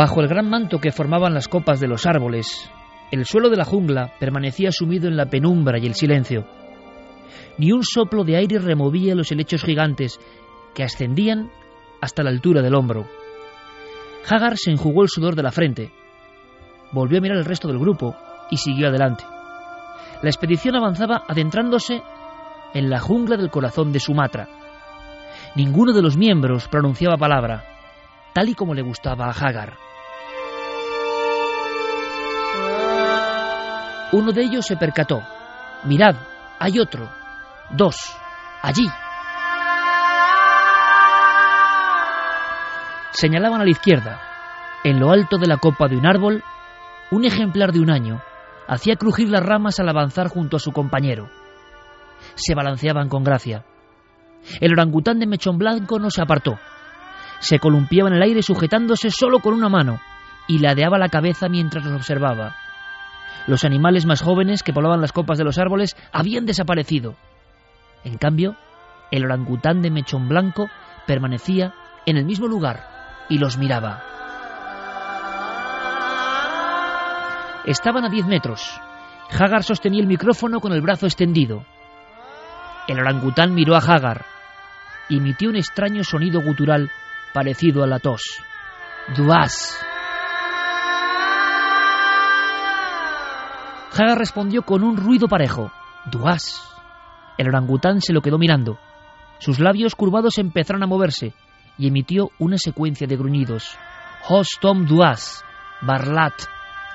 Bajo el gran manto que formaban las copas de los árboles, el suelo de la jungla permanecía sumido en la penumbra y el silencio. Ni un soplo de aire removía los helechos gigantes que ascendían hasta la altura del hombro. Hagar se enjugó el sudor de la frente, volvió a mirar el resto del grupo y siguió adelante. La expedición avanzaba adentrándose en la jungla del corazón de Sumatra. Ninguno de los miembros pronunciaba palabra, tal y como le gustaba a Hagar. Uno de ellos se percató. Mirad, hay otro. Dos. Allí. Señalaban a la izquierda. En lo alto de la copa de un árbol, un ejemplar de un año hacía crujir las ramas al avanzar junto a su compañero. Se balanceaban con gracia. El orangután de mechón blanco no se apartó. Se columpiaba en el aire sujetándose solo con una mano y ladeaba la cabeza mientras los observaba. Los animales más jóvenes que poblaban las copas de los árboles habían desaparecido. En cambio, el orangután de mechón blanco permanecía en el mismo lugar y los miraba. Estaban a diez metros. Hagar sostenía el micrófono con el brazo extendido. El orangután miró a Hagar emitió un extraño sonido gutural parecido a la tos. Duas. Hagar respondió con un ruido parejo. Duas. El orangután se lo quedó mirando. Sus labios curvados empezaron a moverse y emitió una secuencia de gruñidos. Hostom duas. Barlat.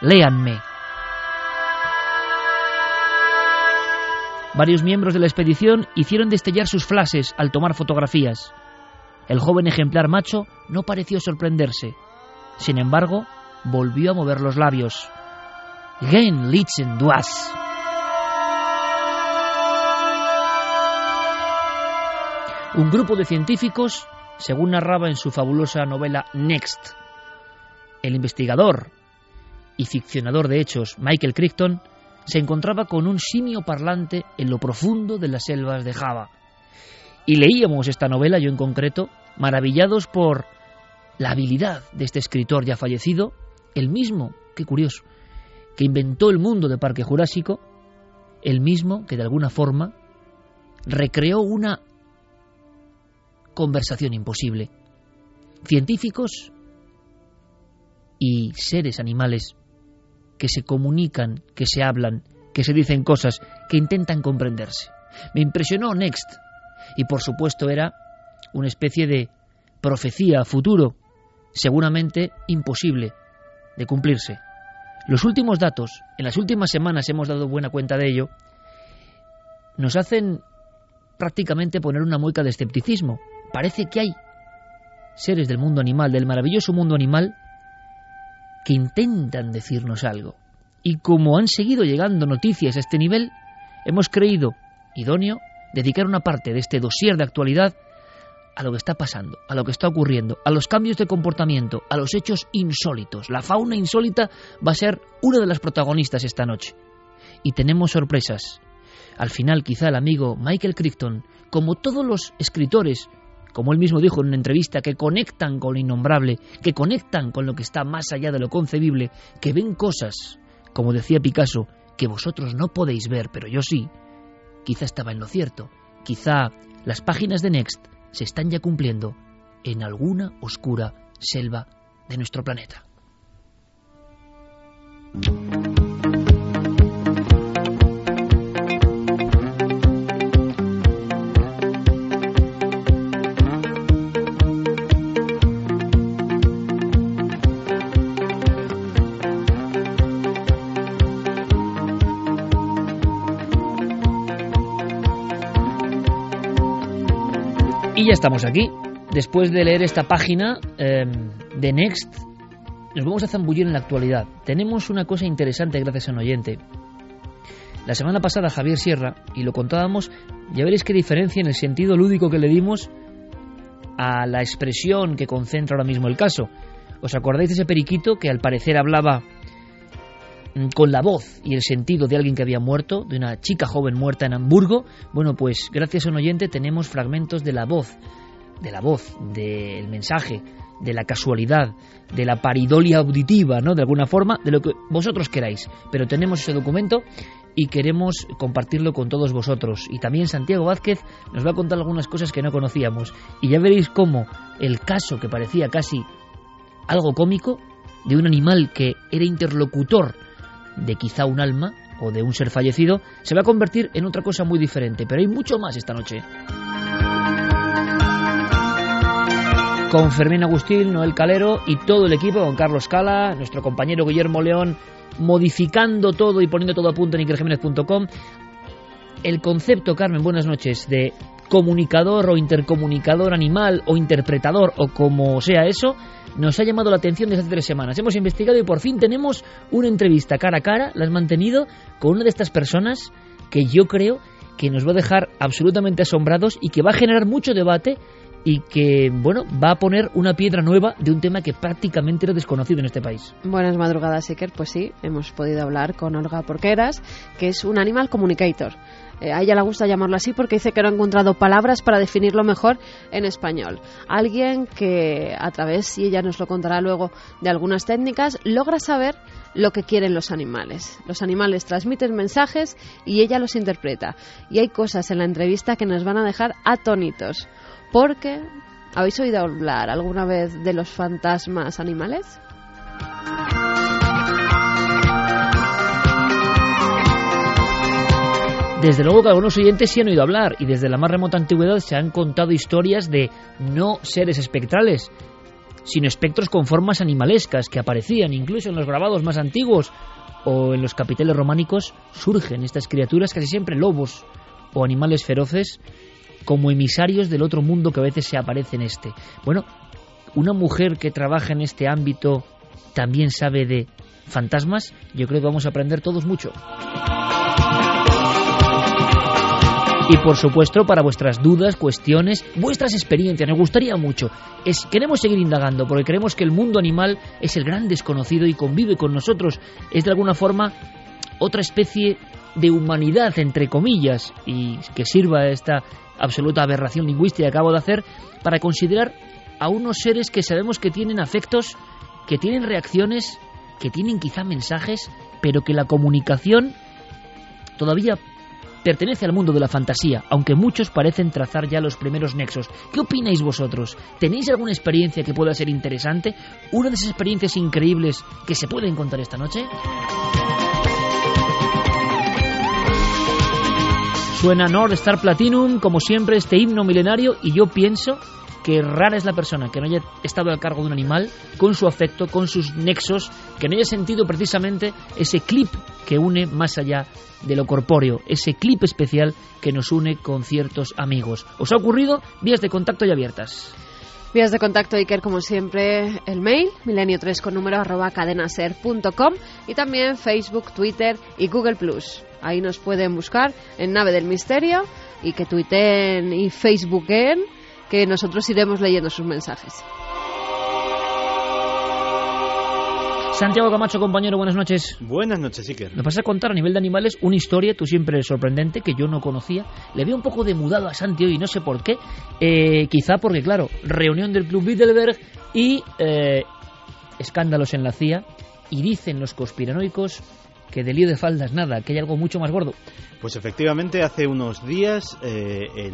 Léanme. Varios miembros de la expedición hicieron destellar sus flashes al tomar fotografías. El joven ejemplar macho no pareció sorprenderse. Sin embargo, volvió a mover los labios. Gen litzen duas. Un grupo de científicos, según narraba en su fabulosa novela Next, el investigador y ficcionador de hechos Michael Crichton se encontraba con un simio parlante en lo profundo de las selvas de Java. Y leíamos esta novela, yo en concreto, maravillados por la habilidad de este escritor ya fallecido, el mismo, qué curioso, que inventó el mundo de Parque Jurásico, el mismo que de alguna forma recreó una conversación imposible. Científicos y seres animales que se comunican, que se hablan, que se dicen cosas, que intentan comprenderse. Me impresionó Next y por supuesto era una especie de profecía a futuro, seguramente imposible de cumplirse. Los últimos datos, en las últimas semanas hemos dado buena cuenta de ello, nos hacen prácticamente poner una mueca de escepticismo. Parece que hay seres del mundo animal, del maravilloso mundo animal, que intentan decirnos algo. Y como han seguido llegando noticias a este nivel, hemos creído idóneo dedicar una parte de este dossier de actualidad a lo que está pasando, a lo que está ocurriendo, a los cambios de comportamiento, a los hechos insólitos. La fauna insólita va a ser una de las protagonistas esta noche. Y tenemos sorpresas. Al final, quizá el amigo Michael Crichton, como todos los escritores, como él mismo dijo en una entrevista, que conectan con lo innombrable, que conectan con lo que está más allá de lo concebible, que ven cosas, como decía Picasso, que vosotros no podéis ver, pero yo sí, quizá estaba en lo cierto. Quizá las páginas de Next se están ya cumpliendo en alguna oscura selva de nuestro planeta. Y ya estamos aquí. Después de leer esta página em, de Next, nos vamos a zambullir en la actualidad. Tenemos una cosa interesante gracias a un oyente. La semana pasada Javier Sierra, y lo contábamos, ya veréis qué diferencia en el sentido lúdico que le dimos a la expresión que concentra ahora mismo el caso. ¿Os acordáis de ese periquito que al parecer hablaba con la voz y el sentido de alguien que había muerto, de una chica joven muerta en Hamburgo, bueno, pues gracias a un oyente tenemos fragmentos de la voz, de la voz, del mensaje, de la casualidad, de la paridolia auditiva, ¿no? De alguna forma, de lo que vosotros queráis. Pero tenemos ese documento y queremos compartirlo con todos vosotros. Y también Santiago Vázquez nos va a contar algunas cosas que no conocíamos. Y ya veréis cómo el caso que parecía casi algo cómico, de un animal que era interlocutor de quizá un alma o de un ser fallecido, se va a convertir en otra cosa muy diferente. Pero hay mucho más esta noche. Con Fermín Agustín, Noel Calero y todo el equipo, con Carlos Cala, nuestro compañero Guillermo León, modificando todo y poniendo todo a punto en ikerjiménez.com. El concepto, Carmen, buenas noches, de comunicador o intercomunicador animal o interpretador o como sea eso, nos ha llamado la atención desde hace tres semanas. Hemos investigado y por fin tenemos una entrevista cara a cara, la has mantenido, con una de estas personas que yo creo que nos va a dejar absolutamente asombrados y que va a generar mucho debate y que, bueno, va a poner una piedra nueva de un tema que prácticamente era desconocido en este país. Buenas madrugadas, Iker. Pues sí, hemos podido hablar con Olga Porqueras, que es un animal communicator. Eh, a ella le gusta llamarlo así porque dice que no ha encontrado palabras para definirlo mejor en español. Alguien que a través, y ella nos lo contará luego, de algunas técnicas, logra saber lo que quieren los animales. Los animales transmiten mensajes y ella los interpreta. Y hay cosas en la entrevista que nos van a dejar atónitos. Porque, ¿habéis oído hablar alguna vez de los fantasmas animales? Desde luego que algunos oyentes sí han oído hablar y desde la más remota antigüedad se han contado historias de no seres espectrales, sino espectros con formas animalescas que aparecían incluso en los grabados más antiguos o en los capiteles románicos surgen estas criaturas casi siempre lobos o animales feroces como emisarios del otro mundo que a veces se aparece en este. Bueno, una mujer que trabaja en este ámbito también sabe de fantasmas, yo creo que vamos a aprender todos mucho. Y por supuesto, para vuestras dudas, cuestiones, vuestras experiencias, nos gustaría mucho. Es, queremos seguir indagando porque creemos que el mundo animal es el gran desconocido y convive con nosotros. Es de alguna forma otra especie de humanidad, entre comillas, y que sirva esta absoluta aberración lingüística que acabo de hacer para considerar a unos seres que sabemos que tienen afectos, que tienen reacciones, que tienen quizá mensajes, pero que la comunicación todavía pertenece al mundo de la fantasía, aunque muchos parecen trazar ya los primeros nexos. ¿Qué opináis vosotros? ¿Tenéis alguna experiencia que pueda ser interesante? ¿Una de esas experiencias increíbles que se pueden contar esta noche? Suena Nord Star Platinum, como siempre, este himno milenario, y yo pienso que rara es la persona que no haya estado al cargo de un animal, con su afecto, con sus nexos, que no haya sentido precisamente ese clip que une más allá de lo corpóreo, ese clip especial que nos une con ciertos amigos. ¿Os ha ocurrido? Vías de contacto ya abiertas. Vías de contacto, Iker, como siempre, el mail, milenio3 con número arroba cadenaser.com y también Facebook, Twitter y Google Plus. Ahí nos pueden buscar en Nave del Misterio y que tuiteen y Facebooken que nosotros iremos leyendo sus mensajes. Santiago Camacho, compañero, buenas noches. Buenas noches, Iker. Me vas a contar a nivel de animales una historia, tú siempre sorprendente, que yo no conocía. Le veo un poco demudado a Santi hoy, no sé por qué. Eh, quizá porque, claro, reunión del Club Bilderberg y eh, escándalos en la CIA. Y dicen los conspiranoicos que de lío de faldas nada, que hay algo mucho más gordo. Pues efectivamente, hace unos días eh, el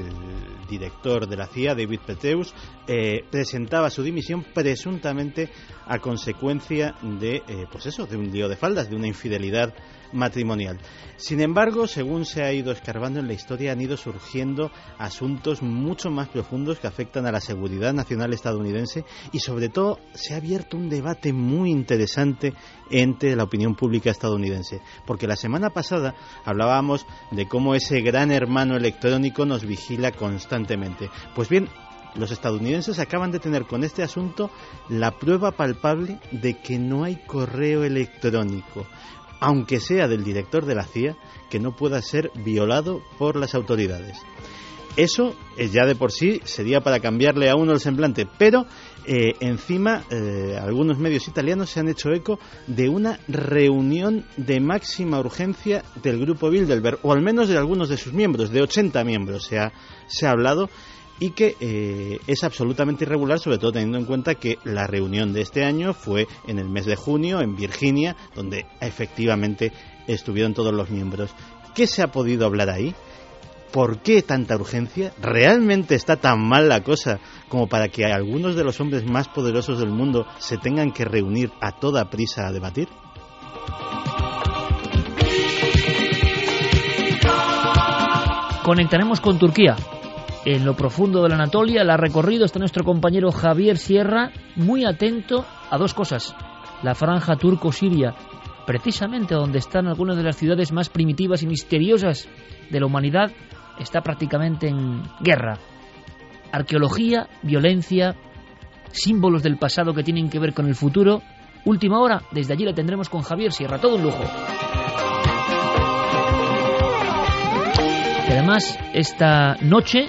director de la CIA, David Peteus, eh, presentaba su dimisión presuntamente a consecuencia de, eh, pues eso, de un lío de faldas, de una infidelidad matrimonial. Sin embargo, según se ha ido escarbando en la historia, han ido surgiendo asuntos mucho más profundos que afectan a la seguridad nacional estadounidense y sobre todo se ha abierto un debate muy interesante entre la opinión pública estadounidense. Porque la semana pasada hablábamos de cómo ese gran hermano electrónico nos vigila constantemente. Pues bien, los estadounidenses acaban de tener con este asunto la prueba palpable de que no hay correo electrónico, aunque sea del director de la CIA, que no pueda ser violado por las autoridades. Eso eh, ya de por sí sería para cambiarle a uno el semblante, pero eh, encima eh, algunos medios italianos se han hecho eco de una reunión de máxima urgencia del grupo Bilderberg, o al menos de algunos de sus miembros, de 80 miembros se ha, se ha hablado, y que eh, es absolutamente irregular, sobre todo teniendo en cuenta que la reunión de este año fue en el mes de junio en Virginia, donde efectivamente estuvieron todos los miembros. ¿Qué se ha podido hablar ahí? ¿Por qué tanta urgencia? ¿Realmente está tan mal la cosa como para que algunos de los hombres más poderosos del mundo se tengan que reunir a toda prisa a debatir? Conectaremos con Turquía. En lo profundo de la Anatolia, la recorrido está nuestro compañero Javier Sierra, muy atento a dos cosas. La franja turco-siria, precisamente donde están algunas de las ciudades más primitivas y misteriosas de la humanidad, está prácticamente en guerra. Arqueología, violencia, símbolos del pasado que tienen que ver con el futuro. Última hora, desde allí la tendremos con Javier Sierra, todo un lujo. Además, esta noche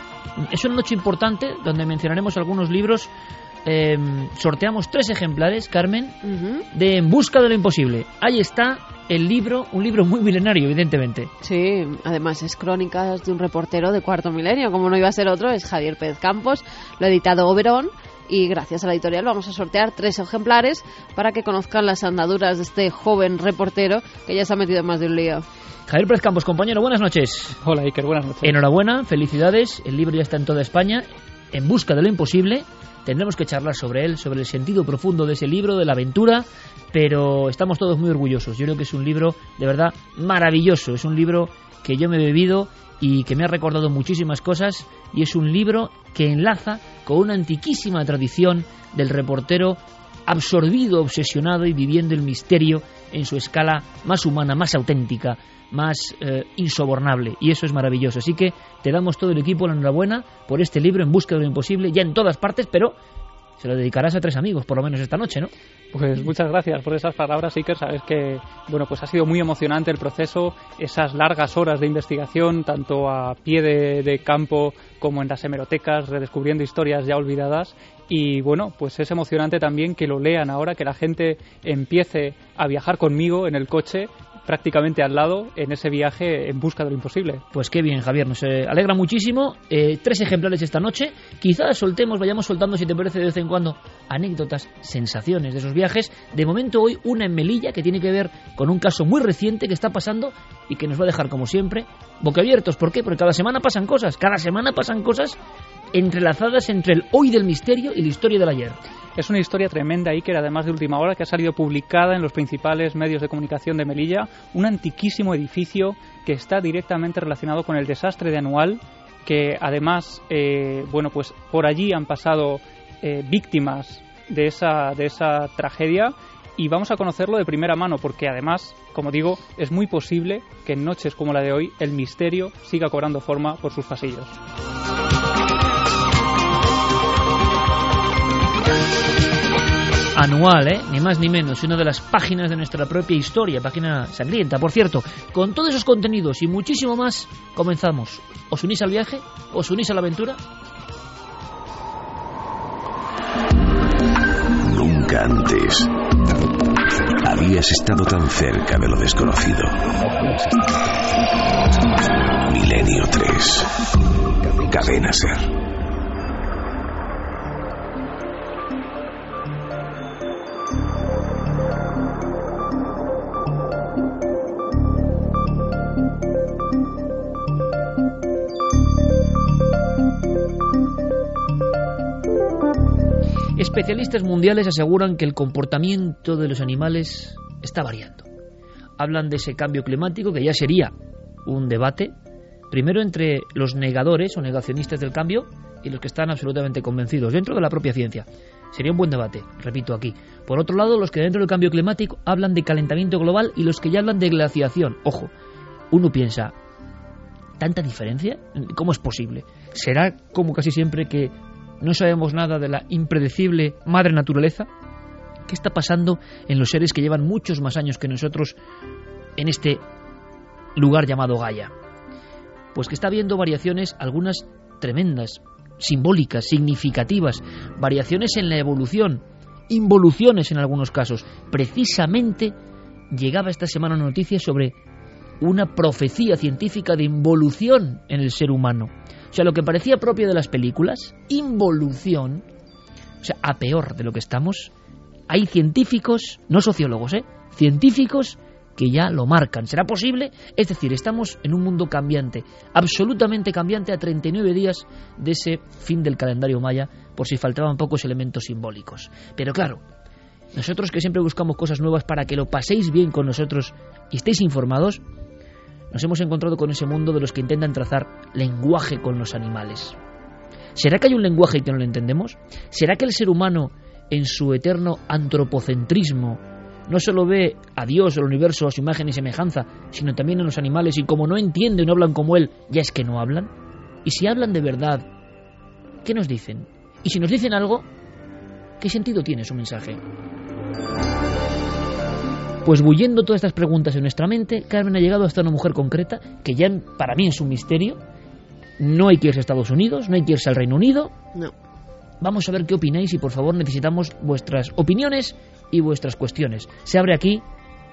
es una noche importante donde mencionaremos algunos libros. Eh, sorteamos tres ejemplares, Carmen, de En Busca de lo Imposible. Ahí está el libro, un libro muy milenario, evidentemente. Sí, además es crónicas de un reportero de cuarto milenio, como no iba a ser otro, es Javier Pérez Campos, lo ha editado Oberón y gracias a la editorial vamos a sortear tres ejemplares para que conozcan las andaduras de este joven reportero que ya se ha metido en más de un lío. Javier Pérez Campos, compañero, buenas noches. Hola Iker, buenas noches. Enhorabuena, felicidades. El libro ya está en toda España. En busca de lo imposible. Tendremos que charlar sobre él, sobre el sentido profundo de ese libro, de la aventura, pero estamos todos muy orgullosos. Yo creo que es un libro de verdad maravilloso. Es un libro que yo me he bebido y que me ha recordado muchísimas cosas y es un libro que enlaza con una antiquísima tradición del reportero absorbido, obsesionado y viviendo el misterio en su escala más humana, más auténtica, más eh, insobornable. Y eso es maravilloso. Así que te damos todo el equipo la enhorabuena por este libro en busca de lo imposible, ya en todas partes, pero se lo dedicarás a tres amigos, por lo menos esta noche, ¿no? Pues muchas gracias por esas palabras, Iker. Sabes que bueno, pues ha sido muy emocionante el proceso, esas largas horas de investigación, tanto a pie de, de campo como en las hemerotecas, redescubriendo historias ya olvidadas. Y bueno, pues es emocionante también que lo lean ahora, que la gente empiece a viajar conmigo en el coche prácticamente al lado en ese viaje en busca de lo imposible. Pues qué bien, Javier, nos eh, alegra muchísimo. Eh, tres ejemplares esta noche. Quizás soltemos, vayamos soltando, si te parece, de vez en cuando, anécdotas, sensaciones de esos viajes. De momento, hoy una en Melilla que tiene que ver con un caso muy reciente que está pasando y que nos va a dejar, como siempre, boquiabiertos. ¿Por qué? Porque cada semana pasan cosas. Cada semana pasan cosas entrelazadas entre el hoy del misterio y la historia del ayer. Es una historia tremenda, Iker, además de última hora, que ha salido publicada en los principales medios de comunicación de Melilla, un antiquísimo edificio que está directamente relacionado con el desastre de Anual, que además, eh, bueno, pues por allí han pasado eh, víctimas de esa, de esa tragedia y vamos a conocerlo de primera mano porque además, como digo, es muy posible que en noches como la de hoy el misterio siga cobrando forma por sus pasillos. anual, ¿eh? ni más ni menos, una de las páginas de nuestra propia historia, página sangrienta. Por cierto, con todos esos contenidos y muchísimo más, comenzamos. ¿Os unís al viaje? ¿Os unís a la aventura? Nunca antes habías estado tan cerca de lo desconocido. Milenio 3. Cadena Ser. Especialistas mundiales aseguran que el comportamiento de los animales está variando. Hablan de ese cambio climático que ya sería un debate, primero entre los negadores o negacionistas del cambio y los que están absolutamente convencidos dentro de la propia ciencia. Sería un buen debate, repito aquí. Por otro lado, los que dentro del cambio climático hablan de calentamiento global y los que ya hablan de glaciación. Ojo, uno piensa, ¿tanta diferencia? ¿Cómo es posible? ¿Será como casi siempre que no sabemos nada de la impredecible madre naturaleza? ¿Qué está pasando en los seres que llevan muchos más años que nosotros en este lugar llamado Gaia? Pues que está habiendo variaciones, algunas tremendas, simbólicas, significativas, variaciones en la evolución, involuciones en algunos casos. Precisamente llegaba esta semana noticias sobre una profecía científica de involución en el ser humano. O sea, lo que parecía propio de las películas, involución, o sea, a peor de lo que estamos, hay científicos, no sociólogos, ¿eh? científicos que ya lo marcan. ¿Será posible? Es decir, estamos en un mundo cambiante, absolutamente cambiante a 39 días de ese fin del calendario maya, por si faltaban pocos elementos simbólicos. Pero claro, nosotros que siempre buscamos cosas nuevas para que lo paséis bien con nosotros y estéis informados, nos hemos encontrado con ese mundo de los que intentan trazar lenguaje con los animales. ¿Será que hay un lenguaje que no lo entendemos? ¿Será que el ser humano, en su eterno antropocentrismo, no solo ve a Dios, el universo, a su imagen y semejanza, sino también a los animales, y como no entienden no hablan como Él, ya es que no hablan? Y si hablan de verdad, ¿qué nos dicen? Y si nos dicen algo, ¿qué sentido tiene su mensaje? Pues bulliendo todas estas preguntas en nuestra mente, Carmen ha llegado hasta una mujer concreta que ya para mí es un misterio. No hay que irse a Estados Unidos, no hay que irse al Reino Unido. No. Vamos a ver qué opináis y por favor necesitamos vuestras opiniones y vuestras cuestiones. Se abre aquí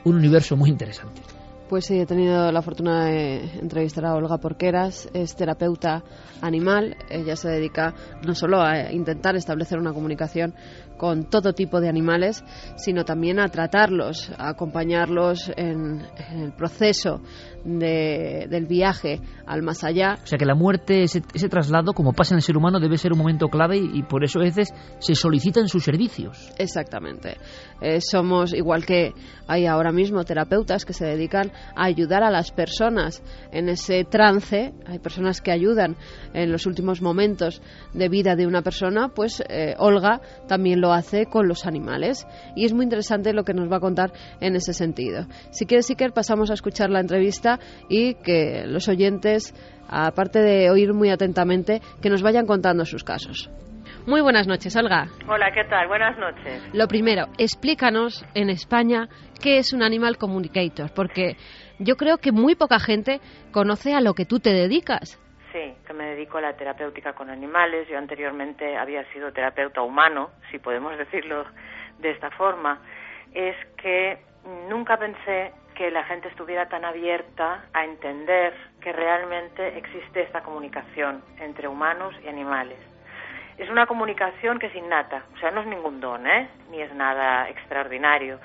un universo muy interesante. Pues sí, he tenido la fortuna de entrevistar a Olga Porqueras, es terapeuta animal. Ella se dedica no solo a intentar establecer una comunicación con todo tipo de animales, sino también a tratarlos, a acompañarlos en, el proceso del viaje al más allá. O sea que la muerte, ese, traslado, como pasa en el ser humano, debe ser un momento clave y, por eso a veces se solicitan sus servicios. Exactamente. Eh, somos, igual que hay ahora mismo terapeutas que se dedican a ayudar a las personas en ese trance, hay personas que ayudan en los últimos momentos de vida de una persona, pues eh, Olga también lo hace con los animales. Y es muy interesante lo que nos va a contar en ese sentido. Si quieres, Iker, pasamos a escuchar la entrevista y que los oyentes, aparte de oír muy atentamente, que nos vayan contando sus casos. Muy buenas noches, Olga. Hola, ¿qué tal? Buenas noches. Lo primero, explícanos en España qué es un animal communicator, porque yo creo que muy poca gente conoce a lo que tú te dedicas. Sí, que me dedico a la terapéutica con animales. Yo anteriormente había sido terapeuta humano, si podemos decirlo de esta forma. Es que nunca pensé que la gente estuviera tan abierta a entender que realmente existe esta comunicación entre humanos y animales. Es una comunicación que es innata, o sea, no es ningún don, ¿eh? ni es nada extraordinario.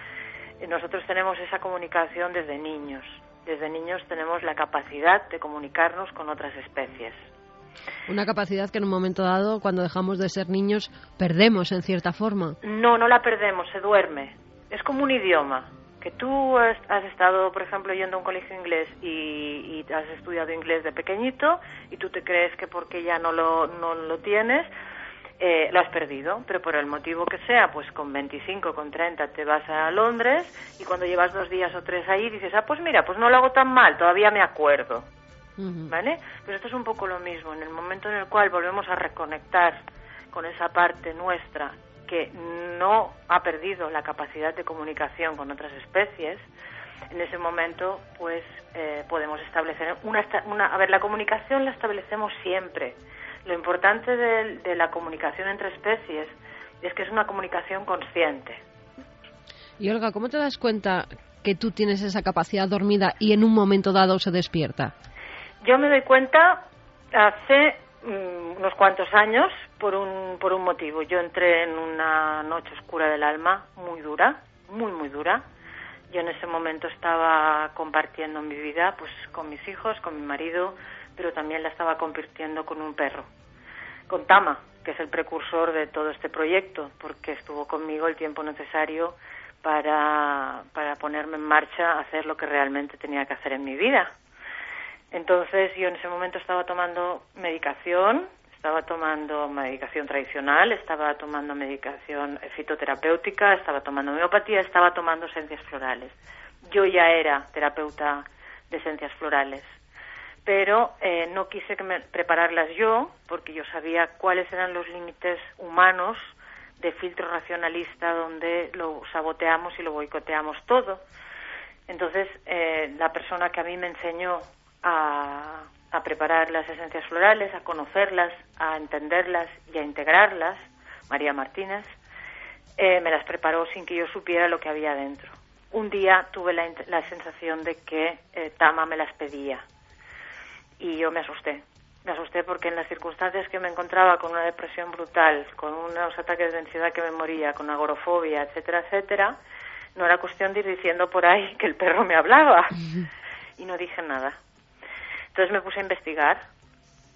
Nosotros tenemos esa comunicación desde niños desde niños tenemos la capacidad de comunicarnos con otras especies. Una capacidad que en un momento dado, cuando dejamos de ser niños, perdemos en cierta forma. No, no la perdemos, se duerme. Es como un idioma. Que tú has estado, por ejemplo, yendo a un colegio inglés y, y has estudiado inglés de pequeñito y tú te crees que porque ya no lo, no lo tienes, eh, lo has perdido, pero por el motivo que sea, pues con 25, con 30 te vas a Londres y cuando llevas dos días o tres ahí dices, ah, pues mira, pues no lo hago tan mal, todavía me acuerdo. ¿Vale? Pues esto es un poco lo mismo, en el momento en el cual volvemos a reconectar con esa parte nuestra que no ha perdido la capacidad de comunicación con otras especies, en ese momento pues eh, podemos establecer una, una... A ver, la comunicación la establecemos siempre lo importante de, la comunicación entre especies es que es una comunicación consciente. Y Olga, ¿cómo te das cuenta que tú tienes esa capacidad dormida y en un momento dado se despierta? Yo me doy cuenta hace unos cuantos años por un, por un motivo. Yo entré en una noche oscura del alma muy dura, muy, muy dura. Yo en ese momento estaba compartiendo mi vida pues con mis hijos, con mi marido, pero también la estaba convirtiendo con un perro, con Tama, que es el precursor de todo este proyecto, porque estuvo conmigo el tiempo necesario para, para ponerme en marcha hacer lo que realmente tenía que hacer en mi vida. Entonces yo en ese momento estaba tomando medicación, estaba tomando medicación tradicional, estaba tomando medicación fitoterapéutica, estaba tomando homeopatía, estaba tomando esencias florales. Yo ya era terapeuta de esencias florales, pero eh, no quise que me prepararlas yo porque yo sabía cuáles eran los límites humanos de filtro racionalista donde lo saboteamos y lo boicoteamos todo. Entonces, eh, la persona que a mí me enseñó a, a, preparar las esencias florales, a conocerlas, a entenderlas y a integrarlas, María Martínez, eh, me las preparó sin que yo supiera lo que había dentro. Un día tuve la, la sensación de que eh, Tama me las pedía y yo me asusté me asusté porque en las circunstancias que me encontraba con una depresión brutal, con unos ataques de ansiedad que me moría, con agorofobia, etcétera, etcétera, no era cuestión de ir diciendo por ahí que el perro me hablaba. Y no dije nada. Entonces me puse a investigar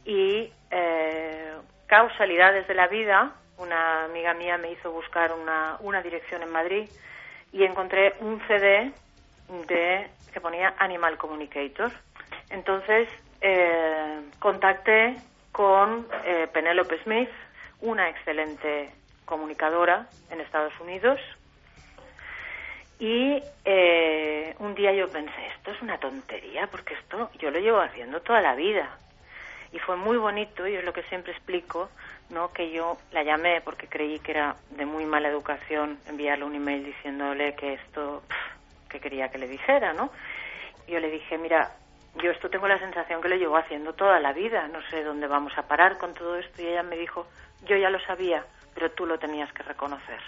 y eh, causalidades de la vida, una amiga mía me hizo buscar una, una dirección en Madrid y encontré un CD de que ponía Animal Communicator. Entonces eh, contacté con eh, Penélope Smith, una excelente comunicadora en Estados Unidos, y eh, un día yo pensé, esto es una tontería, porque esto yo lo llevo haciendo toda la vida. Y fue muy bonito, y es lo que siempre explico, ¿no? que yo la llamé porque creí que era de muy mala educación enviarle un email diciéndole que esto, que quería que le dijera, ¿no? Yo le dije, mira, yo esto tengo la sensación que lo llevo haciendo toda la vida, no sé dónde vamos a parar con todo esto. Y ella me dijo, yo ya lo sabía, pero tú lo tenías que reconocer.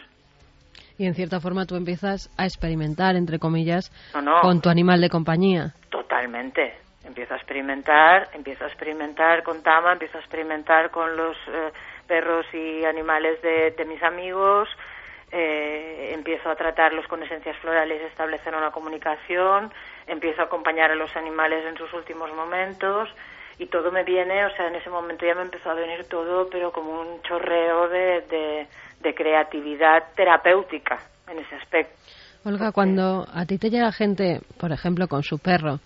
Y en cierta forma tú empiezas a experimentar, entre comillas, con tu animal de compañía. Totalmente. Empiezo a experimentar, empiezo a experimentar con Tama, empiezo a experimentar con los eh, perros y animales de, de mis amigos, eh, empiezo a tratarlos con esencias florales, establecer una comunicación, empiezo a acompañar a los animales en sus últimos momentos y todo me viene, o sea, en ese momento ya me empezó a venir todo, pero como un chorreo de, de, creatividad terapéutica en ese aspecto. Olga, cuando a ti te llega gente, por ejemplo, con su perro,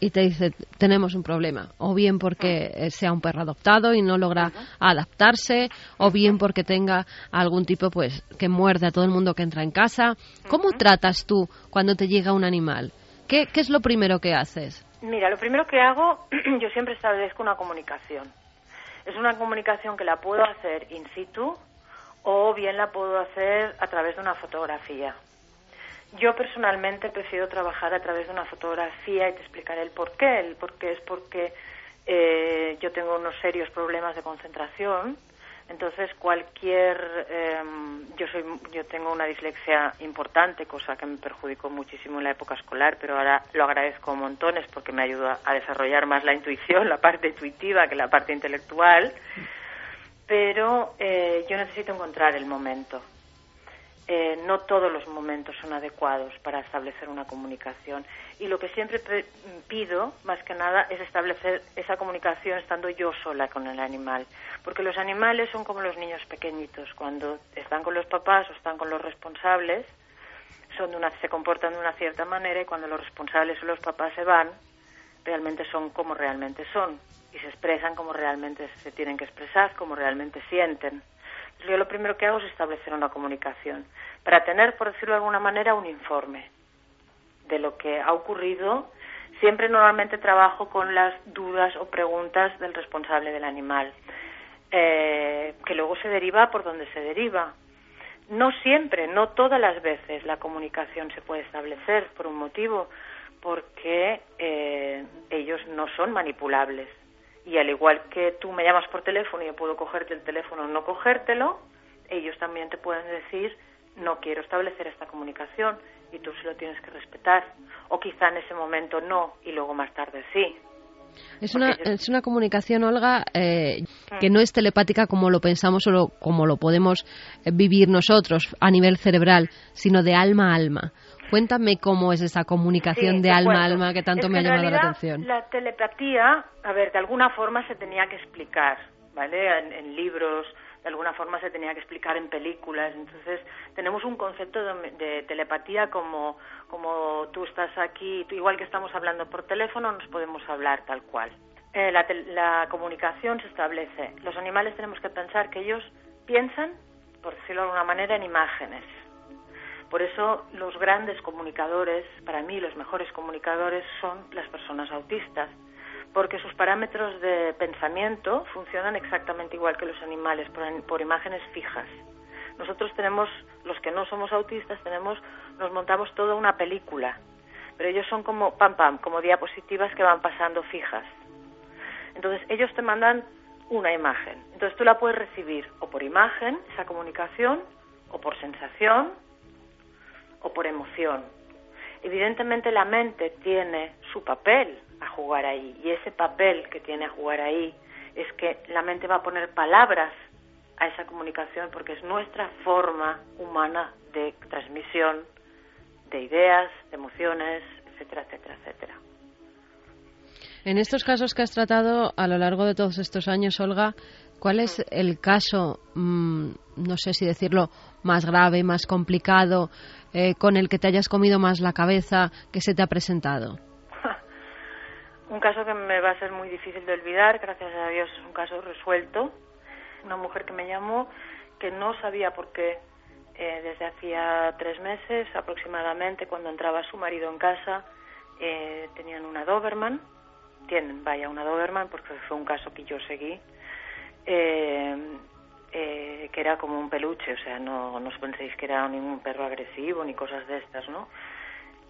y te dice, tenemos un problema, o bien porque sea un perro adoptado y no logra adaptarse, o bien porque tenga algún tipo, pues, que muerde a todo el mundo que entra en casa, ¿cómo tratas tú cuando te llega un animal? ¿Qué, es lo primero que haces? Mira, lo primero que hago, yo siempre establezco una comunicación. Es una comunicación que la puedo hacer in situ o bien la puedo hacer a través de una fotografía. Yo personalmente prefiero trabajar a través de una fotografía y te explicaré el por qué. El por qué es porque eh, yo tengo unos serios problemas de concentración entonces, cualquier. Em, yo, soy, yo tengo una dislexia importante, cosa que me perjudicó muchísimo en la época escolar, pero ahora lo agradezco montones porque me ayuda a desarrollar más la intuición, la parte intuitiva que la parte intelectual. Pero eh, yo necesito encontrar el momento. Eh, no todos los momentos son adecuados para establecer una comunicación. Y lo que siempre pido, más que nada, es establecer esa comunicación estando yo sola con el animal. Porque los animales son como los niños pequeñitos. Cuando están con los papás o están con los responsables, son de una, se comportan de una cierta manera y cuando los responsables o los papás se van, realmente son como realmente son y se expresan como realmente se tienen que expresar, como realmente sienten yo lo primero que hago es establecer una comunicación para tener, por decirlo de alguna manera, un informe de lo que ha ocurrido. Siempre normalmente trabajo con las dudas o preguntas del responsable del animal, eh, que luego se deriva por donde se deriva. No siempre, no todas las veces la comunicación se puede establecer por un motivo, porque eh, ellos no son manipulables y al igual que tú me llamas por teléfono y yo puedo cogerte el teléfono o no cogértelo, ellos también te pueden decir no quiero establecer esta comunicación y tú sí lo tienes que respetar. O quizá en ese momento no y luego más tarde sí. Es una, es una comunicación, Olga, eh, que no es telepática como lo pensamos o como lo podemos eh, vivir nosotros a nivel cerebral, sino de alma a alma. Cuéntame cómo es esa comunicación de alma a alma que tanto me ha llamado la atención. La telepatía, a ver, de alguna forma se tenía que explicar, ¿vale? en libros, de alguna forma se tenía que explicar en películas. Entonces, tenemos un concepto de, telepatía como, como tú estás aquí, igual que estamos hablando por teléfono, nos podemos hablar tal cual. Eh, la, la comunicación se establece. Los animales tenemos que pensar que ellos piensan, por decirlo de alguna manera, en imágenes. Por eso los grandes comunicadores, para mí los mejores comunicadores son las personas autistas porque sus parámetros de pensamiento funcionan exactamente igual que los animales, por, imágenes fijas. Nosotros tenemos, los que no somos autistas, tenemos, nos montamos toda una película, pero ellos son como pam pam, como diapositivas que van pasando fijas. Entonces ellos te mandan una imagen. Entonces tú la puedes recibir o por imagen, esa comunicación, o por sensación, o por emoción. Evidentemente la mente tiene su papel a jugar ahí. Y ese papel que tiene a jugar ahí es que la mente va a poner palabras a esa comunicación porque es nuestra forma humana de transmisión de ideas, de emociones, etcétera, etcétera, etcétera. En estos casos que has tratado a lo largo de todos estos años, Olga, ¿cuál es el caso, mm, no sé si decirlo, más grave, más complicado, eh, con el que te hayas comido más la cabeza que se te ha presentado? Un caso que me va a ser muy difícil de olvidar, gracias a Dios es un caso resuelto. Una mujer que me llamó que no sabía por qué eh, desde hacía tres meses aproximadamente, cuando entraba su marido en casa, eh, tenían una Doberman, tienen, vaya, una Doberman, porque fue un caso que yo seguí, eh, que era como un peluche, o sea, no, no os penséis que era ningún perro agresivo ni cosas de estas, ¿no?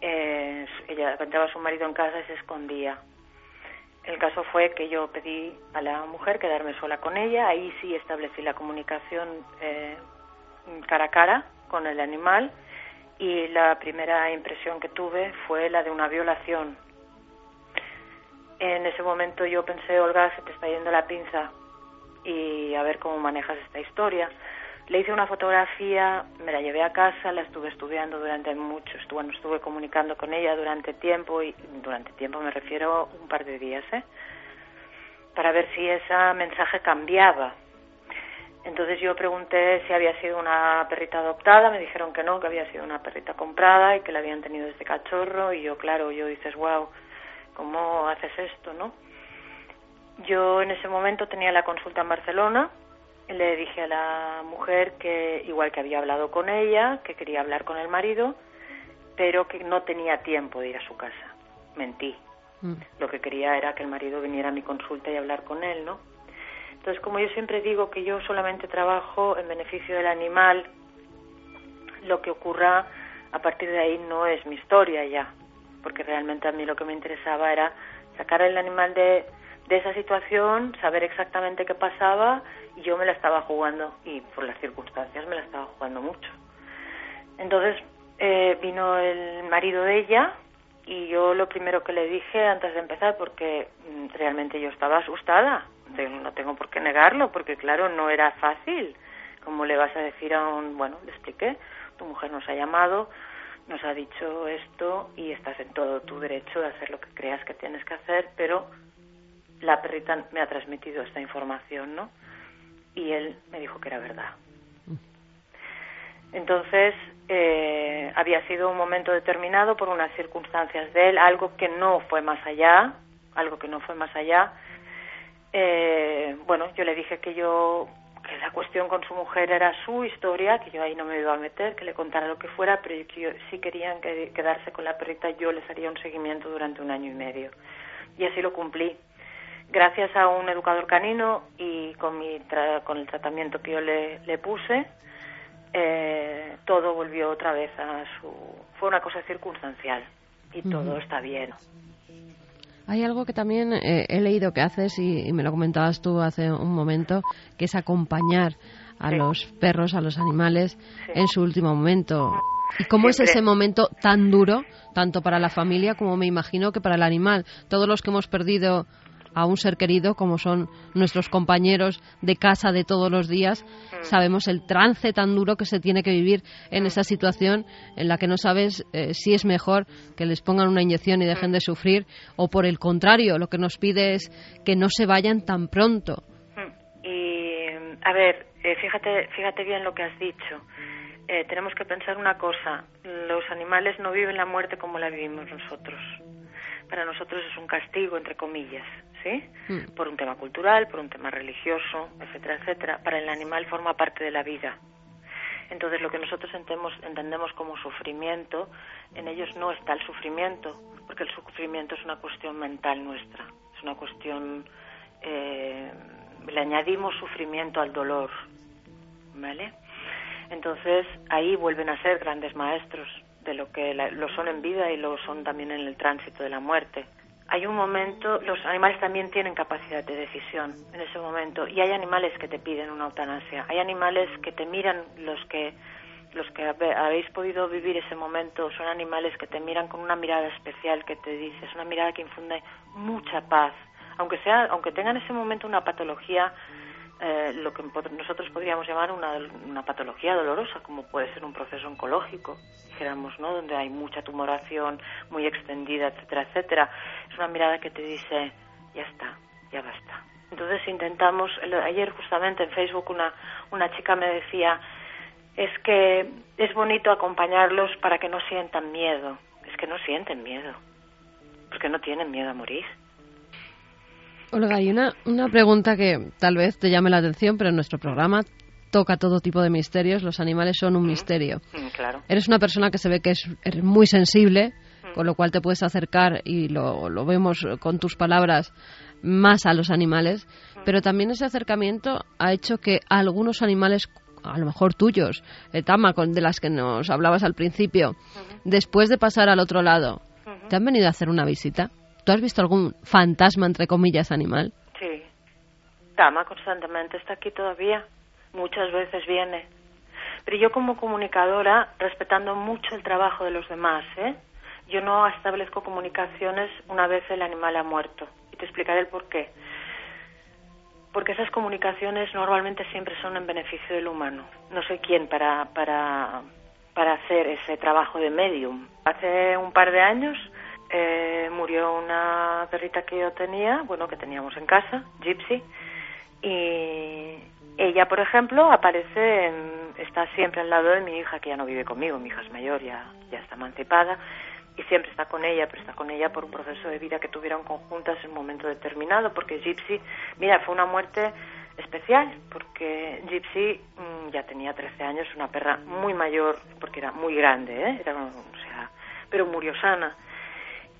ella entraba su marido en casa y se escondía el caso fue que yo pedí a la mujer quedarme sola con ella, ahí sí establecí la comunicación eh, cara a cara con el animal y la primera impresión que tuve fue la de una violación. En ese momento yo pensé, Olga, se te está yendo la pinza y a ver cómo manejas esta historia. Le hice una fotografía, me la llevé a casa, la estuve estudiando durante mucho, estuve, estuve comunicando con ella durante tiempo, y durante tiempo me refiero un par de días, ¿eh? para ver si ese mensaje cambiaba. Entonces yo pregunté si había sido una perrita adoptada, me dijeron que no, que había sido una perrita comprada y que la habían tenido desde cachorro y yo, claro, yo dices, wow, ¿cómo haces esto, no? Yo en ese momento tenía la consulta en Barcelona le dije a la mujer que igual que había hablado con ella, que quería hablar con el marido, pero que no tenía tiempo de ir a su casa. Mentí. Mm. Lo que quería era que el marido viniera a mi consulta y hablar con él, ¿no? Entonces, como yo siempre digo que yo solamente trabajo en beneficio del animal, lo que ocurra a partir de ahí no es mi historia ya, porque realmente a mí lo que me interesaba era sacar el animal de, de esa situación, saber exactamente qué pasaba y yo me la estaba jugando y por las circunstancias me la estaba jugando mucho. Entonces eh, vino el marido de ella y yo lo primero que le dije antes de empezar, porque mm, realmente yo estaba asustada, no tengo por qué negarlo, porque claro, no era fácil. Como le vas a decir a un, bueno, le expliqué, tu mujer nos ha llamado, nos ha dicho esto y estás en todo tu derecho de hacer lo que creas que tienes que hacer, pero la perrita me ha transmitido esta información, ¿no? Y él me dijo que era verdad. Entonces, eh, había sido un momento determinado por unas circunstancias de él, algo que no fue más allá, algo que no fue más allá. Eh, bueno, yo le dije que yo, que la cuestión con su mujer era su historia, que yo ahí no me iba a meter, que le contara lo que fuera, pero que yo, si querían quedarse con la perrita, yo les haría un seguimiento durante un año y medio. Y así lo cumplí gracias a un educador canino y con, mi con el tratamiento que yo le, le puse, eh, todo volvió otra vez a su... Fue una cosa circunstancial y todo está bien. Hay algo que también eh, he leído que haces y, me lo comentabas tú hace un momento, que es acompañar a Sí. los perros, a los animales Sí. en su último momento. ¿Y cómo es ese momento tan duro, tanto para la familia como me imagino que para el animal? Todos los que hemos perdido a un ser querido, como son nuestros compañeros de casa de todos los días, Mm. sabemos el trance tan duro que se tiene que vivir en esa situación en la que no sabes eh, si es mejor que les pongan una inyección y dejen de sufrir o por el contrario, lo que nos pide es que no se vayan tan pronto. Mm. Y, a ver, eh, fíjate, fíjate bien lo que has dicho. Eh, tenemos que pensar una cosa. Los animales no viven la muerte como la vivimos nosotros. Para nosotros es un castigo, entre comillas, ¿sí? Mm. Por un tema cultural, por un tema religioso, etcétera, etcétera. Para el animal forma parte de la vida. Entonces, lo que nosotros entendemos, entendemos como sufrimiento, en ellos no está el sufrimiento, porque el sufrimiento es una cuestión mental nuestra, es una cuestión. eh, le añadimos sufrimiento al dolor, ¿vale? Entonces, ahí vuelven a ser grandes maestros de lo que la- lo son en vida y lo son también en el tránsito de la muerte. Hay un momento, los animales también tienen capacidad de decisión en ese momento y hay animales que te piden una eutanasia, hay animales que te miran los que los que habéis podido vivir ese momento son animales que te miran con una mirada especial que te dice, es una mirada que infunde mucha paz, aunque sea aunque tengan en ese momento una patología eh, lo que nosotros podríamos llamar una, una patología dolorosa, como puede ser un proceso oncológico, dijéramos, ¿no? Donde hay mucha tumoración muy extendida, etcétera, etcétera. Es una mirada que te dice, ya está, ya basta. Entonces intentamos, ayer justamente en Facebook una, una chica me decía, es que es bonito acompañarlos para que no sientan miedo. Es que no sienten miedo, porque no tienen miedo a morir. Olga, hay una, una pregunta que tal vez te llame la atención, pero en nuestro programa toca todo tipo de misterios. Los animales son un misterio. Mm, claro. Eres una persona que se ve que es muy sensible, con lo cual te puedes acercar y lo, lo vemos con tus palabras más a los animales, pero también ese acercamiento ha hecho que algunos animales, a lo mejor tuyos, eh, Tama, con, de las que nos hablabas al principio, después de pasar al otro lado, te han venido a hacer una visita. ¿Tú has visto algún fantasma, entre comillas, animal? Sí. Tama constantemente está aquí todavía. Muchas veces viene. Pero yo como comunicadora, respetando mucho el trabajo de los demás, ¿eh? Yo no establezco comunicaciones una vez el animal ha muerto. Y te explicaré el por qué. Porque esas comunicaciones normalmente siempre son en beneficio del humano. No sé quién para, para, para hacer ese trabajo de medium. Hace un par de años eh, murió una perrita que yo tenía, bueno, que teníamos en casa, Gypsy, y ella, por ejemplo, aparece, está siempre al lado de mi hija, que ya no vive conmigo, mi hija es mayor, ya, ya está emancipada, y siempre está con ella, pero está con ella por un proceso de vida que tuvieron conjuntas en un momento determinado, porque Gypsy, mira, fue una muerte especial, porque Gypsy mm, ya tenía 13 años, una perra muy mayor, porque era muy grande, ¿eh? Era, o sea, pero murió sana.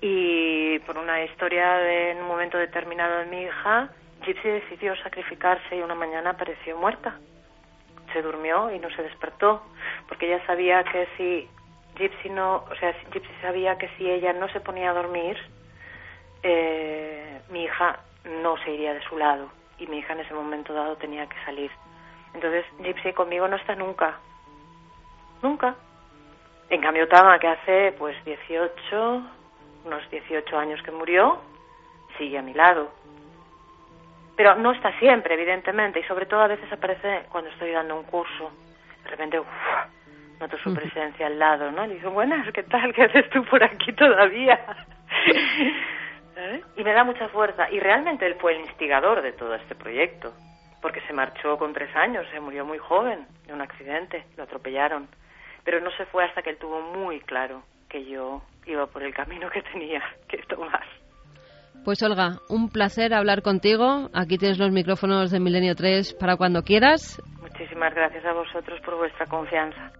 Y por una historia de en un momento determinado de mi hija, Gypsy decidió sacrificarse y una mañana apareció muerta. Se durmió y no se despertó, porque ella sabía que si Gypsy no, o sea, Gypsy sabía que si ella no se ponía a dormir, eh, mi hija no se iría de su lado y mi hija en ese momento dado tenía que salir. Entonces Gypsy conmigo no está nunca, nunca. En cambio Tama, que hace pues 18, unos 18 años que murió, sigue a mi lado. Pero no está siempre, evidentemente, y sobre todo a veces aparece cuando estoy dando un curso. De repente, uf, noto su presencia al lado, ¿no? Le digo, buenas, ¿qué tal? ¿Qué haces tú por aquí todavía? ¿Eh? Y me da mucha fuerza. Y realmente él fue el instigador de todo este proyecto, porque se marchó con tres años, se murió muy joven de un accidente, lo atropellaron. Pero no se fue hasta que él tuvo muy claro que yo iba por el camino que tenía que tomar. Pues Olga, un placer hablar contigo. Aquí tienes los micrófonos de Milenio 3 para cuando quieras. Muchísimas gracias a vosotros por vuestra confianza.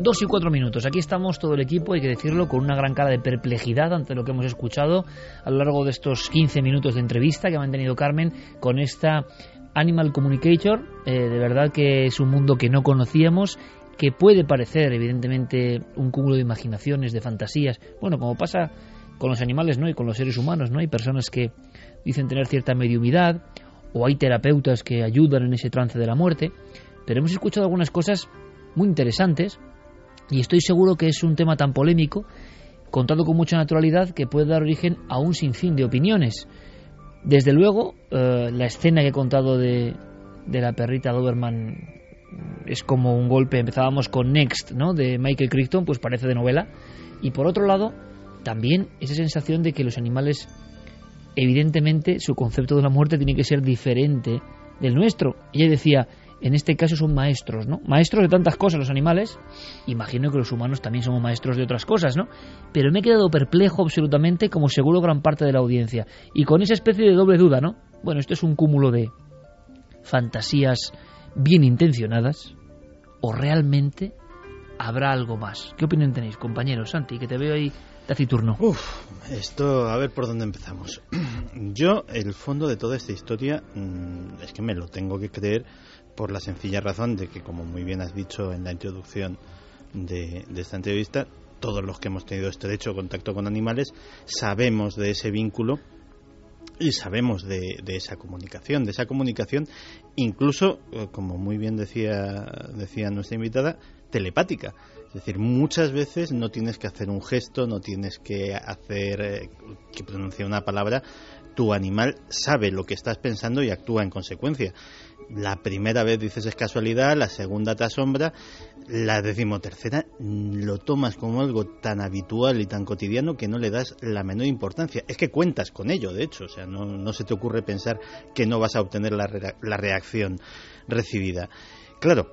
Dos y cuatro minutos. Aquí estamos todo el equipo, hay que decirlo, con una gran cara de perplejidad ante lo que hemos escuchado a lo largo de estos 15 minutos de entrevista que ha mantenido Carmen con esta Animal Communicator. Eh, de verdad que es un mundo que no conocíamos, que puede parecer, evidentemente, un cúmulo de imaginaciones, de fantasías. Bueno, como pasa con los animales, ¿no? Y con los seres humanos, ¿no? Hay personas que dicen tener cierta mediumidad o hay terapeutas que ayudan en ese trance de la muerte, pero hemos escuchado algunas cosas muy interesantes y estoy seguro que es un tema tan polémico, contado con mucha naturalidad, que puede dar origen a un sinfín de opiniones. Desde luego, eh, la escena que he contado de, de la perrita Doberman es como un golpe. Empezábamos con Next, ¿no? De Michael Crichton, pues parece de novela. Y por otro lado, también esa sensación de que los animales, evidentemente, su concepto de la muerte tiene que ser diferente del nuestro. Ella decía, en este caso son maestros, ¿no? Maestros de tantas cosas los animales. Imagino que los humanos también somos maestros de otras cosas, ¿no? Pero me he quedado perplejo absolutamente, como seguro gran parte de la audiencia. Y con esa especie de doble duda, ¿no? Bueno, esto es un cúmulo de fantasías bien intencionadas o realmente habrá algo más. ¿Qué opinión tenéis, compañeros? Santi, que te veo ahí taciturno. Uf, esto, a ver por dónde empezamos. Yo, el fondo de toda esta historia, mm, es que me lo tengo que creer por la sencilla razón de que, como muy bien has dicho en la introducción de, de esta entrevista, todos los que hemos tenido estrecho contacto con animales sabemos de ese vínculo y sabemos de, esa comunicación, de esa comunicación incluso, eh, como muy bien decía, decía nuestra invitada, telepática. Es decir, muchas veces no tienes que hacer un gesto, no tienes que hacer eh, que pronuncie una palabra, tu animal sabe lo que estás pensando y actúa en consecuencia. La primera vez dices es casualidad, la segunda te asombra, la decimotercera lo tomas como algo tan habitual y tan cotidiano que no le das la menor importancia. Es que cuentas con ello, de hecho, o sea, no, se te ocurre pensar que no vas a obtener la, la reacción recibida. Claro,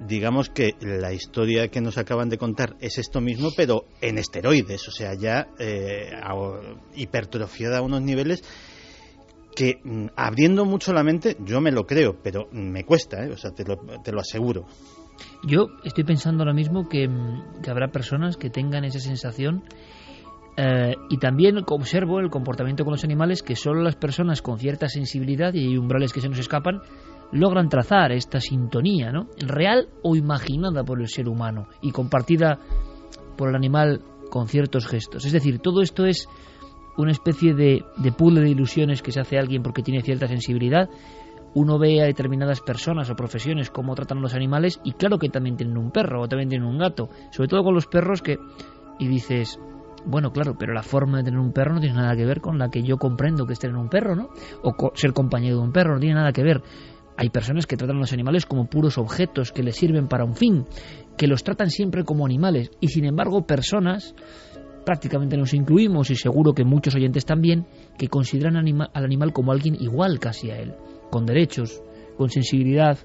digamos que la historia que nos acaban de contar es esto mismo, pero en esteroides, o sea, ya eh, hipertrofiada a unos niveles que mm, abriendo mucho la mente, yo me lo creo, pero me cuesta, ¿eh? o sea, te lo, te lo, aseguro. Yo estoy pensando ahora mismo que, mm, que habrá personas que tengan esa sensación eh, y también observo el comportamiento con los animales que solo las personas con cierta sensibilidad y hay umbrales que se nos escapan logran trazar esta sintonía, ¿no? Real o imaginada por el ser humano y compartida por el animal con ciertos gestos. Es decir, todo esto es una especie de, de puzzle de ilusiones que se hace alguien porque tiene cierta sensibilidad. Uno ve a determinadas personas o profesiones cómo tratan a los animales y claro que también tienen un perro o también tienen un gato. Sobre todo con los perros que... Y dices, bueno, claro, pero la forma de tener un perro no tiene nada que ver con la que yo comprendo que es tener un perro, ¿no? O ser compañero de un perro, no tiene nada que ver. Hay personas que tratan a los animales como puros objetos que les sirven para un fin, que los tratan siempre como animales y sin embargo personas prácticamente nos incluimos y seguro que muchos oyentes también, que consideran anima al animal como alguien igual casi a él, con derechos, con sensibilidad,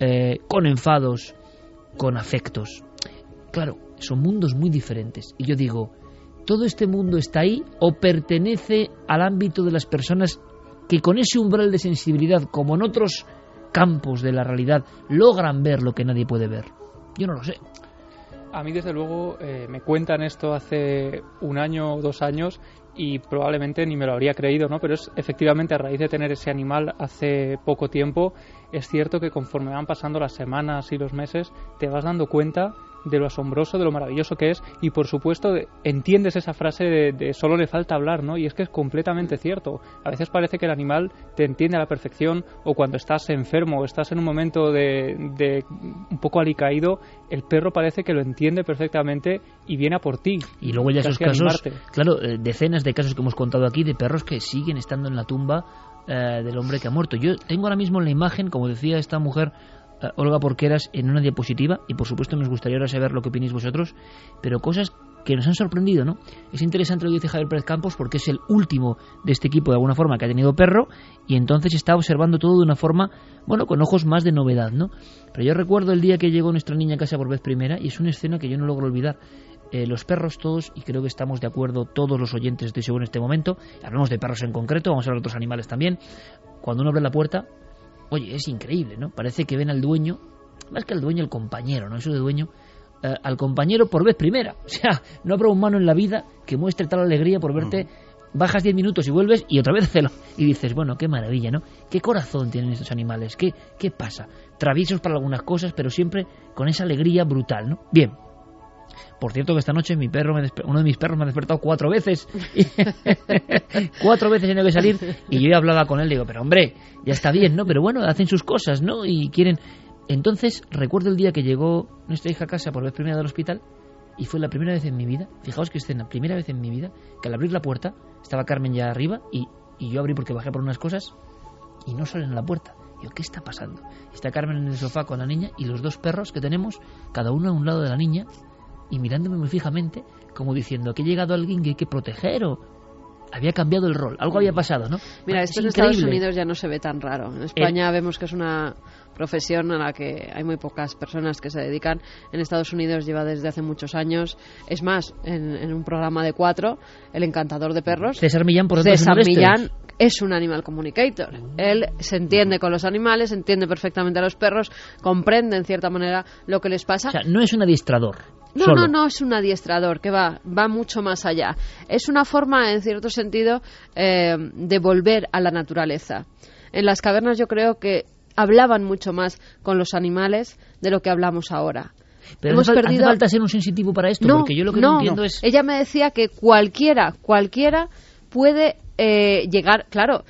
eh, con enfados, con afectos. Claro, son mundos muy diferentes. Y yo digo, ¿todo este mundo está ahí o pertenece al ámbito de las personas que con ese umbral de sensibilidad, como en otros campos de la realidad, logran ver lo que nadie puede ver? Yo no lo sé. A mí, desde luego, eh, me cuentan esto hace un año o dos años y probablemente ni me lo habría creído, ¿no? Pero es efectivamente a raíz de tener ese animal hace poco tiempo, es cierto que conforme van pasando las semanas y los meses, te vas dando cuenta de lo asombroso, de lo maravilloso que es y por supuesto entiendes esa frase de, de, solo le falta hablar, ¿no? Y es que es completamente cierto. A veces parece que el animal te entiende a la perfección o cuando estás enfermo o estás en un momento de, de un poco alicaído, el perro parece que lo entiende perfectamente y viene a por ti. Y luego ya esos casos, claro, eh, decenas de casos que hemos contado aquí de perros que siguen estando en la tumba eh, del hombre que ha muerto. Yo tengo ahora mismo en la imagen, como decía esta mujer, Olga Porqueras en una diapositiva y por supuesto nos gustaría ahora saber lo que opinéis vosotros, pero cosas que nos han sorprendido, ¿no? Es interesante lo que dice Javier Pérez Campos porque es el último de este equipo de alguna forma que ha tenido perro y entonces está observando todo de una forma, bueno, con ojos más de novedad, ¿no? Pero yo recuerdo el día que llegó nuestra niña a casa por vez primera y es una escena que yo no logro olvidar. Eh, los perros todos, y creo que estamos de acuerdo todos los oyentes, estoy seguro en este momento, hablamos de perros en concreto, vamos a hablar de otros animales también, cuando uno abre la puerta, Oye, es increíble, ¿no? Parece que ven al dueño, más que al dueño, el compañero, ¿no? Eso de dueño, eh, al compañero por vez primera. O sea, no habrá un humano en la vida que muestre tal alegría por verte. Bajas 10 minutos y vuelves y otra vez hacerlo. Y dices, bueno, qué maravilla, ¿no? ¿Qué corazón tienen estos animales? ¿Qué, ¿Qué pasa? Traviesos para algunas cosas, pero siempre con esa alegría brutal, ¿no? Bien. Por cierto que esta noche mi perro me uno de mis perros me ha despertado cuatro veces. cuatro veces he tenido que salir y yo hablaba con él. Digo, pero hombre, ya está bien, ¿no? Pero bueno, hacen sus cosas, ¿no? Y quieren... Entonces recuerdo el día que llegó nuestra hija a casa por vez primera del hospital y fue la primera vez en mi vida, fijaos que escena, primera vez en mi vida, que al abrir la puerta estaba Carmen ya arriba y, y yo abrí porque bajé por unas cosas y no salen a la puerta. Yo, ¿qué está pasando? Está Carmen en el sofá con la niña y los dos perros que tenemos, cada uno a un lado de la niña, y mirándome muy fijamente, como diciendo que ha llegado alguien que hay que proteger o había cambiado el rol, algo había pasado, ¿no? Mira, Es esto en Estados. Unidos ya no se ve tan raro. En España vemos que es una profesión a la que hay muy pocas personas que se dedican. En Estados Unidos lleva desde hace muchos años. Es más, en, en un programa de cuatro, El Encantador de Perros, César Millán, por César. Millán es un animal communicator. Él se entiende con los animales, entiende perfectamente a los perros, comprende en cierta manera lo que les pasa. O sea, no es un adiestrador. No, solo. no, no es un adiestrador que va, va mucho más allá. Es una forma, en cierto sentido, eh, de volver a la naturaleza. En las cavernas yo creo que hablaban mucho más con los animales de lo que hablamos ahora. Pero Hemos hace, fal- hace perdido- falta ser un sensitivo para esto, no, porque yo lo que no, no, entiendo es... Ella me decía que cualquiera, cualquiera puede eh, llegar, claro,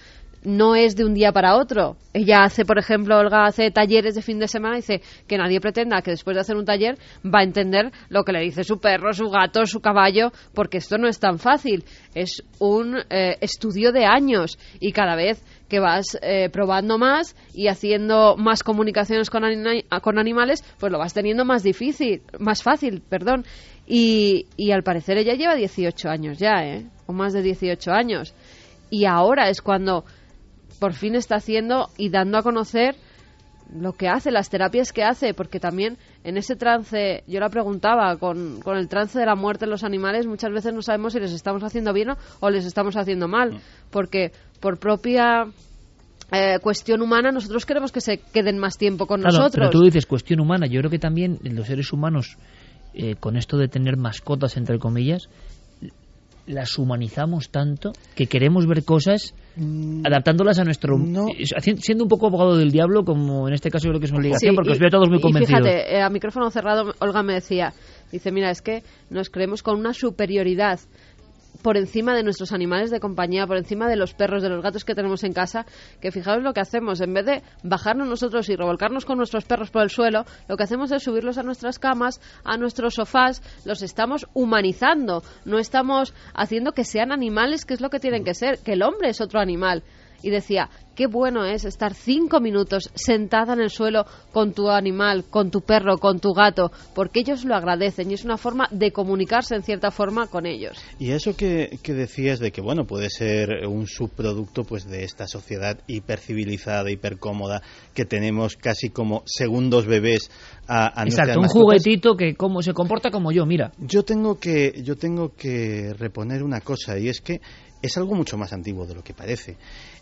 no es de un día para otro. Ella hace, por ejemplo, Olga hace talleres de fin de semana y dice que nadie pretenda que después de hacer un taller va a entender lo que le dice su perro, su gato, su caballo, porque esto no es tan fácil. Es un eh, estudio de años y cada vez que vas eh, probando más y haciendo más comunicaciones con, ani- con animales, pues lo vas teniendo más difícil, más fácil, perdón. Y, y al parecer ella lleva 18 años ya, ¿eh? O más de 18 años. Y ahora es cuando por fin está haciendo y dando a conocer lo que hace, las terapias que hace, porque también en ese trance, yo la preguntaba, con, con el trance de la muerte en los animales, muchas veces no sabemos si les estamos haciendo bien o, o les estamos haciendo mal, porque por propia eh, cuestión humana nosotros queremos que se queden más tiempo con Claro, nosotros. pero tú dices cuestión humana. Yo creo que también los seres humanos, eh, con esto de tener mascotas, entre comillas, las humanizamos tanto que queremos ver cosas adaptándolas a nuestro... no. siendo un poco abogado del diablo, como en este caso yo creo que es una obligación, Sí, porque y- os veo todos muy y convencidos. fíjate, eh, a micrófono cerrado, Olga me decía, dice, mira, es que nos creemos con una superioridad por encima de nuestros animales de compañía, por encima de los perros, de los gatos que tenemos en casa, que fijaos lo que hacemos, en vez de bajarnos nosotros y revolcarnos con nuestros perros por el suelo, lo que hacemos es subirlos a nuestras camas, a nuestros sofás, los estamos humanizando, no estamos haciendo que sean animales, que es lo que tienen que ser, que el hombre es otro animal. Y decía, qué bueno es estar cinco minutos sentada en el suelo con tu animal, con tu perro, con tu gato, porque ellos lo agradecen y es una forma de comunicarse en cierta forma con ellos. Y eso que, que decías de que bueno puede ser un subproducto pues de esta sociedad hipercivilizada, hipercómoda que tenemos casi como segundos bebés a, Exacto, un mascotas. juguetito que como se comporta como yo, mira. Yo tengo que yo tengo que reponer una cosa y es que es algo mucho más antiguo de lo que parece.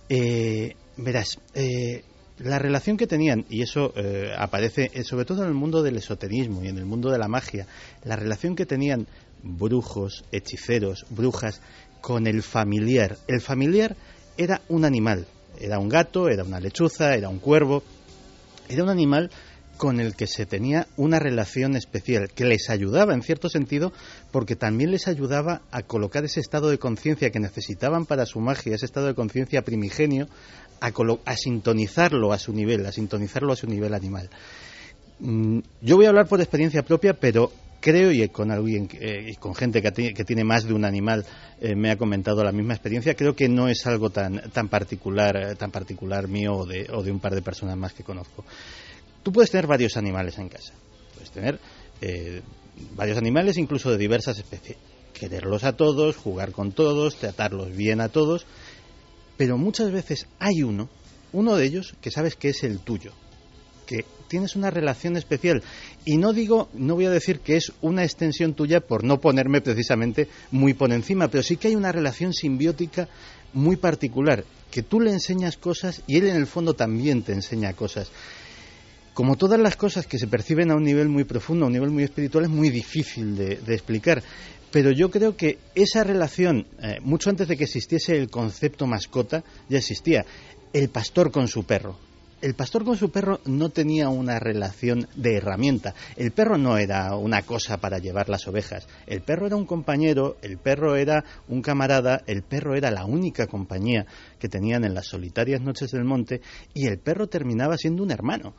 Eh, verás, eh, la relación que tenían, y eso eh, aparece sobre todo en el mundo del esoterismo y en el mundo de la magia, la relación que tenían brujos, hechiceros, brujas con el familiar. El familiar era un animal, era un gato, era una lechuza, era un cuervo, era un animal con el que se tenía una relación especial, que les ayudaba en cierto sentido, porque también les ayudaba a colocar ese estado de conciencia que necesitaban para su magia, ese estado de conciencia primigenio, a, a sintonizarlo a su nivel, a sintonizarlo a su nivel animal. Mm, Yo voy a hablar por experiencia propia, pero creo y con alguien eh, y con gente que, que tiene más de un animal eh, me ha comentado la misma experiencia. Creo que no es algo tan tan particular eh, tan particular mío o de, o de un par de personas más que conozco. Tú puedes tener varios animales en casa. Puedes tener eh, varios animales, incluso de diversas especies. Quererlos a todos, jugar con todos, tratarlos bien a todos. Pero muchas veces hay uno, uno de ellos, que sabes que es el tuyo. Que tienes una relación especial. Y no digo, no voy a decir que es una extensión tuya por no ponerme precisamente muy por encima, pero sí que hay una relación simbiótica muy particular. Que tú le enseñas cosas y él en el fondo también te enseña cosas como todas las cosas que se perciben a un nivel muy profundo, a un nivel muy espiritual, es muy difícil de, explicar. Pero yo creo que esa relación, eh, mucho antes de que existiese el concepto mascota, ya existía. El pastor con su perro. el pastor con su perro no tenía una relación de herramienta. El perro no era una cosa para llevar las ovejas. El perro era un compañero, el perro era un camarada, el perro era la única compañía que tenían en las solitarias noches del monte y el perro terminaba siendo un hermano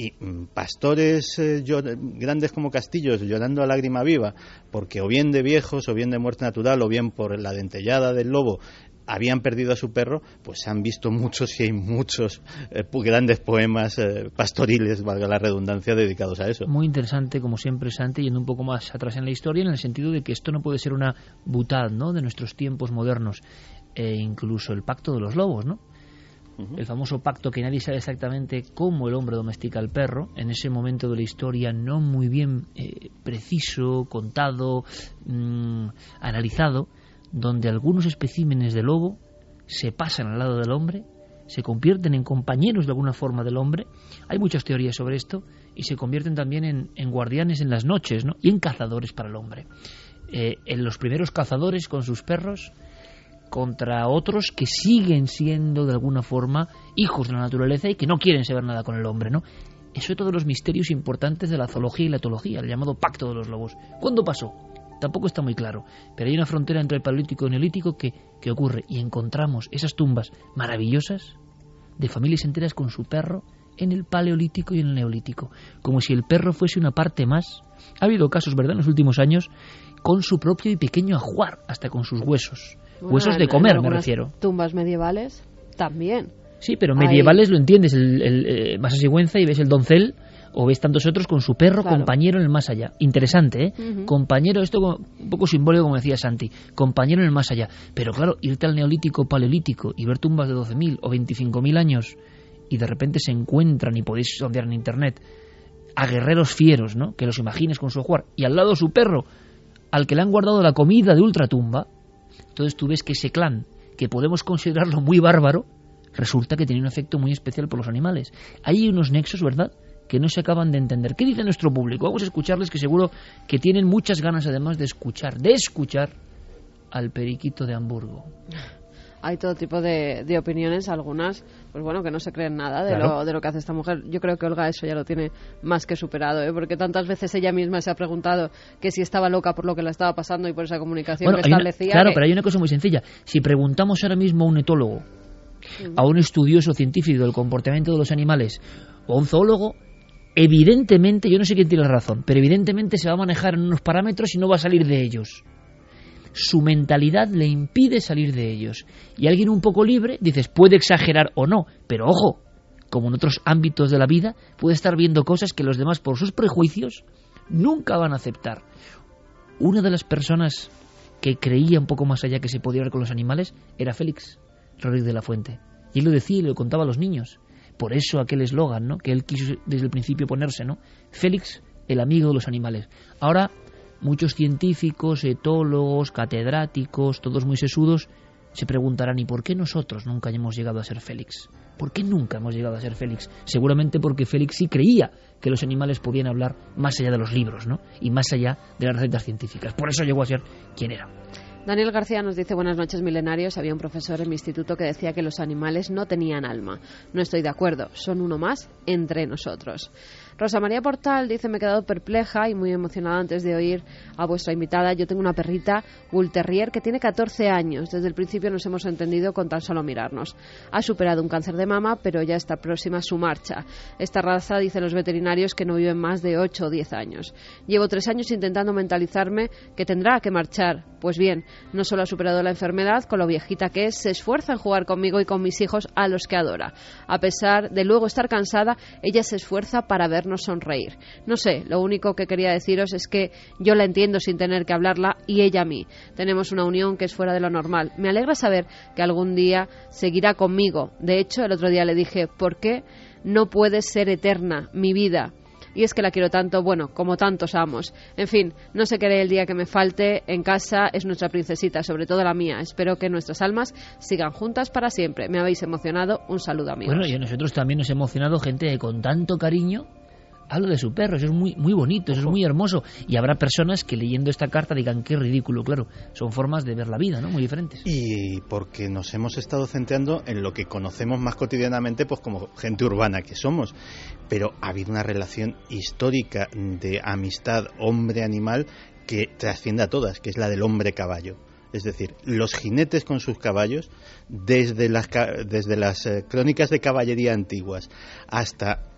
y mm, pastores eh, grandes como castillos llorando a lágrima viva, porque o bien de viejos, o bien de muerte natural, o bien por la dentellada del lobo, habían perdido a su perro, pues han visto muchos y hay muchos eh, grandes poemas eh, pastoriles, valga la redundancia, dedicados a eso. Muy interesante, como siempre, Santi, yendo un poco más atrás en la historia, en el sentido de que esto no puede ser una butad, ¿no?, de nuestros tiempos modernos, e incluso el pacto de los lobos, ¿no?, el famoso pacto que nadie sabe exactamente cómo el hombre domestica al perro, en ese momento de la historia no muy bien eh, preciso, contado, mm, analizado, donde algunos especímenes de lobo se pasan al lado del hombre, se convierten en compañeros de alguna forma del hombre. Hay muchas teorías sobre esto y se convierten también en, guardianes en las noches ¿no? y en cazadores para el hombre. Eh, en los primeros cazadores con sus perros contra otros que siguen siendo de alguna forma hijos de la naturaleza y que no quieren saber nada con el hombre, ¿no? Eso es todos los misterios importantes de la zoología y la etología, el llamado pacto de los lobos. ¿Cuándo pasó? Tampoco está muy claro, pero hay una frontera entre el paleolítico y el neolítico que, que ocurre y encontramos esas tumbas maravillosas de familias enteras con su perro en el paleolítico y en el neolítico, como si el perro fuese una parte más. Ha habido casos, ¿verdad?, en los últimos años con su propio y pequeño ajuar, hasta con sus huesos. Huesos de comer, me refiero. Tumbas medievales también. Sí, pero medievales lo entiendes, el, el, eh, vas a Sigüenza y ves el doncel o ves tantos otros con su perro compañero en el más allá. Interesante, ¿eh? Compañero, esto un poco simbólico como decía Santi, compañero en el más allá. Pero claro, irte al neolítico, paleolítico y ver tumbas de 12.000 o 25.000 años y de repente se encuentran y podéis sondear en internet a guerreros fieros, ¿no? Que los imagines con su ajuar y al lado su perro al que le han guardado la comida de ultratumba, entonces tú ves que ese clan, que podemos considerarlo muy bárbaro, resulta que tiene un efecto muy especial por los animales. Hay unos nexos, ¿verdad?, que no se acaban de entender. ¿Qué dice nuestro público? Vamos a escucharles que seguro que tienen muchas ganas además de escuchar, de escuchar al periquito de Hamburgo hay todo tipo de, de, opiniones, algunas, pues bueno, que no se creen nada de, lo, de lo que hace esta mujer. Yo creo que Olga eso ya lo tiene más que superado, ¿eh? porque tantas veces ella misma se ha preguntado que si estaba loca por lo que le estaba pasando y por esa comunicación que establecía. claro, pero hay una cosa muy sencilla. Si preguntamos ahora mismo a un etólogo, a un estudioso científico del comportamiento de los animales o a un zoólogo, evidentemente, yo no sé quién tiene la razón, pero evidentemente se va a manejar en unos parámetros y no va a salir de ellos su mentalidad le impide salir de ellos. Y alguien un poco libre, dices, puede exagerar o no, pero ojo, como en otros ámbitos de la vida, puede estar viendo cosas que los demás, por sus prejuicios, nunca van a aceptar. Una de las personas que creía un poco más allá que se podía ver con los animales era Félix Rodríguez de la Fuente. Y él lo decía y lo contaba a los niños. Por eso aquel eslogan, ¿no? Que él quiso desde el principio ponerse, ¿no? Félix, el amigo de los animales. Ahora muchos científicos, etólogos, catedráticos, todos muy sesudos, se preguntarán ¿y por qué nosotros nunca hemos llegado a ser Félix? ¿Por qué nunca hemos llegado a ser Félix? Seguramente porque Félix sí creía que los animales podían hablar más allá de los libros, ¿no? Y más allá de las recetas científicas. Por eso llegó a ser quien era. Daniel García nos dice buenas noches milenarios. Había un profesor en mi instituto que decía que los animales no tenían alma. No estoy de acuerdo. Son uno más entre nosotros. Rosa María Portal dice, me he quedado perpleja y muy emocionada antes de oír a vuestra invitada. Yo tengo una perrita Bull Terrier que tiene 14 años. Desde el principio nos hemos entendido con tan solo mirarnos. Ha superado un cáncer de mama, pero ya está próxima a su marcha. Esta raza, dicen los veterinarios, que no vive más de 8 o 10 años. Llevo tres años intentando mentalizarme que tendrá que marchar. Pues bien, no solo ha superado la enfermedad, con lo viejita que es, se esfuerza en jugar conmigo y con mis hijos a los que adora. A pesar de luego estar cansada, ella se esfuerza para vernos sonreír. No sé, lo único que quería deciros es que yo la entiendo sin tener que hablarla y ella a mí. Tenemos una unión que es fuera de lo normal. Me alegra saber que algún día seguirá conmigo. De hecho, el otro día le dije, ¿por qué no puede ser eterna mi vida? y es que la quiero tanto, bueno, como tantos amos. En fin, no se quede el día que me falte en casa, es nuestra princesita, sobre todo la mía. Espero que nuestras almas sigan juntas para siempre. Me habéis emocionado, un saludo amigos. Bueno, y a nosotros también nos ha emocionado gente con tanto cariño habla de su perro, eso es muy, muy bonito, eso es muy hermoso. Y habrá personas que leyendo esta carta digan qué ridículo, claro. Son formas de ver la vida, ¿no? Muy diferentes. Y porque nos hemos estado centrando en lo que conocemos más cotidianamente, pues como gente urbana que somos. Pero ha habido una relación histórica de amistad hombre-animal que trasciende a todas, que es la del hombre-caballo. Es decir, los jinetes con sus caballos, desde las, desde las eh, crónicas de caballería antiguas hasta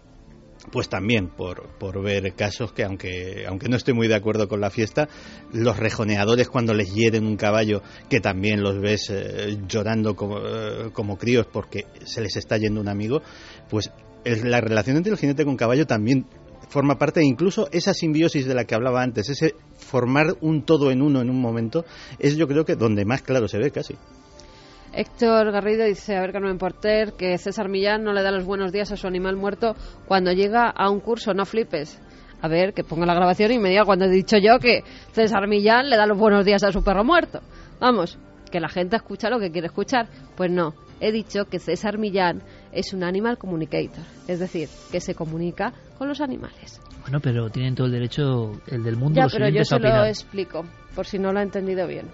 pues también por, por ver casos que aunque, aunque no estoy muy de acuerdo con la fiesta, los rejoneadores cuando les hieren un caballo, que también los ves eh, llorando como, eh, como, críos porque se les está yendo un amigo, pues la relación entre el jinete con caballo también forma parte de incluso esa simbiosis de la que hablaba antes, ese formar un todo en uno en un momento, es yo creo que donde más claro se ve casi. Héctor Garrido dice, a ver Carmen Porter, que César Millán no le da los buenos días a su animal muerto cuando llega a un curso, no flipes. A ver, que ponga la grabación y me diga cuando he dicho yo que César Millán le da los buenos días a su perro muerto. Vamos, que la gente escucha lo que quiere escuchar. Pues no, he dicho que César Millán es un animal communicator, es decir, que se comunica con los animales. Bueno, pero tienen todo el derecho, el del mundo, ya, pero yo se lo explico, por si no lo ha entendido bien.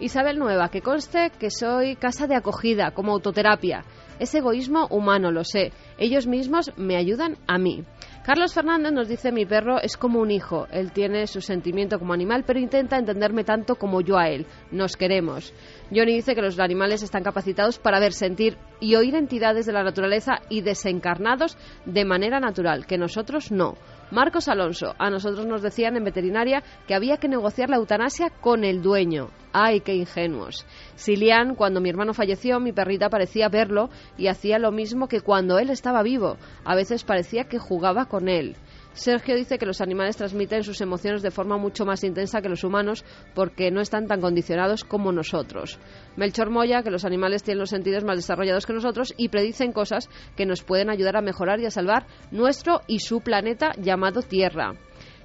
Isabel Nueva, que conste que soy casa de acogida, como autoterapia. Es egoísmo humano, lo sé. Ellos mismos me ayudan a mí. Carlos Fernández nos dice mi perro es como un hijo. Él tiene su sentimiento como animal, pero intenta entenderme tanto como yo a él. Nos queremos. Johnny dice que los animales están capacitados para ver, sentir y oír entidades de la naturaleza y desencarnados de manera natural, que nosotros no. Marcos Alonso, a nosotros nos decían en veterinaria que había que negociar la eutanasia con el dueño. ¡Ay, qué ingenuos! Silian, cuando mi hermano falleció, mi perrita parecía verlo y hacía lo mismo que cuando él estaba vivo. A veces parecía que jugaba con él. Sergio dice que los animales transmiten sus emociones de forma mucho más intensa que los humanos porque no están tan condicionados como nosotros. Melchor Moya que los animales tienen los sentidos más desarrollados que nosotros y predicen cosas que nos pueden ayudar a mejorar y a salvar nuestro y su planeta llamado Tierra.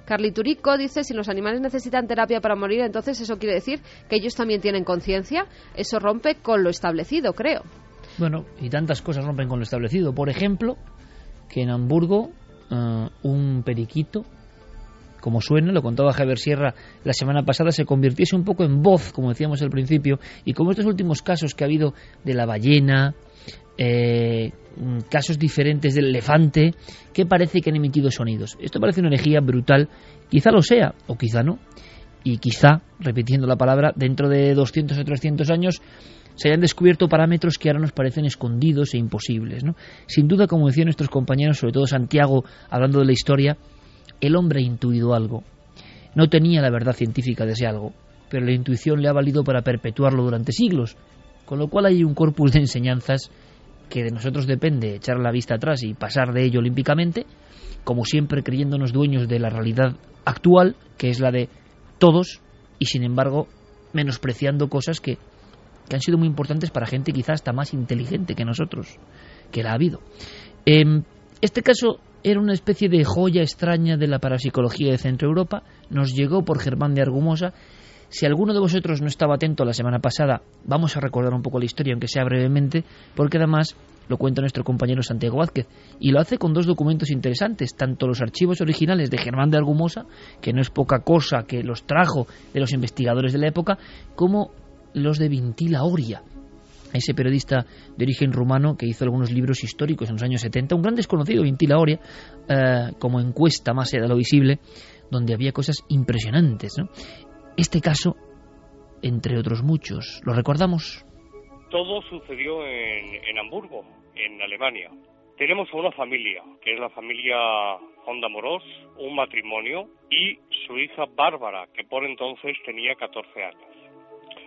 Carly Turico dice, si los animales necesitan terapia para morir, entonces eso quiere decir que ellos también tienen conciencia. Eso rompe con lo establecido, creo. Bueno, y tantas cosas rompen con lo establecido. Por ejemplo, que en Hamburgo eh, un periquito, como suena, lo contaba Javier Sierra la semana pasada, se convirtiese un poco en voz, como decíamos al principio, y como estos últimos casos que ha habido de la ballena, eh, casos diferentes del elefante, que parece que han emitido sonidos. Esto parece una energía brutal, quizá lo sea, o quizá no, y quizá, repitiendo la palabra, dentro de 200 o 300 años se hayan descubierto parámetros que ahora nos parecen escondidos e imposibles. ¿no? Sin duda, como decían nuestros compañeros, sobre todo Santiago, hablando de la historia, el hombre ha intuido algo. No tenía la verdad científica de ese algo, pero la intuición le ha valido para perpetuarlo durante siglos, con lo cual hay un corpus de enseñanzas que de nosotros depende echar la vista atrás y pasar de ello olímpicamente, como siempre creyéndonos dueños de la realidad actual, que es la de todos, y sin embargo menospreciando cosas que que han sido muy importantes para gente quizás hasta más inteligente que nosotros, que la ha habido. Em, este caso era una especie de joya extraña de la parapsicología de Centro Europa, nos llegó por Germán de Argumosa. Si alguno de vosotros no estaba atento la semana pasada, vamos a recordar un poco la historia, aunque sea brevemente, porque además lo cuenta nuestro compañero Santiago Vázquez, y lo hace con dos documentos interesantes, tanto los archivos originales de Germán de Argumosa, que no es poca cosa que los trajo de los investigadores de la época, como los de Vintila Oria, ese periodista de origen rumano que hizo algunos libros históricos en los años 70, un gran desconocido, Vintila Oria, eh, como encuesta más allá de lo visible, donde había cosas impresionantes. Este caso, entre otros muchos, ¿lo recordamos? Todo sucedió en, en Hamburgo, en Alemania. Tenemos a una familia, que es la familia Honda Moros, un matrimonio y su hija Bárbara, que por entonces tenía 14 años.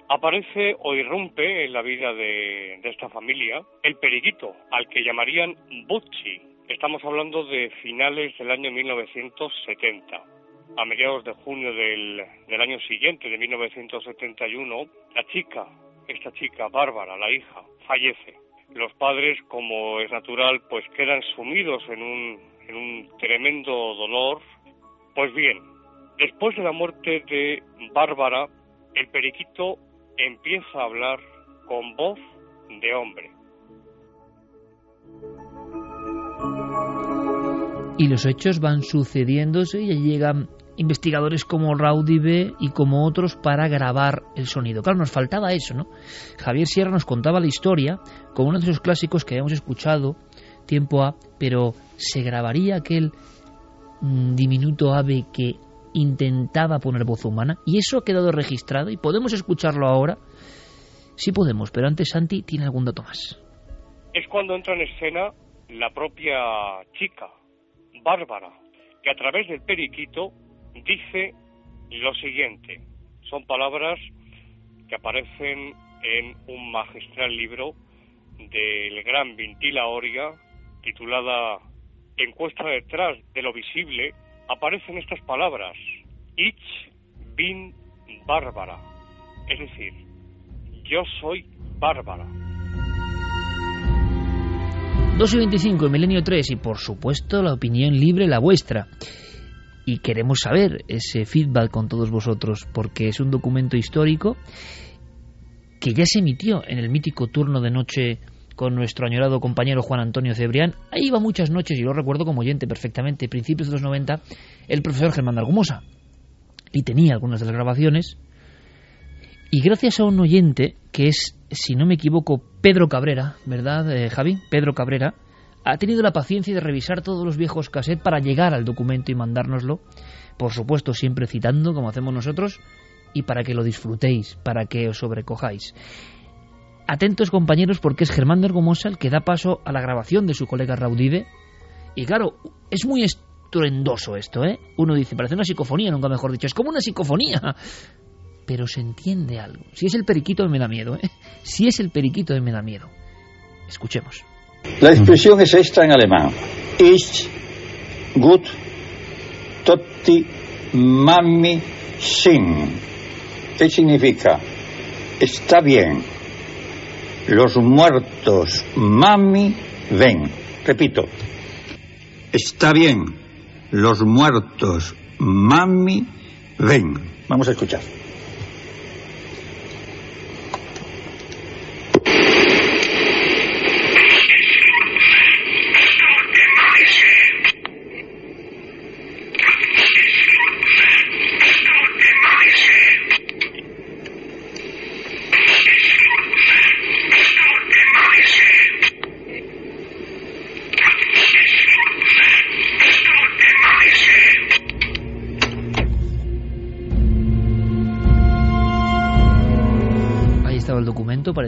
Aparece o irrumpe en la vida de, esta familia el periquito, al que llamarían Butchi. Estamos hablando de finales del año 1970. A mediados de junio del, del año siguiente, de 1971, la chica, esta chica, Bárbara, la hija, fallece. Los padres, como es natural, pues quedan sumidos en un, en un tremendo dolor. Pues bien, después de la muerte de Bárbara, el periquito empieza a hablar con voz de hombre. Y los hechos van sucediéndose y llegan investigadores como Raudive y como otros para grabar el sonido. Claro, nos faltaba eso, ¿no? Javier Sierra nos contaba la historia como uno de esos clásicos que habíamos escuchado tiempo A, pero se grabaría aquel mm, diminuto ave que intentaba poner voz humana y eso ha quedado registrado y podemos escucharlo ahora. Sí podemos, pero antes Santi tiene algún dato más. Es cuando entra en escena la propia chica, Bárbara, que a través del periquito dice lo siguiente. Son palabras que aparecen en un magistral libro del gran Vintila Oria, titulada Encuesta detrás de lo visible, aparecen estas palabras. Ich bin Bárbara. Es decir, yo soy Bárbara. 2 y 25 Milenio 3 y por supuesto la opinión libre, la vuestra. Y queremos saber ese feedback con todos vosotros porque es un documento histórico que ya se emitió en el mítico turno de noche con nuestro añorado compañero Juan Antonio Cebrián. Ahí iba muchas noches, y lo recuerdo como oyente perfectamente, principios de los 90, el profesor Germán Argumosa. Y tenía algunas de las grabaciones. Y gracias a un oyente, que es, si no me equivoco, Pedro Cabrera, ¿verdad, eh, Javi? Pedro Cabrera, ha tenido la paciencia de revisar todos los viejos cassettes para llegar al documento y mandárnoslo. Por supuesto, siempre citando, como hacemos nosotros, y para que lo disfrutéis, para que os sobrecojáis. Atentos compañeros porque es Germán Nergomosa el que da paso a la grabación de su colega Raudive. Y claro, es muy estruendoso esto, ¿eh? Uno dice, parece una psicofonía, nunca mejor dicho, es como una psicofonía. Pero se entiende algo. Si es el periquito me da miedo, ¿eh? Si es el periquito me da miedo. Escuchemos. La expresión es esta en alemán. Ich, gut, totti, mami, sin. ¿Qué significa? Está bien, los muertos, mami, ven. Repito. Está bien. Los muertos, mami, ven. Vamos a escuchar.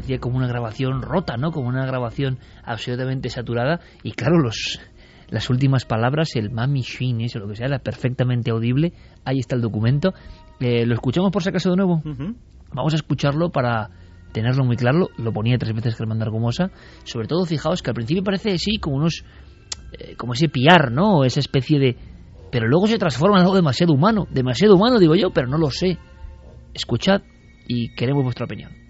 Parecía como una grabación rota, ¿no? Como una grabación absolutamente saturada. Y claro, los, las últimas palabras, el mami shin, eso, lo que sea, era perfectamente audible. Ahí está el documento. Eh, ¿Lo escuchamos por si acaso de nuevo? Vamos a escucharlo para tenerlo muy claro. Lo ponía tres veces Germán Dargomosa. Sobre todo, fijaos que al principio parece, sí, como unos... Eh, como ese piar, ¿no? Esa especie de... Pero luego se transforma en algo demasiado humano. Demasiado humano, digo yo, pero no lo sé. Escuchad y queremos vuestra opinión.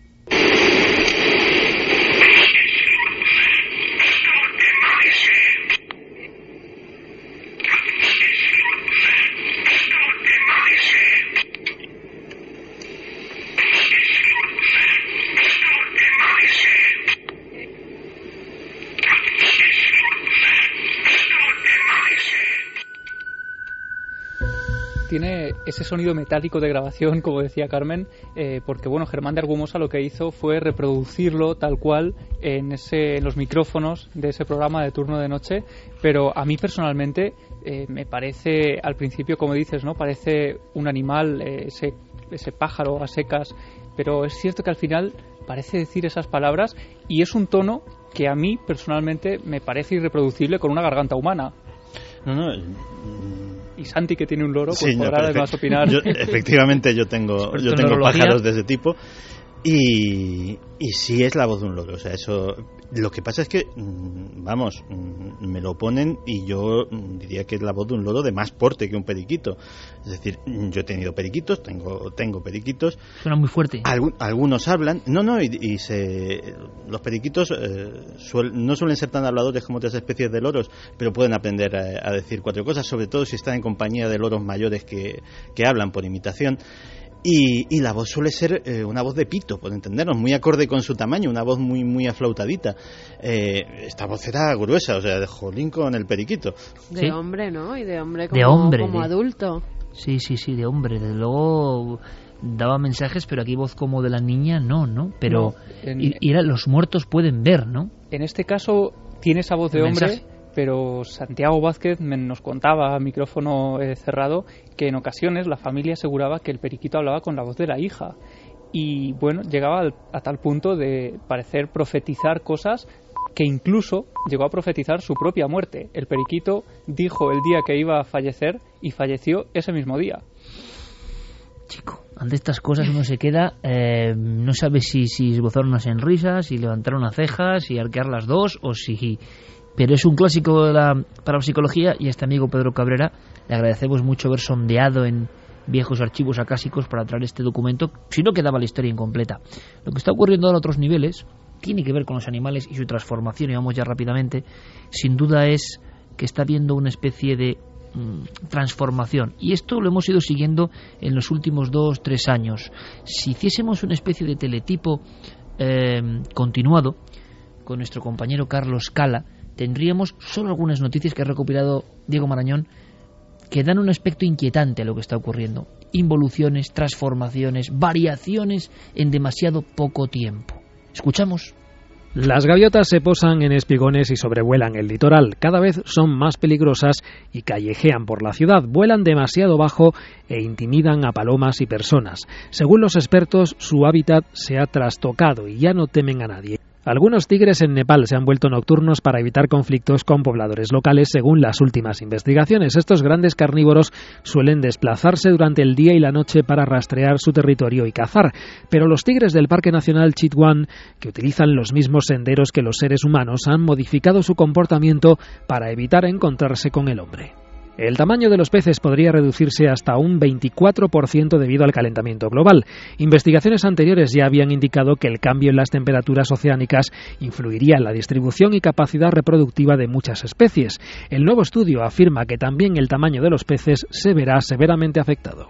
Tiene ese sonido metálico de grabación, como decía Carmen, eh, porque bueno, Germán de Argumosa lo que hizo fue reproducirlo tal cual en, ese, en los micrófonos de ese programa de turno de noche, pero a mí personalmente eh, me parece, al principio, como dices, ¿no? Parece un animal, eh, ese, ese pájaro a secas, pero es cierto que al final parece decir esas palabras y es un tono que a mí personalmente me parece irreproducible con una garganta humana. No, no, y Santi que tiene un loro, pues podrá además opinar. efectivamente yo tengo, yo tengo pájaros de ese tipo y, y sí es la voz de un loro. O sea, eso. Lo que pasa es que, mm, vamos, mm, me lo ponen y yo mm, diría que es la voz de un loro de más porte que un periquito. Es decir, yo he tenido periquitos, tengo, tengo periquitos. Suena muy fuerte. algunos hablan. No, no, y, se, los periquitos eh, no suelen ser tan habladores como otras especies de loros, pero pueden aprender a, decir cuatro cosas, sobre todo si están en compañía de loros mayores que, que hablan por imitación. Y, la voz suele ser eh, una voz de pito, por entendernos, muy acorde con su tamaño, una voz muy muy aflautadita. Eh, esta voz era gruesa, o sea, de jolín con el periquito. De hombre, ¿no? Y de hombre como, como adulto. Sí, sí, sí, de hombre. Desde luego daba mensajes, pero aquí voz como de la niña, no, ¿no? Pero y, era, los muertos pueden ver, ¿no? En este caso tiene esa voz de hombre pero Santiago Vázquez nos contaba a micrófono eh, cerrado que en ocasiones la familia aseguraba que el periquito hablaba con la voz de la hija y bueno, llegaba a tal punto de parecer profetizar cosas que incluso llegó a profetizar su propia muerte. El periquito dijo el día que iba a fallecer y falleció ese mismo día. Chico, ante estas cosas uno se queda, eh, no sabe si, si esbozar unas sonrisas, si levantar unas cejas, si arquear las dos o si pero es un clásico de la parapsicología y a este amigo Pedro Cabrera le agradecemos mucho haber sondeado en viejos archivos acásicos para traer este documento, si no quedaba la historia incompleta. Lo que está ocurriendo a otros niveles tiene que ver con los animales y su transformación, y vamos ya rápidamente, sin duda es que está habiendo una especie de mm, transformación. Y esto lo hemos ido siguiendo en los últimos dos, tres años. Si hiciésemos una especie de teletipo eh, continuado con nuestro compañero Carlos Cala, tendríamos solo algunas noticias que ha recopilado Diego Marañón que dan un aspecto inquietante a lo que está ocurriendo. Involuciones, transformaciones, variaciones en demasiado poco tiempo. Escuchamos. Las gaviotas se posan en espigones y sobrevuelan el litoral. Cada vez son más peligrosas y callejean por la ciudad. Vuelan demasiado bajo e intimidan a palomas y personas. Según los expertos, su hábitat se ha trastocado y ya no temen a nadie. Algunos tigres en Nepal se han vuelto nocturnos para evitar conflictos con pobladores locales, según las últimas investigaciones. Estos grandes carnívoros suelen desplazarse durante el día y la noche para rastrear su territorio y cazar, pero los tigres del Parque Nacional Chitwan, que utilizan los mismos senderos que los seres humanos, han modificado su comportamiento para evitar encontrarse con el hombre. El tamaño de los peces podría reducirse hasta un 24% debido al calentamiento global. Investigaciones anteriores ya habían indicado que el cambio en las temperaturas oceánicas influiría en la distribución y capacidad reproductiva de muchas especies. El nuevo estudio afirma que también el tamaño de los peces se verá severamente afectado.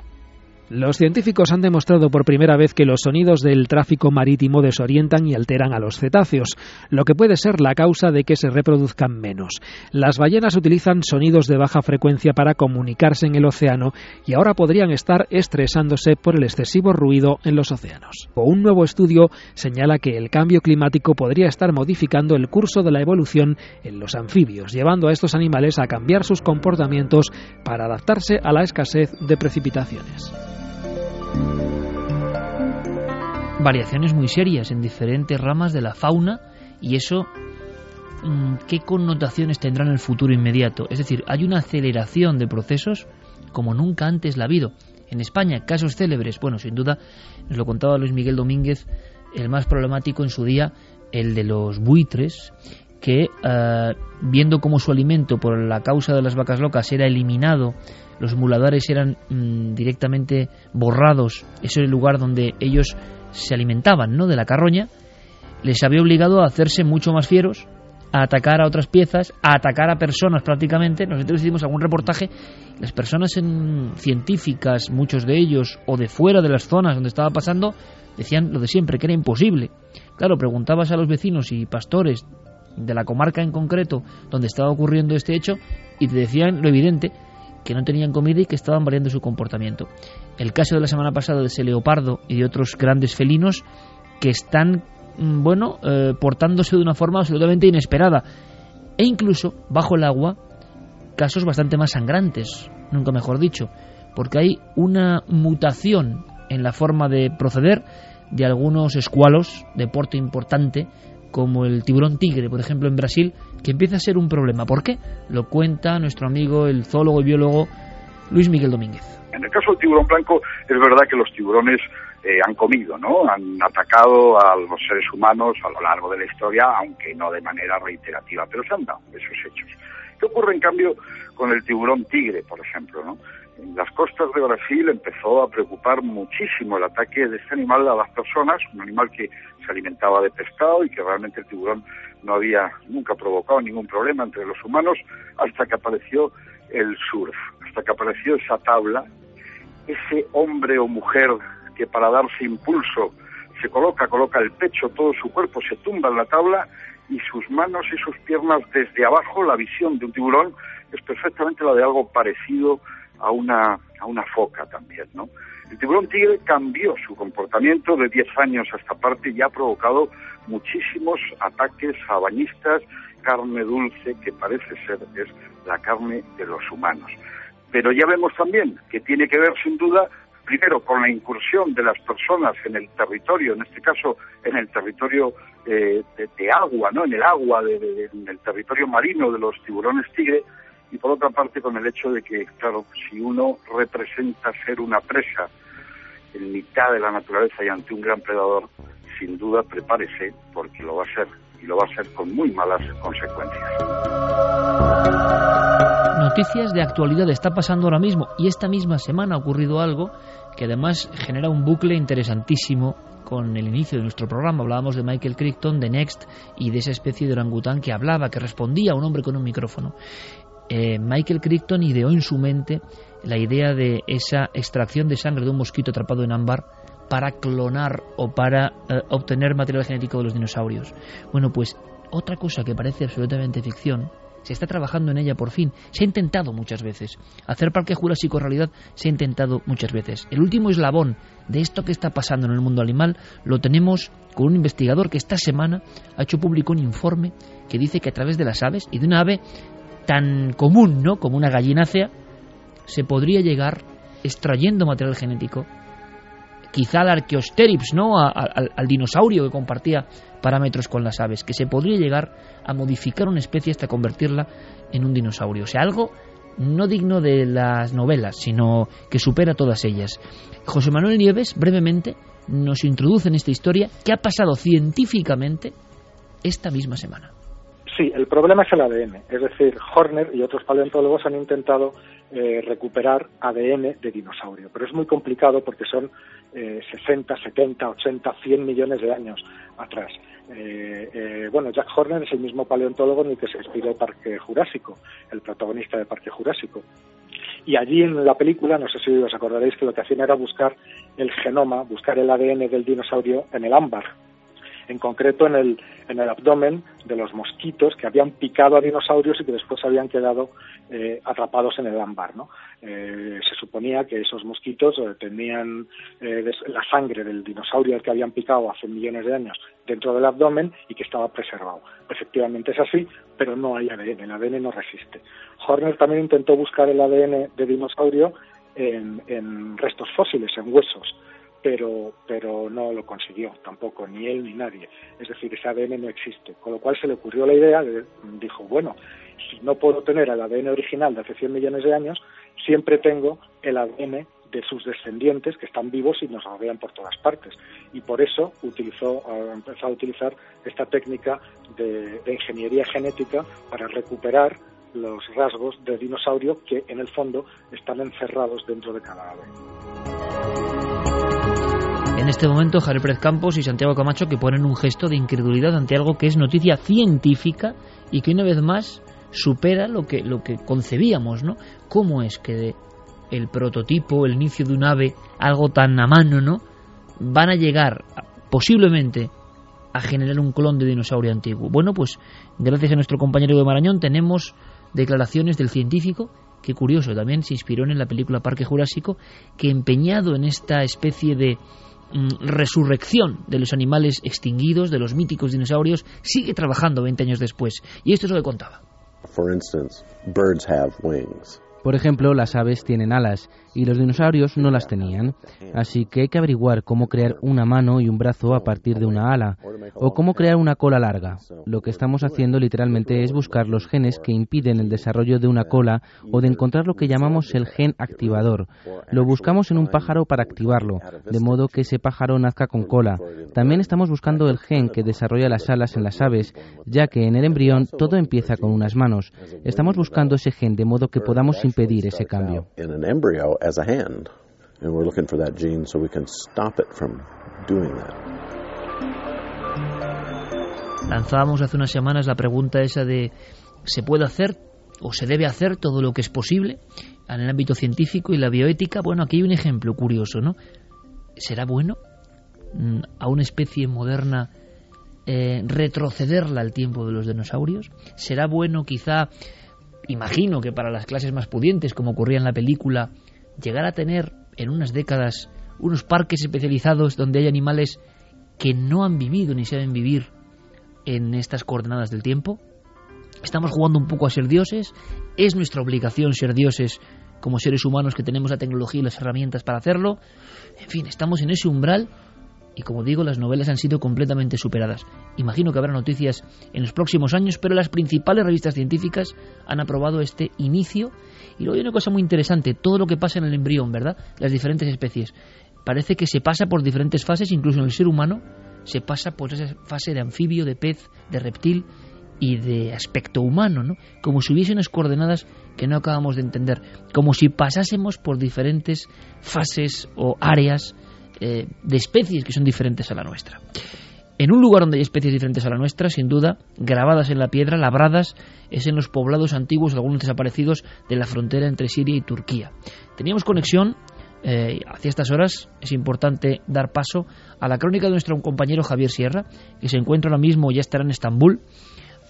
Los científicos han demostrado por primera vez que los sonidos del tráfico marítimo desorientan y alteran a los cetáceos, lo que puede ser la causa de que se reproduzcan menos. Las ballenas utilizan sonidos de baja frecuencia para comunicarse en el océano y ahora podrían estar estresándose por el excesivo ruido en los océanos. Un nuevo estudio señala que el cambio climático podría estar modificando el curso de la evolución en los anfibios, llevando a estos animales a cambiar sus comportamientos para adaptarse a la escasez de precipitaciones variaciones muy serias en diferentes ramas de la fauna y eso mm, qué connotaciones tendrá en el futuro inmediato. Es decir, hay una aceleración de procesos como nunca antes la ha habido. En España, casos célebres, bueno, sin duda, nos lo contaba Luis Miguel Domínguez, el más problemático en su día, el de los buitres, que eh, viendo cómo su alimento por la causa de las vacas locas era eliminado los muladares eran mm, directamente borrados, ese era el lugar donde ellos se alimentaban, ¿no? De la carroña, les había obligado a hacerse mucho más fieros, a atacar a otras piezas, a atacar a personas prácticamente. Nosotros hicimos algún reportaje, las personas en, científicas, muchos de ellos, o de fuera de las zonas donde estaba pasando, decían lo de siempre, que era imposible. Claro, preguntabas a los vecinos y pastores de la comarca en concreto donde estaba ocurriendo este hecho y te decían lo evidente, que no tenían comida y que estaban variando su comportamiento. El caso de la semana pasada de ese leopardo y de otros grandes felinos que están, mm, bueno, eh, portándose de una forma absolutamente inesperada. E incluso, bajo el agua, casos bastante más sangrantes, nunca mejor dicho, porque hay una mutación en la forma de proceder de algunos escualos de porte importante como el tiburón tigre, por ejemplo, en Brasil, que empieza a ser un problema. ¿Por qué? Lo cuenta nuestro amigo, el zoólogo y biólogo Luis Miguel Domínguez. En el caso del tiburón blanco, es verdad que los tiburones eh, han comido, ¿no? Han atacado a los seres humanos a lo largo de la historia, aunque no de manera reiterativa, pero se han dado esos hechos. ¿Qué ocurre, en cambio, con el tiburón tigre, por ejemplo, ¿no? En las costas de Brasil empezó a preocupar muchísimo el ataque de este animal a las personas, un animal que se alimentaba de pescado y que realmente el tiburón no había nunca provocado ningún problema entre los humanos hasta que apareció el surf, hasta que apareció esa tabla, ese hombre o mujer que para darse impulso se coloca, coloca el pecho, todo su cuerpo se tumba en la tabla y sus manos y sus piernas desde abajo, la visión de un tiburón es perfectamente la de algo parecido a una, a una foca también, ¿no? El tiburón tigre cambió su comportamiento de 10 años a esta parte y ha provocado muchísimos ataques a bañistas, carne dulce que parece ser es la carne de los humanos. Pero ya vemos también que tiene que ver sin duda primero con la incursión de las personas en el territorio, en este caso en el territorio eh, de, agua, no, en el agua, en el territorio marino de los tiburones tigre, y por otra parte con el hecho de que, claro, si uno representa ser una presa en mitad de la naturaleza y ante un gran predador, sin duda prepárese porque lo va a ser y lo va a ser con muy malas consecuencias. Noticias de actualidad está pasando ahora mismo y esta misma semana ha ocurrido algo que además genera un bucle interesantísimo con el inicio de nuestro programa. Hablábamos de Michael Crichton, de Next y de esa especie de orangután que hablaba, que respondía a un hombre con un micrófono. Eh, Michael Crichton ideó en su mente la idea de esa extracción de sangre de un mosquito atrapado en ámbar para clonar o para eh, obtener material genético de los dinosaurios. Bueno, pues otra cosa que parece absolutamente ficción, se está trabajando en ella por fin. Se ha intentado muchas veces. Hacer Parque Jurásico realidad se ha intentado muchas veces. El último eslabón de esto que está pasando en el mundo animal lo tenemos con un investigador que esta semana ha hecho público un informe que dice que a través de las aves y de una ave tan común, ¿no? Como una gallinácea, se podría llegar extrayendo material genético, quizá al Archaeopteryx, ¿no? al, dinosaurio que compartía parámetros con las aves, que se podría llegar a modificar una especie hasta convertirla en un dinosaurio. O sea, algo no digno de las novelas, sino que supera todas ellas. José Manuel Nieves, brevemente, nos introduce en esta historia que ha pasado científicamente esta misma semana. Sí, el problema es el ADN. Es decir, Horner y otros paleontólogos han intentado eh, recuperar ADN de dinosaurio, pero es muy complicado porque son 60, 70, 80, 100 millones de años atrás. Eh, eh, bueno, Jack Horner es el mismo paleontólogo en el que se inspiró Parque Jurásico, el protagonista de Parque Jurásico. Y allí en la película, no sé si os acordaréis que lo que hacían era buscar el genoma, buscar el ADN del dinosaurio en el ámbar, en concreto en el, en el abdomen de los mosquitos que habían picado a dinosaurios y que después habían quedado eh, atrapados en el ámbar. Eh, se suponía que esos mosquitos eh, tenían la sangre del dinosaurio al que habían picado hace millones de años dentro del abdomen y que estaba preservado. Efectivamente es así, pero no hay ADN, el ADN no resiste. Horner también intentó buscar el ADN de dinosaurio en restos fósiles, en huesos pero, pero no lo consiguió tampoco, ni él ni nadie. Es decir, ese ADN no existe. Con lo cual se le ocurrió la idea, de, dijo, bueno, si no puedo tener el ADN original de hace 100 millones de años, siempre tengo el ADN de sus descendientes que están vivos y nos rodean por todas partes. Y por eso utilizó, empezó a utilizar esta técnica de, de ingeniería genética para recuperar los rasgos de dinosaurio que en el fondo están encerrados dentro de cada ave en este momento Javier Pérez Campos y Santiago Camacho que ponen un gesto de incredulidad ante algo que es noticia científica y que una vez más supera lo que, lo que concebíamos, ¿no? ¿Cómo es que el prototipo, el inicio de un ave, algo tan a mano, ¿no? Van a llegar posiblemente a generar un clon de dinosaurio antiguo. Bueno, pues gracias a nuestro compañero de Marañón tenemos declaraciones del científico que curioso, también se inspiró en la película Parque Jurásico, que empeñado en esta especie de resurrección de los animales extinguidos, de los míticos dinosaurios, sigue trabajando 20 años después. Y esto es lo que contaba. Por ejemplo, las aves tienen alas y los dinosaurios no las tenían. Así que hay que averiguar cómo crear una mano y un brazo a partir de una ala, o cómo crear una cola larga. Lo que estamos haciendo literalmente es buscar los genes que impiden el desarrollo de una cola o de encontrar lo que llamamos el gen activador. Lo buscamos en un pájaro para activarlo, de modo que ese pájaro nazca con cola. También estamos buscando el gen que desarrolla las alas en las aves, ya que en el embrión todo empieza con unas manos. Estamos buscando ese gen de modo que podamos impedir ese cambio as a hand. And we're looking for that gene so we can stop it from doing that. Lanzábamos hace unas semanas la pregunta esa de ¿se puede hacer o se debe hacer todo lo que es posible en el ámbito científico y la bioética? Bueno, aquí hay un ejemplo curioso, ¿no? ¿Será bueno mm, a una especie moderna eh, retrocederla al tiempo de los dinosaurios? ¿Será bueno quizá, imagino que para las clases más pudientes, como ocurría en la película, llegar a tener en unas décadas unos parques especializados donde hay animales que no han vivido ni saben vivir en estas coordenadas del tiempo? Estamos jugando un poco a ser dioses. Es nuestra obligación ser dioses como seres humanos que tenemos la tecnología y las herramientas para hacerlo. En fin, estamos en ese umbral y como digo, las novelas han sido completamente superadas. Imagino que habrá noticias en los próximos años, pero las principales revistas científicas han aprobado este inicio. Y luego hay una cosa muy interesante, todo lo que pasa en el embrión, ¿verdad? Las diferentes especies. Parece que se pasa por diferentes fases, incluso en el ser humano, se pasa por esa fase de anfibio, de pez, de reptil y de aspecto humano, ¿no? Como si hubiese unas coordenadas que no acabamos de entender, como si pasásemos por diferentes fases o áreas eh, de especies que son diferentes a la nuestra. En un lugar donde hay especies diferentes a la nuestra, sin duda, grabadas en la piedra, labradas, es en los poblados antiguos, algunos desaparecidos, de la frontera entre Siria y Turquía. Teníamos conexión, eh, hacia estas horas es importante dar paso a la crónica de nuestro compañero Javier Sierra, que se encuentra ahora mismo, ya estará en Estambul.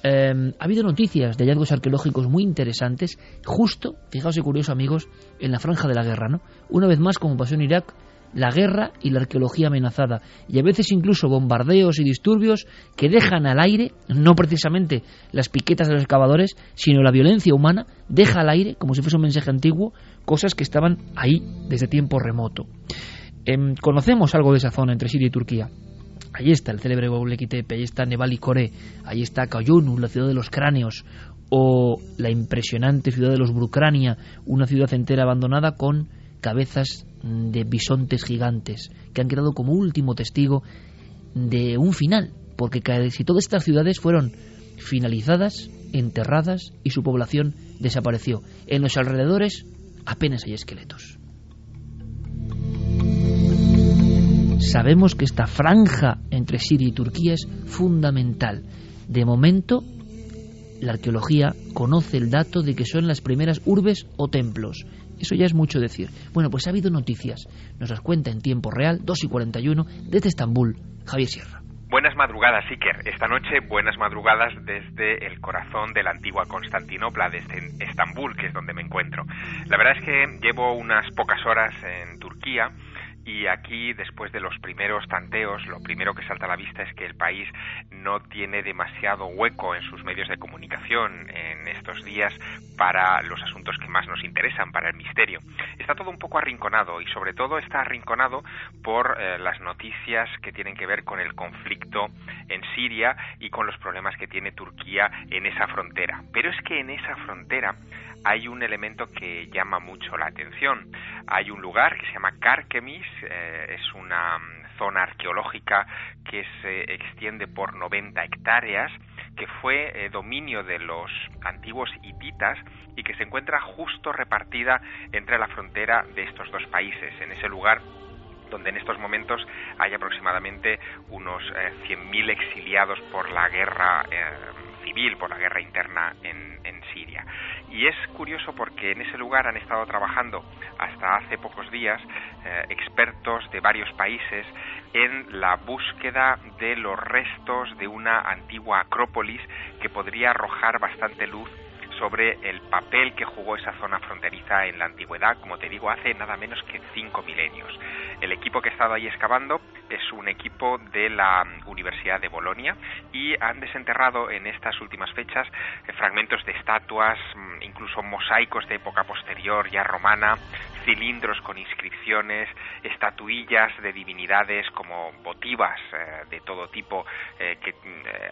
Eh, ha habido noticias de hallazgos arqueológicos muy interesantes, justo, fijaos y curioso amigos, en la franja de la guerra, ¿no? Una vez más, como pasó en Irak, la guerra y la arqueología amenazada, y a veces incluso bombardeos y disturbios que dejan al aire, no precisamente las piquetas de los excavadores, sino la violencia humana, deja al aire, como si fuese un mensaje antiguo, cosas que estaban ahí desde tiempo remoto. Em, conocemos algo de esa zona entre Siria y Turquía. Allí está el célebre Göbekli Tepe, allí está Nebali Kore, allí está Kayunu, la ciudad de los cráneos, o la impresionante ciudad de los Brucrania, una ciudad entera abandonada con cabezas de bisontes gigantes que han quedado como último testigo de un final, porque casi todas estas ciudades fueron finalizadas, enterradas y su población desapareció. En los alrededores apenas hay esqueletos. Sabemos que esta franja entre Siria y Turquía es fundamental. De momento, la arqueología conoce el dato de que son las primeras urbes o templos. Eso ya es mucho decir. Bueno, pues ha habido noticias. Nos las cuenta en tiempo real, 2 y 41, desde Estambul, Javier Sierra. Buenas madrugadas, Iker. Esta noche, buenas madrugadas desde el corazón de la antigua Constantinopla, desde Estambul, que es donde me encuentro. La verdad es que llevo unas pocas horas en Turquía y aquí, después de los primeros tanteos, lo primero que salta a la vista es que el país no tiene demasiado hueco en sus medios de comunicación en estos días para los asuntos que más nos interesan, para el misterio. Está todo un poco arrinconado y sobre todo está arrinconado por eh, las noticias que tienen que ver con el conflicto en Siria y con los problemas que tiene Turquía en esa frontera. Pero es que en esa frontera hay un elemento que llama mucho la atención. Hay un lugar que se llama Karkemis, eh, es una mm, zona arqueológica que se extiende por 90 hectáreas, que fue eh, dominio de los antiguos hititas y que se encuentra justo repartida entre la frontera de estos dos países. En ese lugar donde en estos momentos hay aproximadamente unos 100.000 eh, exiliados por la guerra civil, por la guerra interna en, Siria. Y es curioso porque en ese lugar han estado trabajando hasta hace pocos días eh, expertos de varios países en la búsqueda de los restos de una antigua acrópolis que podría arrojar bastante luz sobre el papel que jugó esa zona fronteriza en la antigüedad, como te digo, hace nada menos que cinco milenios. El equipo que ha estado ahí excavando es un equipo de la Universidad de Bolonia y han desenterrado en estas últimas fechas eh, fragmentos de estatuas, mm, incluso mosaicos de época posterior ya romana, cilindros con inscripciones, estatuillas de divinidades como votivas eh, de todo tipo eh, que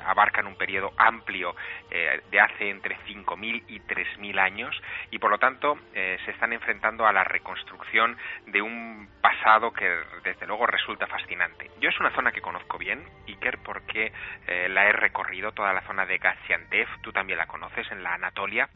abarcan un periodo amplio de hace entre 5.000 y 3.000 años y por lo tanto se están enfrentando a la reconstrucción de un pasado que desde luego resulta fascinante. Yo es una zona que conozco bien, Iker, porque eh, la he recorrido, toda la zona de Gaziantep, tú también la conoces, en la Anatolia,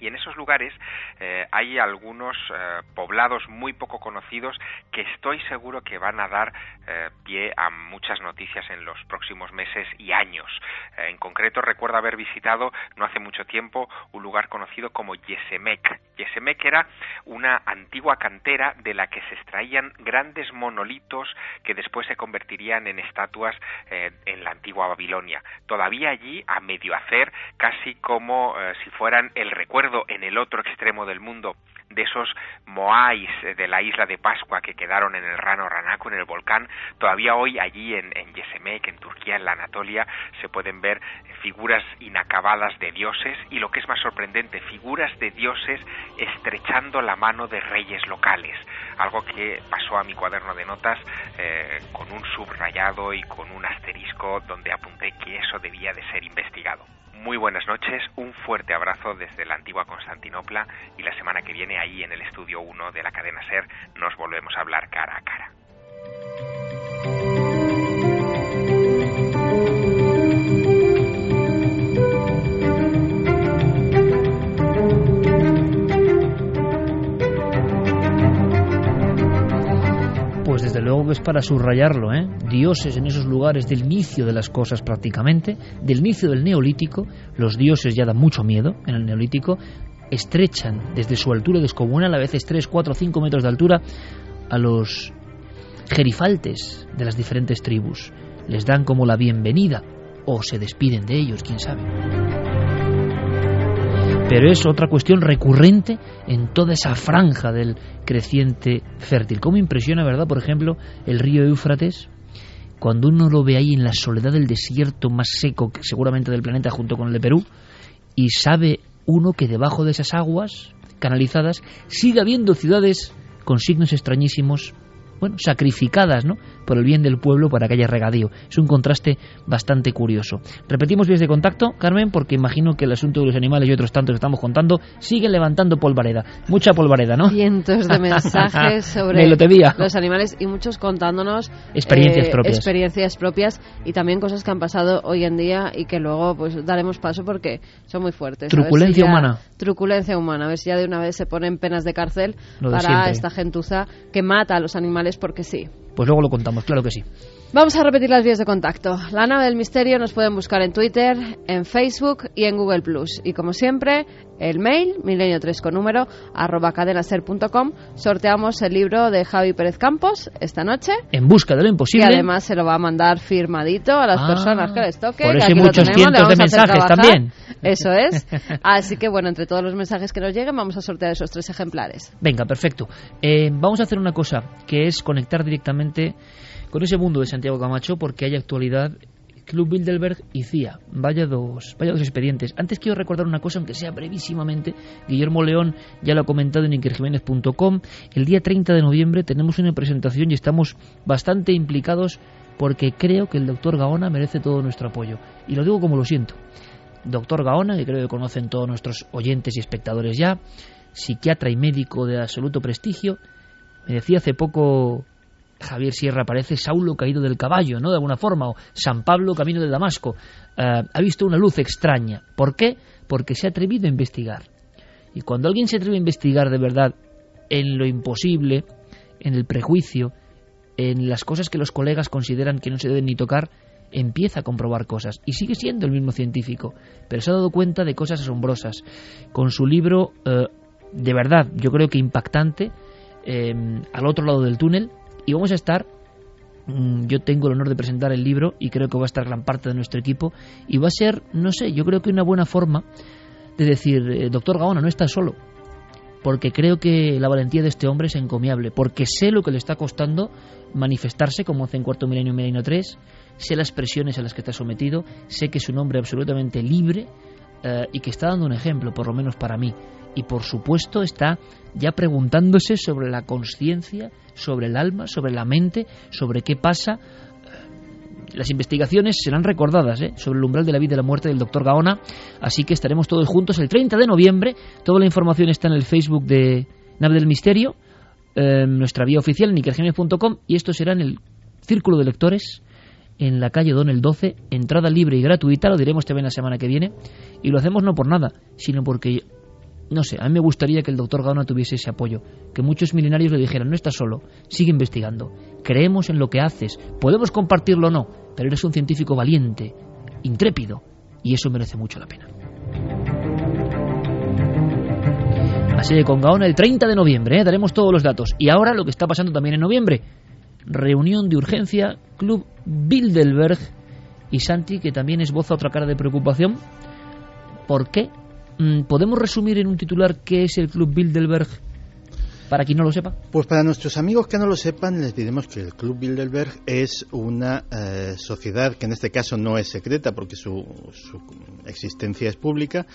y en esos lugares eh, hay algunos eh, poblados muy poco conocidos que estoy seguro que van a dar eh, pie a muchas noticias en los próximos meses y años. en concreto recuerdo haber visitado no hace mucho tiempo un lugar conocido como Yesemek. Yesemek era una antigua cantera de la que se extraían grandes monolitos que después se convertirían en estatuas en la antigua Babilonia. Todavía allí a medio hacer, casi como si fueran el recuerdo en el otro extremo del mundo de esos moais de la isla de Pascua que quedaron en el Rano Ranaco, en el volcán, todavía hoy allí en, en Yesemek, en Turquía, en la Anatolia, se pueden ver figuras inacabadas de dioses y lo que es más sorprendente, figuras de dioses estrechando la mano de reyes locales, algo que pasó a mi cuaderno de notas eh, con un subrayado y con un asterisco donde apunté que eso debía de ser investigado muy buenas noches, un fuerte abrazo desde la antigua Constantinopla y la semana que viene ahí en el estudio 1 de la cadena Ser nos volvemos a hablar cara a cara. Luego es para subrayarlo, ¿eh? Dioses en esos lugares del inicio de las cosas prácticamente, del inicio del neolítico, los dioses ya dan mucho miedo en el neolítico, estrechan desde su altura descomunal, a veces 3, 4, 5 metros de altura, a los gerifaltes de las diferentes tribus. Les dan como la bienvenida o se despiden de ellos, quién sabe. Pero es otra cuestión recurrente en toda esa franja del creciente fértil. ¿Cómo impresiona, verdad, por ejemplo, el río Éufrates? Cuando uno lo ve ahí en la soledad del desierto más seco que seguramente del planeta junto con el de Perú, y sabe uno que debajo de esas aguas canalizadas sigue habiendo ciudades con signos extrañísimos bueno, sacrificadas ¿no? Por el bien del pueblo para que haya regadío. Es un contraste bastante curioso. Repetimos vías de contacto, Carmen, porque imagino que el asunto de los animales y otros tantos que estamos contando siguen levantando polvareda. Mucha polvareda, ¿no? Cientos de mensajes sobre los animales y muchos contándonos experiencias, eh, propias. experiencias propias y también cosas que han pasado hoy en día y que luego pues daremos paso porque son muy fuertes. Truculencia si humana. Truculencia humana. A ver si ya de una vez se ponen penas de cárcel para siempre. esta gentuza que mata a los animales porque sí. Pues luego lo contamos, claro que sí. Vamos a repetir las vías de contacto. La nave del misterio nos pueden buscar en Twitter, en Facebook y en Google Plus. Y como siempre, el mail, milenio3 con número, arroba cadenaser.com. Sorteamos el libro de Javi Pérez Campos esta noche. En busca de lo imposible. Y además se lo va a mandar firmadito a las Ah, personas que les toque. por eso hay muchos tenemos, cientos de mensajes también. Eso es. Así que bueno, entre todos los mensajes que nos lleguen, vamos a sortear esos tres ejemplares. Venga, perfecto. Eh, vamos a hacer una cosa, que es conectar directamente con ese mundo de Santiago Camacho, porque hay actualidad. Club Bilderberg y CIA. Vaya dos, vaya dos expedientes. Antes quiero recordar una cosa, aunque sea brevísimamente. Guillermo León ya lo ha comentado en inkerjiménez.com. El día 30 de noviembre tenemos una presentación y estamos bastante implicados porque creo que el doctor Gaona merece todo nuestro apoyo. Y lo digo como lo siento. Doctor Gaona, que creo que conocen todos nuestros oyentes y espectadores ya, psiquiatra y médico de absoluto prestigio, me decía hace poco Javier Sierra, parece Saulo caído del caballo, ¿no? De alguna forma, o San Pablo camino de Damasco. Eh, ha visto una luz extraña. ¿Por qué? Porque se ha atrevido a investigar. Y cuando alguien se atreve a investigar de verdad en lo imposible, en el prejuicio, en las cosas que los colegas consideran que no se deben ni tocar, empieza a comprobar cosas y sigue siendo el mismo científico, pero se ha dado cuenta de cosas asombrosas. Con su libro, eh, de verdad, yo creo que impactante, eh, al otro lado del túnel, y vamos a estar, mm, yo tengo el honor de presentar el libro y creo que va a estar gran parte de nuestro equipo, y va a ser, no sé, yo creo que una buena forma de decir, eh, doctor Gaona, no está solo, porque creo que la valentía de este hombre es encomiable, porque sé lo que le está costando manifestarse como hace en Cuarto Milenio Milenio 3, sé las presiones a las que está sometido, sé que es un hombre absolutamente libre eh, y que está dando un ejemplo, por lo menos para mí. Y por supuesto está ya preguntándose sobre la conciencia, sobre el alma, sobre la mente, sobre qué pasa. Las investigaciones serán recordadas ¿eh? sobre el umbral de la vida y la muerte del doctor Gaona, así que estaremos todos juntos el 30 de noviembre. Toda la información está en el Facebook de Nave del Misterio, eh, nuestra vía oficial en ikergenes.com y esto será en el Círculo de Lectores en la calle Don el 12, entrada libre y gratuita, lo diremos también la semana que viene, y lo hacemos no por nada, sino porque, no sé, a mí me gustaría que el doctor Gaona tuviese ese apoyo, que muchos milenarios le dijeran, no estás solo, sigue investigando, creemos en lo que haces, podemos compartirlo o no, pero eres un científico valiente, intrépido, y eso merece mucho la pena. Así que con Gaona el 30 de noviembre, ¿eh? daremos todos los datos. Y ahora lo que está pasando también en noviembre. Reunión de urgencia, Club Bilderberg y Santi, que también esboza otra cara de preocupación. ¿Por qué? Mm, ¿Podemos resumir en un titular qué es el Club Bilderberg para quien no lo sepa? Pues para nuestros amigos que no lo sepan, les diremos que el Club Bilderberg es una eh, sociedad que en este caso no es secreta porque su, su, existencia es pública,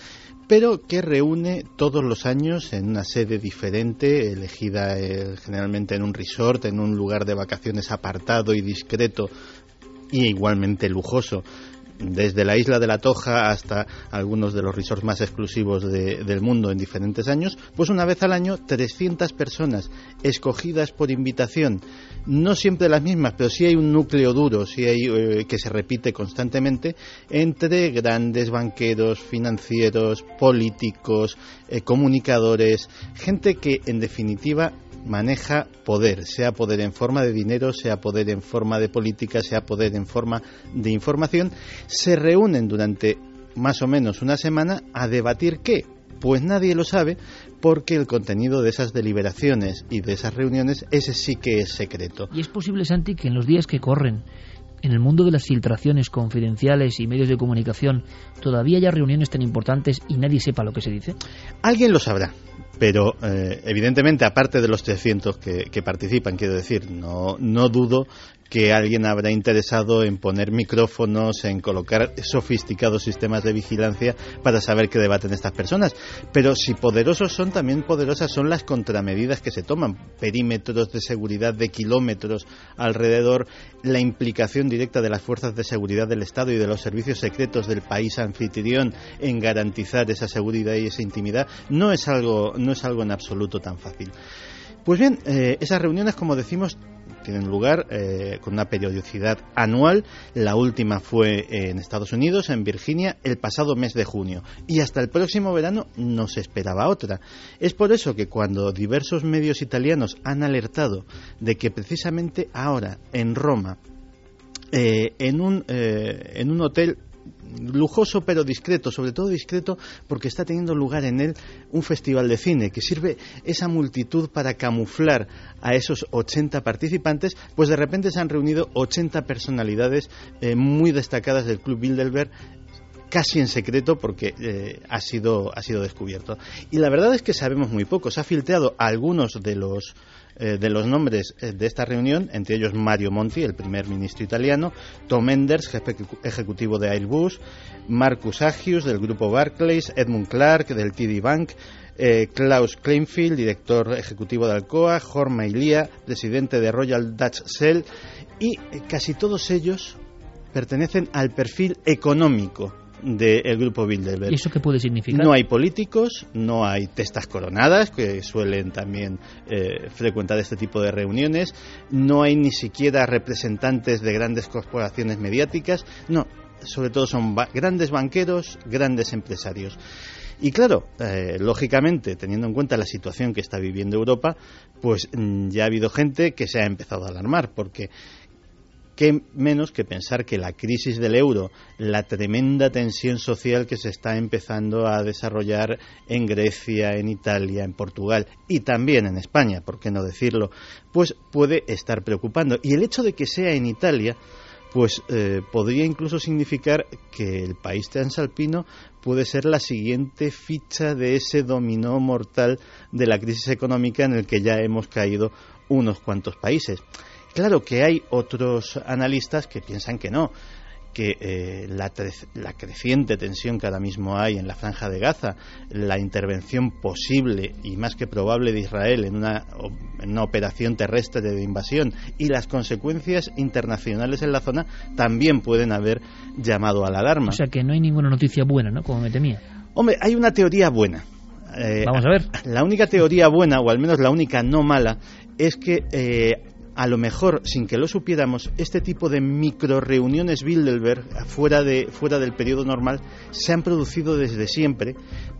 pero que reúne todos los años en una sede diferente, elegida eh, generalmente en un resort, en un lugar de vacaciones apartado y discreto y igualmente lujoso desde la isla de la Toja hasta algunos de los resorts más exclusivos de, del mundo en diferentes años, pues una vez al año 300 personas escogidas por invitación, no siempre las mismas, pero sí hay un núcleo duro, sí hay eh, que se repite constantemente entre grandes banqueros, financieros, políticos, eh, comunicadores, gente que en definitiva maneja poder, sea poder en forma de dinero, sea poder en forma de política, sea poder en forma de información, se reúnen durante más o menos una semana a debatir qué. Pues nadie lo sabe porque el contenido de esas deliberaciones y de esas reuniones, ese sí que es secreto. Y es posible, Santi, que en los días que corren, en el mundo de las filtraciones confidenciales y medios de comunicación, todavía haya reuniones tan importantes y nadie sepa lo que se dice? Alguien lo sabrá, pero eh, evidentemente aparte de los 300 que, participan, quiero decir, no, no dudo que alguien habrá interesado en poner micrófonos, en colocar sofisticados sistemas de vigilancia para saber qué debaten estas personas. Pero si poderosos son, también poderosas son las contramedidas que se toman. Perímetros de seguridad de kilómetros alrededor, la implicación directa de las fuerzas de seguridad del Estado y de los servicios secretos del país anfitrión en garantizar esa seguridad y esa intimidad, no es algo, es algo en absoluto tan fácil. Pues bien, eh, esas reuniones, como decimos, tienen lugar eh, con una periodicidad anual. La última fue en Estados Unidos, en Virginia, el pasado mes de junio. Y hasta el próximo verano no se esperaba otra. Es por eso que cuando diversos medios italianos han alertado de que precisamente ahora, en Roma, eh, en, un, eh, en un hotel lujoso pero discreto, sobre todo discreto porque está teniendo lugar en él un festival de cine que sirve esa multitud para camuflar a esos 80 participantes, pues de repente se han reunido 80 personalidades eh, muy destacadas del Club Bilderberg casi en secreto porque eh, ha, sido, ha sido descubierto. Y la verdad es que sabemos muy poco. Se ha filtrado algunos de los eh, de los nombres eh, de esta reunión, entre ellos Mario Monti, el primer ministro italiano, Tom Enders, jefe ejecutivo de Airbus, Marcus Agius del grupo Barclays, Edmund Clark del TD Bank, eh, Klaus Kleinfield, director ejecutivo de Alcoa, Jorma Ilia, presidente de Royal Dutch Shell, y casi todos ellos pertenecen al perfil económico del grupo Bilderberg. ¿Y eso qué puede significar? No hay políticos, no hay testas coronadas, que suelen también eh, frecuentar este tipo de reuniones, no hay ni siquiera representantes de grandes corporaciones mediáticas, no, sobre todo son ba grandes banqueros, grandes empresarios. Y claro, eh, lógicamente, teniendo en cuenta la situación que está viviendo Europa, pues mm, ya ha habido gente que se ha empezado a alarmar, porque qué menos que pensar que la crisis del euro, la tremenda tensión social que se está empezando a desarrollar en Grecia, en Italia, en Portugal y también en España, por qué no decirlo, pues puede estar preocupando. Y el hecho de que sea en Italia, pues eh, podría incluso significar que el país transalpino puede ser la siguiente ficha de ese dominó mortal de la crisis económica en el que ya hemos caído unos cuantos países. Claro que hay otros analistas que piensan que no, que eh, la, la, creciente tensión que ahora mismo hay en la franja de Gaza, la intervención posible y más que probable de Israel en una, en una, operación terrestre de invasión y las consecuencias internacionales en la zona también pueden haber llamado a la alarma. O sea que no hay ninguna noticia buena, ¿no? Como me temía. Hombre, hay una teoría buena. Eh, Vamos a ver. La única teoría buena, o al menos la única no mala, es que eh, a lo mejor, sin que lo supiéramos, este tipo de micro reuniones Bilderberg, fuera, de, fuera del periodo normal, se han producido desde siempre,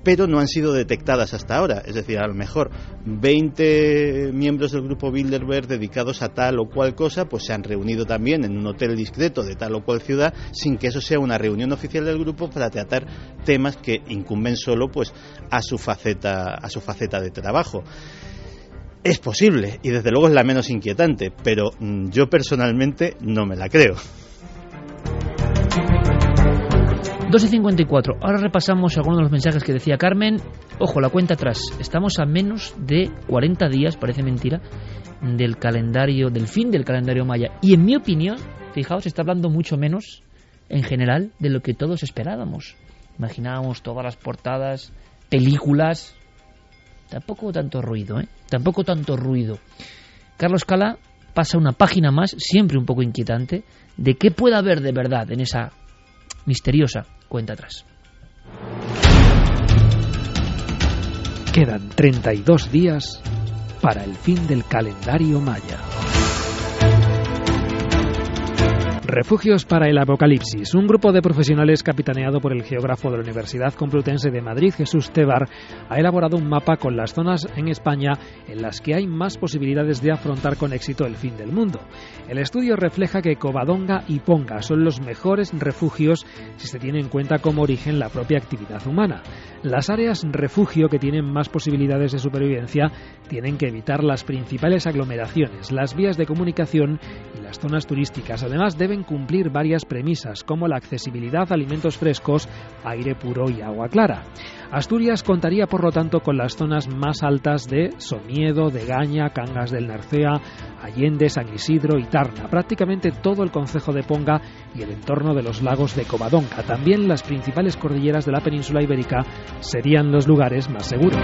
pero no han sido detectadas hasta ahora. Es decir, a lo mejor 20 miembros del grupo Bilderberg dedicados a tal o cual cosa, pues se han reunido también en un hotel discreto de tal o cual ciudad, sin que eso sea una reunión oficial del grupo para tratar temas que incumben solo pues a su faceta, a su faceta de trabajo. Es posible y desde luego es la menos inquietante, pero mm, yo personalmente no me la creo. 2 y 54. Ahora repasamos algunos de los mensajes que decía Carmen. Ojo, la cuenta atrás. Estamos a menos de 40 días, parece mentira, del calendario, del fin del calendario maya. Y en mi opinión, fijaos, está hablando mucho menos en general de lo que todos esperábamos. Imaginábamos todas las portadas, películas, Tampoco tanto ruido, ¿eh? Tampoco tanto ruido. Carlos Cala pasa una página más, siempre un poco inquietante, de qué puede haber de verdad en esa misteriosa cuenta atrás. Quedan 32 días para el fin del calendario maya. Refugios para el Apocalipsis. Un grupo de profesionales capitaneado por el geógrafo de la Universidad Complutense de Madrid, Jesús Tebar, ha elaborado un mapa con las zonas en España en las que hay más posibilidades de afrontar con éxito el fin del mundo. El estudio refleja que Covadonga y Ponga son los mejores refugios si se tiene en cuenta como origen la propia actividad humana. Las áreas refugio que tienen más posibilidades de supervivencia tienen que evitar las principales aglomeraciones, las vías de comunicación y las zonas turísticas. Además, deben cumplir varias premisas, como la accesibilidad a alimentos frescos, aire puro y agua clara. Asturias contaría, por lo tanto, con las zonas más altas de Somiedo, de Gaña, Cangas del Narcea, Allende, San Isidro y Tarna, prácticamente todo el concejo de Ponga y el entorno de los lagos de Covadonga. También las principales cordilleras de la península ibérica serían los lugares más seguros.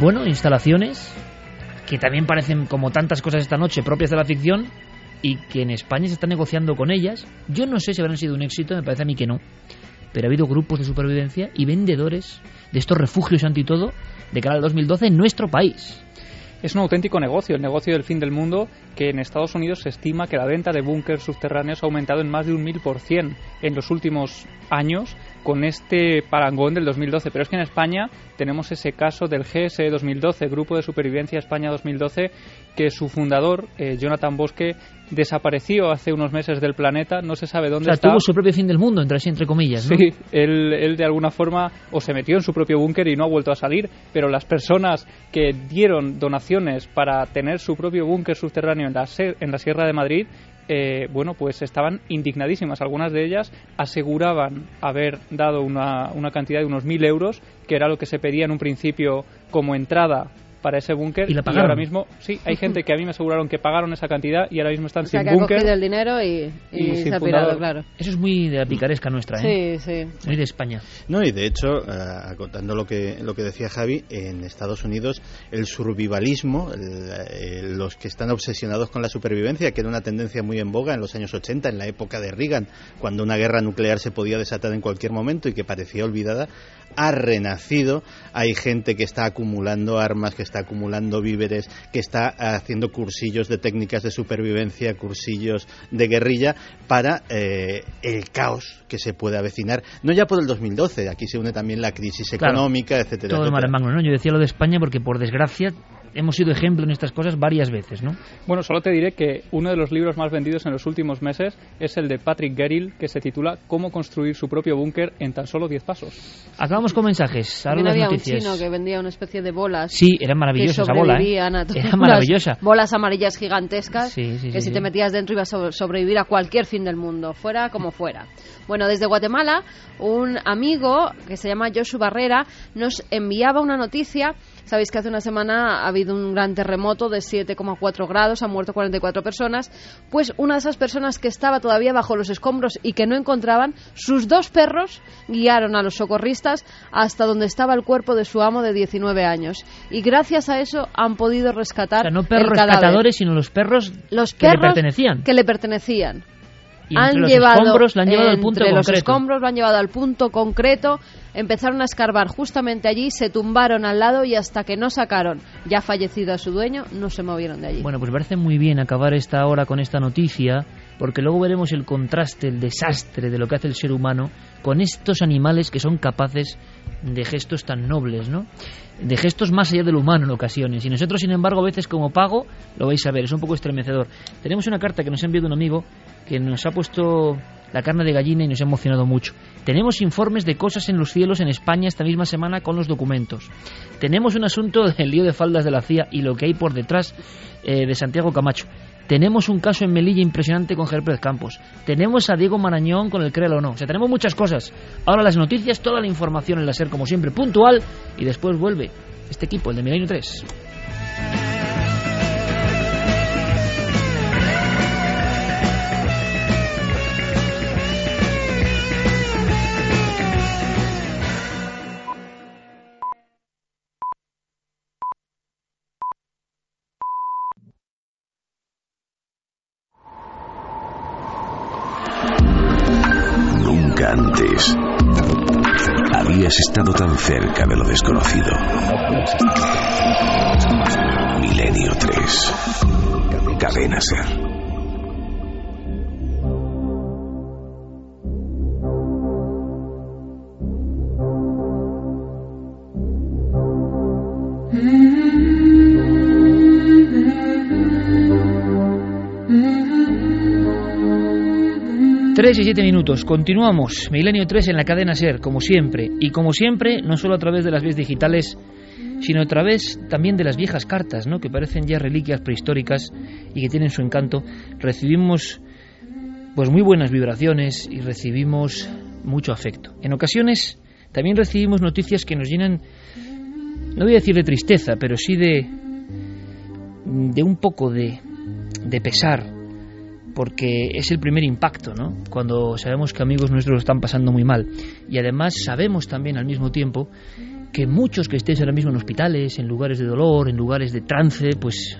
Bueno, instalaciones que también parecen como tantas cosas esta noche propias de la ficción y que en España se está negociando con ellas. Yo no sé si habrán sido un éxito, me parece a mí que no. Pero ha habido grupos de supervivencia y vendedores de estos refugios anti todo de cara al 2012 en nuestro país. Es un auténtico negocio, el negocio del fin del mundo, que en Estados Unidos se estima que la venta de búnkers subterráneos ha aumentado en más de un mil por cien en los últimos años con este parangón del 2012. Pero es que en España tenemos ese caso del GSE 2012, Grupo de Supervivencia España 2012, que su fundador, eh, Jonathan Bosque, desapareció hace unos meses del planeta, no se sabe dónde o sea, está. tuvo su propio fin del mundo, entre entre comillas, ¿no? Sí, él, él de alguna forma o se metió en su propio búnker y no ha vuelto a salir, pero las personas que dieron donaciones para tener su propio búnker subterráneo en la, en la Sierra de Madrid eh, bueno, pues estaban indignadísimas. Algunas de ellas aseguraban haber dado una, una cantidad de unos mil euros, que era lo que se pedía en un principio como entrada para ese búnker y, la ahora mismo sí hay gente que a mí me aseguraron que pagaron esa cantidad y ahora mismo están o sea, sin que búnker el dinero y, y, se ha pirado claro. Eso es muy de la picaresca nuestra ¿eh? sí sí. Muy de España. No y de hecho uh, acotando lo que lo que decía Javi en Estados Unidos el survivalismo el, el, los que están obsesionados con la supervivencia que era una tendencia muy en boga en los años 80 en la época de Reagan cuando una guerra nuclear se podía desatar en cualquier momento y que parecía olvidada ha renacido hay gente que está acumulando armas que está acumulando víveres, que está haciendo cursillos de técnicas de supervivencia, cursillos de guerrilla para eh, el caos que se puede avecinar, no ya por el 2012, aquí se une también la crisis económica, claro, etcétera. Todo etcétera. Magno, ¿no? Yo decía lo de España porque por desgracia hemos sido ejemplo en estas cosas varias veces, ¿no? Bueno, solo te diré que uno de los libros más vendidos en los últimos meses es el de Patrick Gerrill, que se titula Cómo construir su propio búnker en tan solo 10 pasos. Acabamos con mensajes. Ahora las había noticias. un chino que vendía una especie de bolas. Sí, era maravillosa esa bola, ¿eh? A Era maravillosa. Bolas amarillas gigantescas sí, sí, que sí, si te metías dentro ibas a sobrevivir a cualquier fin del mundo, fuera como fuera. Bueno, desde Guatemala, un amigo que se llama Josu Barrera nos enviaba una noticia Sabéis que hace una semana ha habido un gran terremoto de 7,4 grados, han muerto 44 personas. Pues una de esas personas que estaba todavía bajo los escombros y que no encontraban, sus dos perros guiaron a los socorristas hasta donde estaba el cuerpo de su amo de 19 años. Y gracias a eso han podido rescatar O sea, no perros el cadáver. rescatadores, sino los perros Los que le perros pertenecían. que le pertenecían. Y entre han los llevado, escombros lo han llevado al punto entre los concreto. escombros lo han llevado al punto concreto, empezaron a escarbar justamente allí, se tumbaron al lado y hasta que no sacaron ya fallecido a su dueño, no se movieron de allí. Bueno, pues parece muy bien acabar esta hora con esta noticia, porque luego veremos el contraste, el desastre de lo que hace el ser humano con estos animales que son capaces de gestos tan nobles, ¿no? De gestos más allá del humano en ocasiones. Y nosotros, sin embargo, a veces como pago, lo vais a ver, es un poco estremecedor. Tenemos una carta que nos ha enviado un amigo que nos ha puesto la carne de gallina y nos ha emocionado mucho. Tenemos informes de cosas en los cielos en España esta misma semana con los documentos. Tenemos un asunto del lío de faldas de la CIA y lo que hay por detrás eh, de Santiago Camacho. Tenemos un caso en Melilla impresionante con Ger Pérez Campos. Tenemos a Diego Marañón con el Créelo o no. O sea, tenemos muchas cosas. Ahora las noticias, toda la información en la SER, como siempre, puntual. Y después vuelve este equipo, el de Milenio 3. Habías estado tan cerca de lo desconocido. Milenio 3. Cadena Ser. Tres y siete minutos. Continuamos. Milenio 3 en la cadena Ser, como siempre. Y como siempre, no solo a través de las vías digitales, sino a través también de las viejas cartas, ¿no? que parecen ya reliquias prehistóricas y que tienen su encanto. Recibimos pues muy buenas vibraciones y recibimos mucho afecto. En ocasiones también recibimos noticias que nos llenan, no voy a decir de tristeza, pero sí de, de un poco de, de pesar, porque es el primer impacto, ¿no? Cuando sabemos que amigos nuestros lo están pasando muy mal. Y además sabemos también al mismo tiempo que muchos que estéis ahora mismo en hospitales, en lugares de dolor, en lugares de trance, pues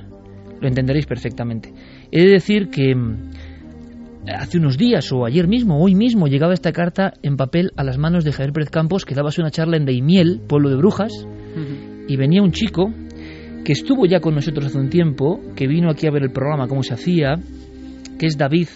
lo entenderéis perfectamente. He de decir que mm, hace unos días o ayer mismo, hoy mismo, llegaba esta carta en papel a las manos de Javier Pérez Campos, que daba una charla en Deimiel, pueblo de Brujas, y venía un chico que estuvo ya con nosotros hace un tiempo, que vino aquí a ver el programa, cómo se hacía, que es David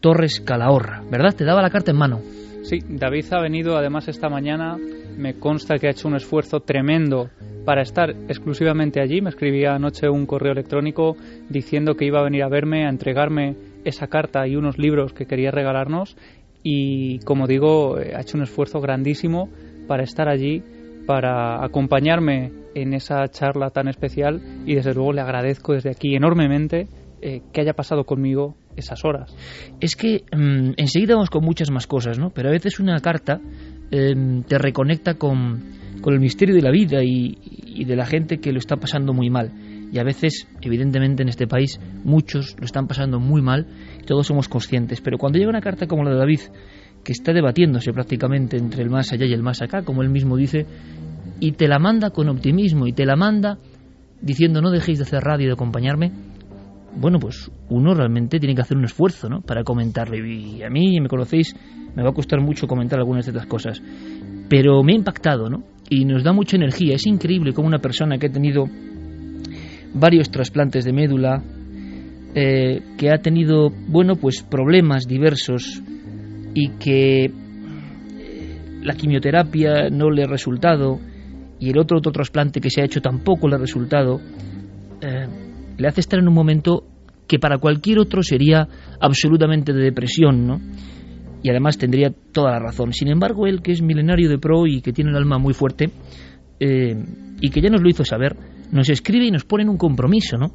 Torres Calahorra, ¿verdad? Te daba la carta en mano. Sí, David ha venido además esta mañana, me consta que ha hecho un esfuerzo tremendo para estar exclusivamente allí. Me escribía anoche un correo electrónico diciendo que iba a venir a verme, a entregarme esa carta y unos libros que quería regalarnos y como digo, ha hecho un esfuerzo grandísimo para estar allí, para acompañarme en esa charla tan especial y desde luego le agradezco desde aquí enormemente eh, que haya pasado conmigo esas horas. Es que mm, enseguida vamos con muchas más cosas, ¿no? Pero a veces una carta em, te reconecta con, con el misterio de la vida y, y de la gente que lo está pasando muy mal. Y a veces, evidentemente, en este país muchos lo están pasando muy mal todos somos conscientes. Pero cuando llega una carta como la de David, que está debatiéndose prácticamente entre el más allá y el más acá, como él mismo dice, y te la manda con optimismo y te la manda diciendo no dejéis de hacer radio y de acompañarme, bueno, pues uno realmente tiene que hacer un esfuerzo ¿no? para comentarlo. Y a mí, me conocéis, me va a costar mucho comentar algunas de estas cosas. Pero me ha impactado, ¿no? Y nos da mucha energía. Es increíble cómo una persona que ha tenido varios trasplantes de médula, eh, que ha tenido, bueno, pues problemas diversos y que eh, la quimioterapia no le ha resultado y el otro otro trasplante que se ha hecho tampoco le ha resultado, eh, le hace estar en un momento que para cualquier otro sería absolutamente de depresión, ¿no? Y además tendría toda la razón. Sin embargo, él, que es milenario de pro y que tiene el alma muy fuerte, eh, y que ya nos lo hizo saber, nos escribe y nos pone en un compromiso, ¿no?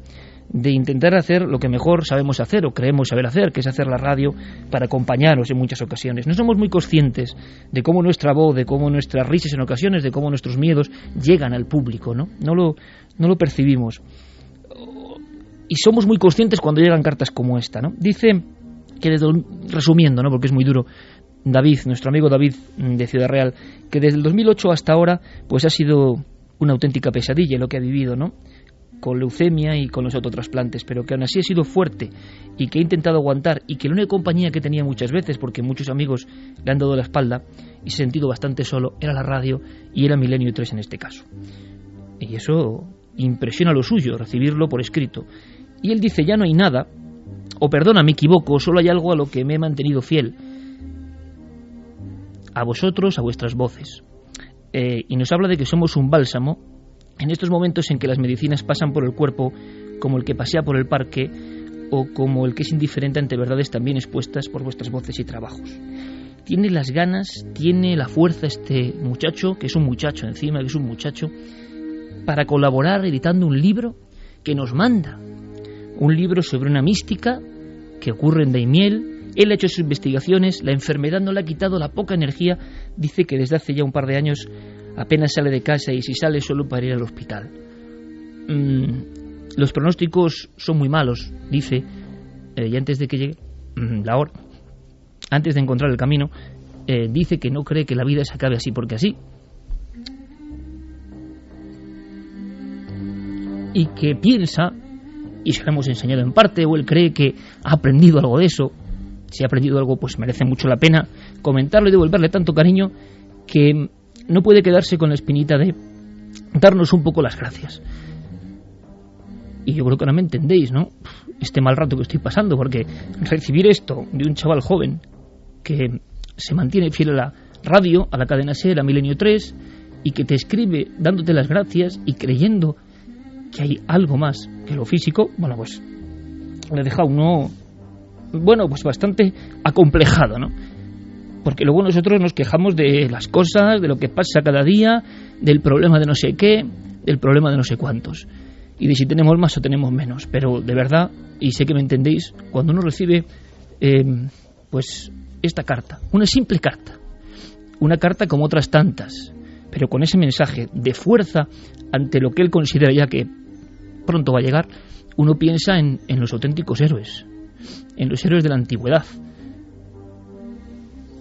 de intentar hacer lo que mejor sabemos hacer o creemos saber hacer, que es hacer la radio para acompañaros en muchas ocasiones. No somos muy conscientes de cómo nuestra voz, de cómo nuestras risas en ocasiones, de cómo nuestros miedos llegan al público, ¿no? No lo, no lo percibimos. Y somos muy conscientes cuando llegan cartas como esta, ¿no? Dice que desde, resumiendo, ¿no? Porque es muy duro, David, nuestro amigo David mm, de Ciudad Real, que desde el 2008 hasta ahora, pues ha sido una auténtica pesadilla lo que ha vivido, ¿no? con leucemia y con los autotrasplantes, pero que aún así ha sido fuerte y que ha intentado aguantar y que la única compañía que tenía muchas veces, porque muchos amigos le han dado la espalda y se ha sentido bastante solo, era la radio y era Milenio 3 en este caso. Y eso impresiona lo suyo, recibirlo por escrito. Y él dice, ya no hay nada, o perdona, me equivoco, solo hay algo a lo que me he mantenido fiel. A vosotros, a vuestras voces. Eh, y nos habla de que somos un bálsamo en estos momentos en que las medicinas pasan por el cuerpo como el que pasea por el parque o como el que es indiferente ante verdades también expuestas por vuestras voces y trabajos. Tiene las ganas, tiene la fuerza este muchacho, que es un muchacho encima, que es un muchacho, para colaborar editando un libro que nos manda. Un libro sobre una mística que ocurre en Daimiel. Él ha hecho sus investigaciones, la enfermedad no le ha quitado la poca energía. Dice que desde hace ya un par de años apenas sale de casa y si sale solo para ir al hospital. Mm, los pronósticos son muy malos, dice, eh, y antes de que llegue mm, la hora, antes de encontrar el camino, eh, dice que no cree que la vida se acabe así porque así. Y que piensa, y se lo hemos enseñado en parte, o él cree que ha aprendido algo de eso, si ha aprendido algo, pues merece mucho la pena comentarlo y devolverle tanto cariño que no puede quedarse con la espinita de darnos un poco las gracias. Y yo creo que ahora me entendéis, ¿no? Este mal rato que estoy pasando, porque recibir esto de un chaval joven que se mantiene fiel a la radio, a la cadena SER, a Milenio 3, y que te escribe dándote las gracias y creyendo que hay algo más que lo físico, bueno, pues le deja uno, bueno, pues bastante acomplejado, ¿no? porque luego nosotros nos quejamos de las cosas, de lo que pasa cada día, del problema de no sé qué, del problema de no sé cuántos, y de si tenemos más o tenemos menos. Pero de verdad, y sé que me entendéis, cuando uno recibe, eh, pues, esta carta, una simple carta, una carta como otras tantas, pero con ese mensaje de fuerza ante lo que él considera ya que pronto va a llegar, uno piensa en, en los auténticos héroes, en los héroes de la antigüedad,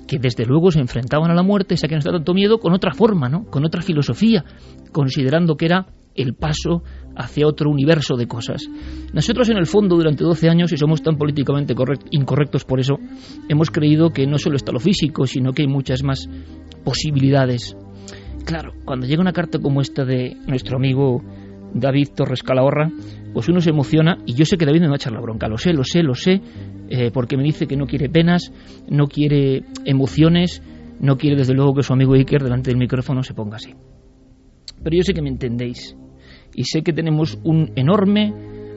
que desde luego se enfrentaban a la muerte, esa que nos da tanto miedo, con otra forma, ¿no? con otra filosofía, considerando que era el paso hacia otro universo de cosas. Nosotros en el fondo durante 12 años, y somos tan políticamente incorrectos por eso, hemos creído que no solo está lo físico, sino que hay muchas más posibilidades. Claro, cuando llega una carta como esta de nuestro amigo David Torres Calahorra, pues uno se emociona y yo sé que David me va a echar la bronca, lo sé, lo sé, lo sé, eh, porque me dice que no quiere penas, no quiere emociones, no quiere desde luego que su amigo Iker delante del micrófono se ponga así. Pero yo sé que me entendéis y sé que tenemos un enorme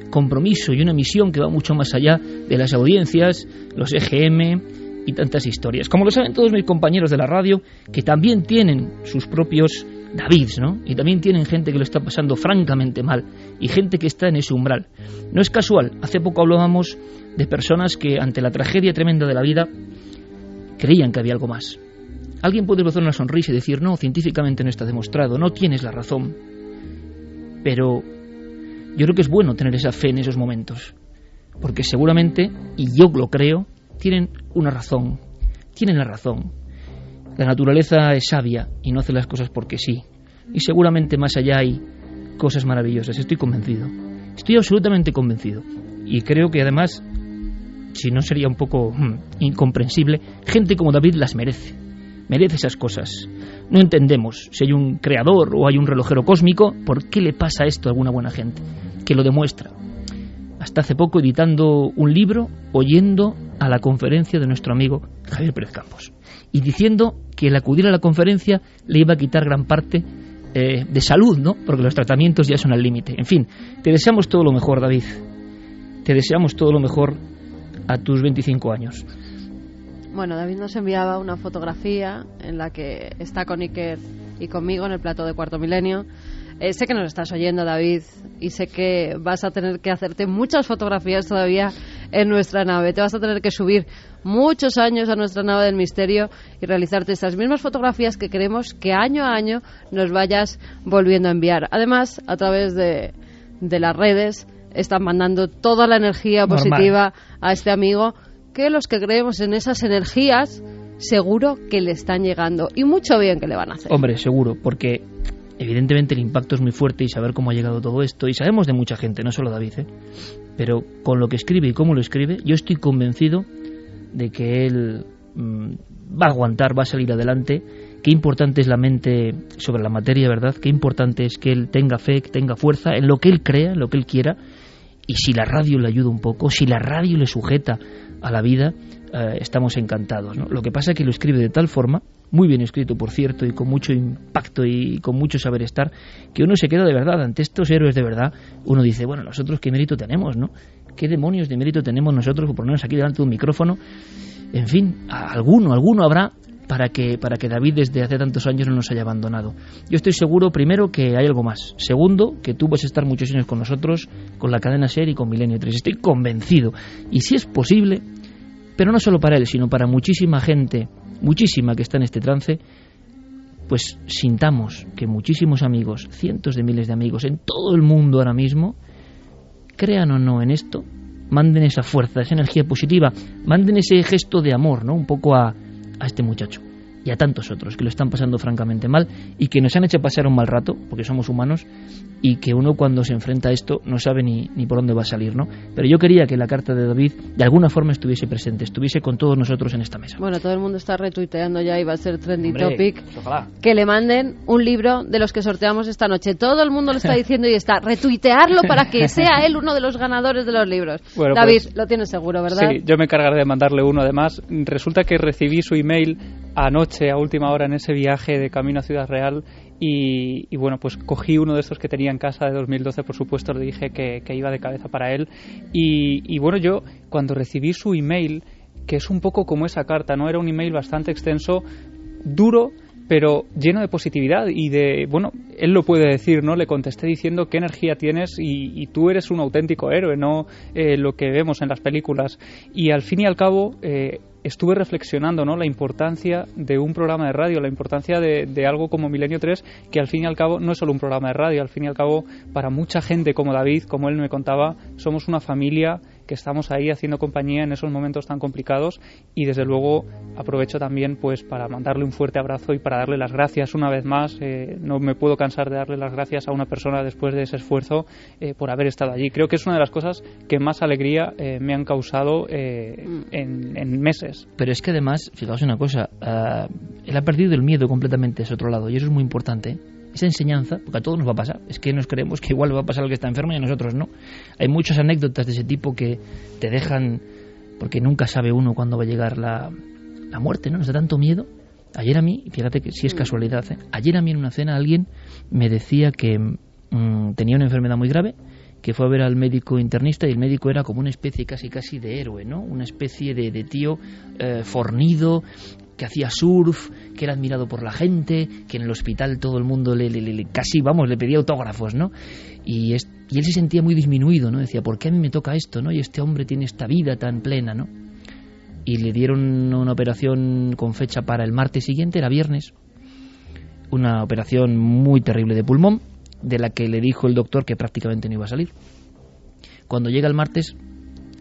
compromiso y una misión que va mucho más allá de las audiencias, los EGM y tantas historias. Como lo saben todos mis compañeros de la radio, que también tienen sus propios Davids, ¿no? Y también tienen gente que lo está pasando francamente mal y gente que está en ese umbral. No es casual, hace poco hablábamos de personas que ante la tragedia tremenda de la vida creían que había algo más. Alguien puede hacer una sonrisa y decir, no, científicamente no está demostrado, no tienes la razón. Pero yo creo que es bueno tener esa fe en esos momentos, porque seguramente, y yo lo creo, tienen una razón, tienen la razón. La naturaleza es sabia y no hace las cosas porque sí. Y seguramente más allá hay cosas maravillosas, estoy convencido. Estoy absolutamente convencido. Y creo que además, si no sería un poco hmm, incomprensible, gente como David las merece. Merece esas cosas. No entendemos si hay un creador o hay un relojero cósmico, ¿por qué le pasa esto a alguna buena gente? Que lo demuestra. Hasta hace poco editando un libro, oyendo a la conferencia de nuestro amigo Javier Pérez Campos y diciendo que el acudir a la conferencia le iba a quitar gran parte eh, de salud, ¿no? Porque los tratamientos ya son al límite. En fin, te deseamos todo lo mejor, David. Te deseamos todo lo mejor a tus 25 años. Bueno, David nos enviaba una fotografía en la que está con Iker y conmigo en el plato de Cuarto Milenio. Eh, sé que nos estás oyendo, David, y sé que vas a tener que hacerte muchas fotografías todavía en nuestra nave. Te vas a tener que subir muchos años a nuestra nave del misterio y realizarte estas mismas fotografías que queremos que año a año nos vayas volviendo a enviar. Además, a través de, de las redes están mandando toda la energía positiva a este amigo que los que creemos en esas energías seguro que le están llegando y mucho bien que le van a hacer. Hombre, seguro, porque evidentemente el impacto es muy fuerte y saber cómo ha llegado todo esto, y sabemos de mucha gente, no solo David, ¿eh? pero con lo que escribe y cómo lo escribe, yo estoy convencido de que él mm, va a aguantar, va a salir adelante. Qué importante es la mente sobre la materia, ¿verdad? Qué importante es que él tenga fe, que tenga fuerza en lo que él crea, en lo que él quiera. Y si la radio le ayuda un poco, si la radio le sujeta a la vida, eh, estamos encantados. ¿no? Lo que pasa es que lo escribe de tal forma, muy bien escrito por cierto, y con mucho impacto y con mucho saber estar, que uno se queda de verdad ante estos héroes de verdad. Uno dice, bueno, nosotros qué mérito tenemos, ¿no? ¿Qué demonios de mérito tenemos nosotros por ponernos aquí delante de un micrófono? En fin, alguno, alguno habrá para que, para que David desde hace tantos años no nos haya abandonado. Yo estoy seguro, primero, que hay algo más. Segundo, que tú vas a estar muchos años con nosotros, con la cadena SER y con Milenio 3. Estoy convencido. Y si es posible, pero no solo para él, sino para muchísima gente, muchísima que está en este trance, pues sintamos que muchísimos amigos, cientos de miles de amigos en todo el mundo ahora mismo, crean o no en esto, manden esa fuerza, esa energía positiva, manden ese gesto de amor, ¿no? Un poco a, a este muchacho y a tantos otros que lo están pasando francamente mal y que nos han hecho pasar un mal rato, porque somos humanos, y que uno cuando se enfrenta a esto no sabe ni, ni por dónde va a salir, ¿no? Pero yo quería que la carta de David de alguna forma estuviese presente, estuviese con todos nosotros en esta mesa. Bueno, todo el mundo está retuiteando ya y va a ser trending Hombre, topic. pues ojalá. Que le manden un libro de los que sorteamos esta noche. Todo el mundo lo está diciendo y está retuitearlo para que sea él uno de los ganadores de los libros. Bueno, David, pues- lo tienes seguro, ¿verdad? Sí, yo me encargaré de mandarle uno. Además, resulta que recibí su email anoche, a última hora, en ese viaje de camino a Ciudad Real. Y, bueno, pues cogí uno de estos que tenía en casa de 2012, por supuesto, le dije que, que iba de cabeza para él. Y, y bueno, yo cuando recibí su email, que es un poco como esa carta, ¿no? Era un email bastante extenso, duro, pero lleno de positividad y de, bueno, él lo puede decir, ¿no? Le contesté diciendo qué energía tienes y, y tú eres un auténtico héroe, no eh, lo que vemos en las películas. Y al fin y al cabo, eh, estuve reflexionando, ¿no? La importancia de un programa de radio, la importancia de, de algo como Milenio 3, que al fin y al cabo no es solo un programa de radio, al fin y al cabo, para mucha gente como David, como él me contaba, somos una familia que estamos ahí haciendo compañía en esos momentos tan complicados y desde luego aprovecho también pues para mandarle un fuerte abrazo y para darle las gracias una vez más. Eh, no me puedo cansar de darle las gracias a una persona después de ese esfuerzo eh, por haber estado allí. Creo que es una de las cosas que más alegría eh, me han causado en, meses. Pero es que además, fijaos una cosa, ah, él ha perdido el miedo completamente ese otro lado y eso es muy importante. Esa enseñanza, porque a todos nos va a pasar, es que nos creemos que igual le va a pasar al que está enfermo y a nosotros no. Hay muchas anécdotas de ese tipo que te dejan, porque nunca sabe uno cuándo va a llegar la, la muerte, ¿no? Nos da tanto miedo. Ayer a mí, fíjate que sí es casualidad, ¿eh? ayer a mí en una cena alguien me decía que mm, tenía una enfermedad muy grave, que fue a ver al médico internista y el médico era como una especie casi casi de héroe, ¿no? Una especie de, de tío eh, fornido que hacía surf, que era admirado por la gente, que en el hospital todo el mundo le, le- le- casi, vamos, le pedía autógrafos, ¿no? Y, es- y él se sentía muy disminuido, ¿no? Decía, ¿por qué a mí me toca esto, no? Y este hombre tiene esta vida tan plena, ¿no? Y le dieron una operación con fecha para el martes siguiente, era viernes, una operación muy terrible de pulmón, de la que le dijo el doctor que prácticamente no iba a salir. Cuando llega el martes,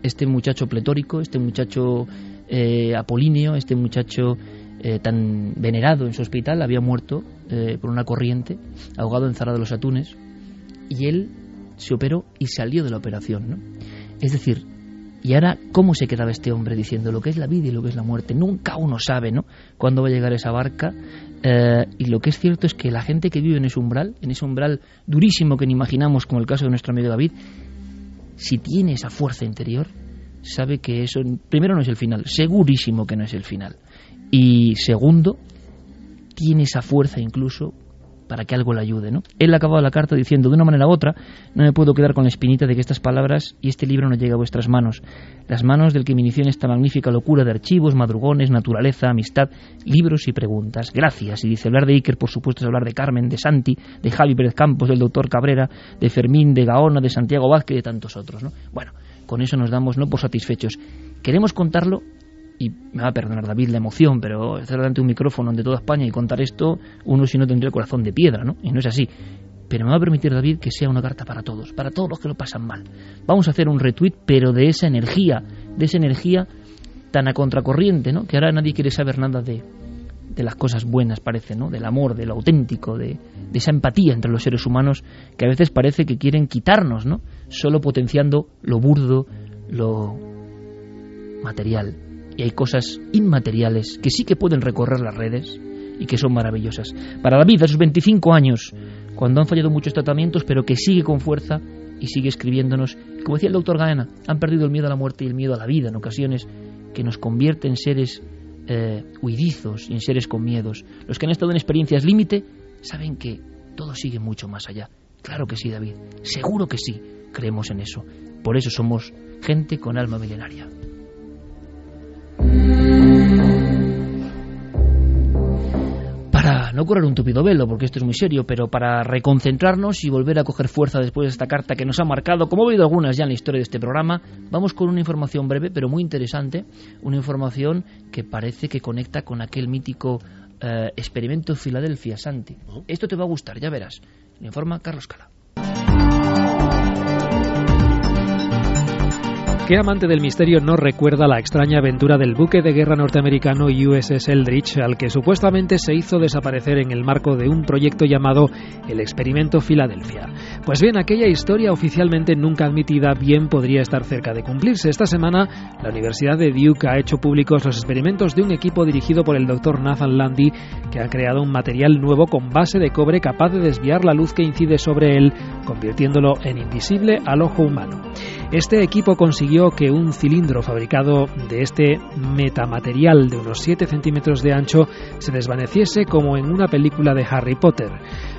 este muchacho pletórico, este muchacho eh, apolíneo, este muchacho eh, tan venerado en su hospital, había muerto eh, por una corriente, ahogado en Zara de los Atunes, y él se operó y salió de la operación. ¿no? Es decir, y ahora, ¿cómo se quedaba este hombre diciendo lo que es la vida y lo que es la muerte? Nunca uno sabe, ¿no? Cuándo va a llegar esa barca. Eh, y lo que es cierto es que la gente que vive en ese umbral, en ese umbral durísimo que ni imaginamos, como el caso de nuestro amigo David, si tiene esa fuerza interior, sabe que eso, primero, no es el final, segurísimo que no es el final. Y segundo, tiene esa fuerza incluso para que algo le ayude. ¿no? Él ha acabado la carta diciendo, de una manera u otra, no me puedo quedar con la espinita de que estas palabras y este libro no llegue a vuestras manos, las manos del que me inició en esta magnífica locura de archivos, madrugones, naturaleza, amistad, libros y preguntas. Gracias. Y dice, hablar de Iker, por supuesto, es hablar de Carmen, de Santi, de Javi Pérez Campos, del doctor Cabrera, de Fermín, de Gaona, de Santiago Vázquez y de tantos otros. ¿no? Bueno, con eso nos damos no por satisfechos. Queremos contarlo y me va a perdonar David la emoción, pero estar delante de un micrófono de toda España y contar esto, uno si no tendría el corazón de piedra, ¿no? Y no es así. Pero me va a permitir, David, que sea una carta para todos, para todos los que lo pasan mal. Vamos a hacer un retweet, pero de esa energía, de esa energía tan a contracorriente, ¿no? Que ahora nadie quiere saber nada de, de las cosas buenas, parece, ¿no? Del amor, de lo auténtico, de, de esa empatía entre los seres humanos que a veces parece que quieren quitarnos, ¿no? Solo potenciando lo burdo, lo material y hay cosas inmateriales que sí que pueden recorrer las redes y que son maravillosas. Para David, a sus 25 años, cuando han fallado muchos tratamientos, pero que sigue con fuerza y sigue escribiéndonos, como decía el doctor Gaena, han perdido el miedo a la muerte y el miedo a la vida en ocasiones, que nos convierte en seres eh, huidizos y en seres con miedos. Los que han estado en experiencias límite saben que todo sigue mucho más allá. Claro que sí, David. Seguro que sí. Creemos en eso. Por eso somos gente con alma milenaria. Para no correr un tupido velo, porque esto es muy serio, pero para reconcentrarnos y volver a coger fuerza después de esta carta que nos ha marcado, como he oído algunas ya en la historia de este programa, vamos con una información breve, pero muy interesante, una información que parece que conecta con aquel mítico eh, experimento Filadelfia, Santi. Esto te va a gustar, ya verás. Le informa Carlos Cala. ¿Qué amante del misterio no recuerda la extraña aventura del buque de guerra norteamericano USS Eldridge al que supuestamente se hizo desaparecer en el marco de un proyecto llamado el Experimento Filadelfia? Pues bien, aquella historia oficialmente nunca admitida bien podría estar cerca de cumplirse. Esta semana, la Universidad de Duke ha hecho públicos los experimentos de un equipo dirigido por el doctor Nathan Landy que ha creado un material nuevo con base de cobre capaz de desviar la luz que incide sobre él, convirtiéndolo en invisible al ojo humano. Este equipo consiguió que un cilindro fabricado de este metamaterial de unos 7 centímetros de ancho se desvaneciese como en una película de Harry Potter.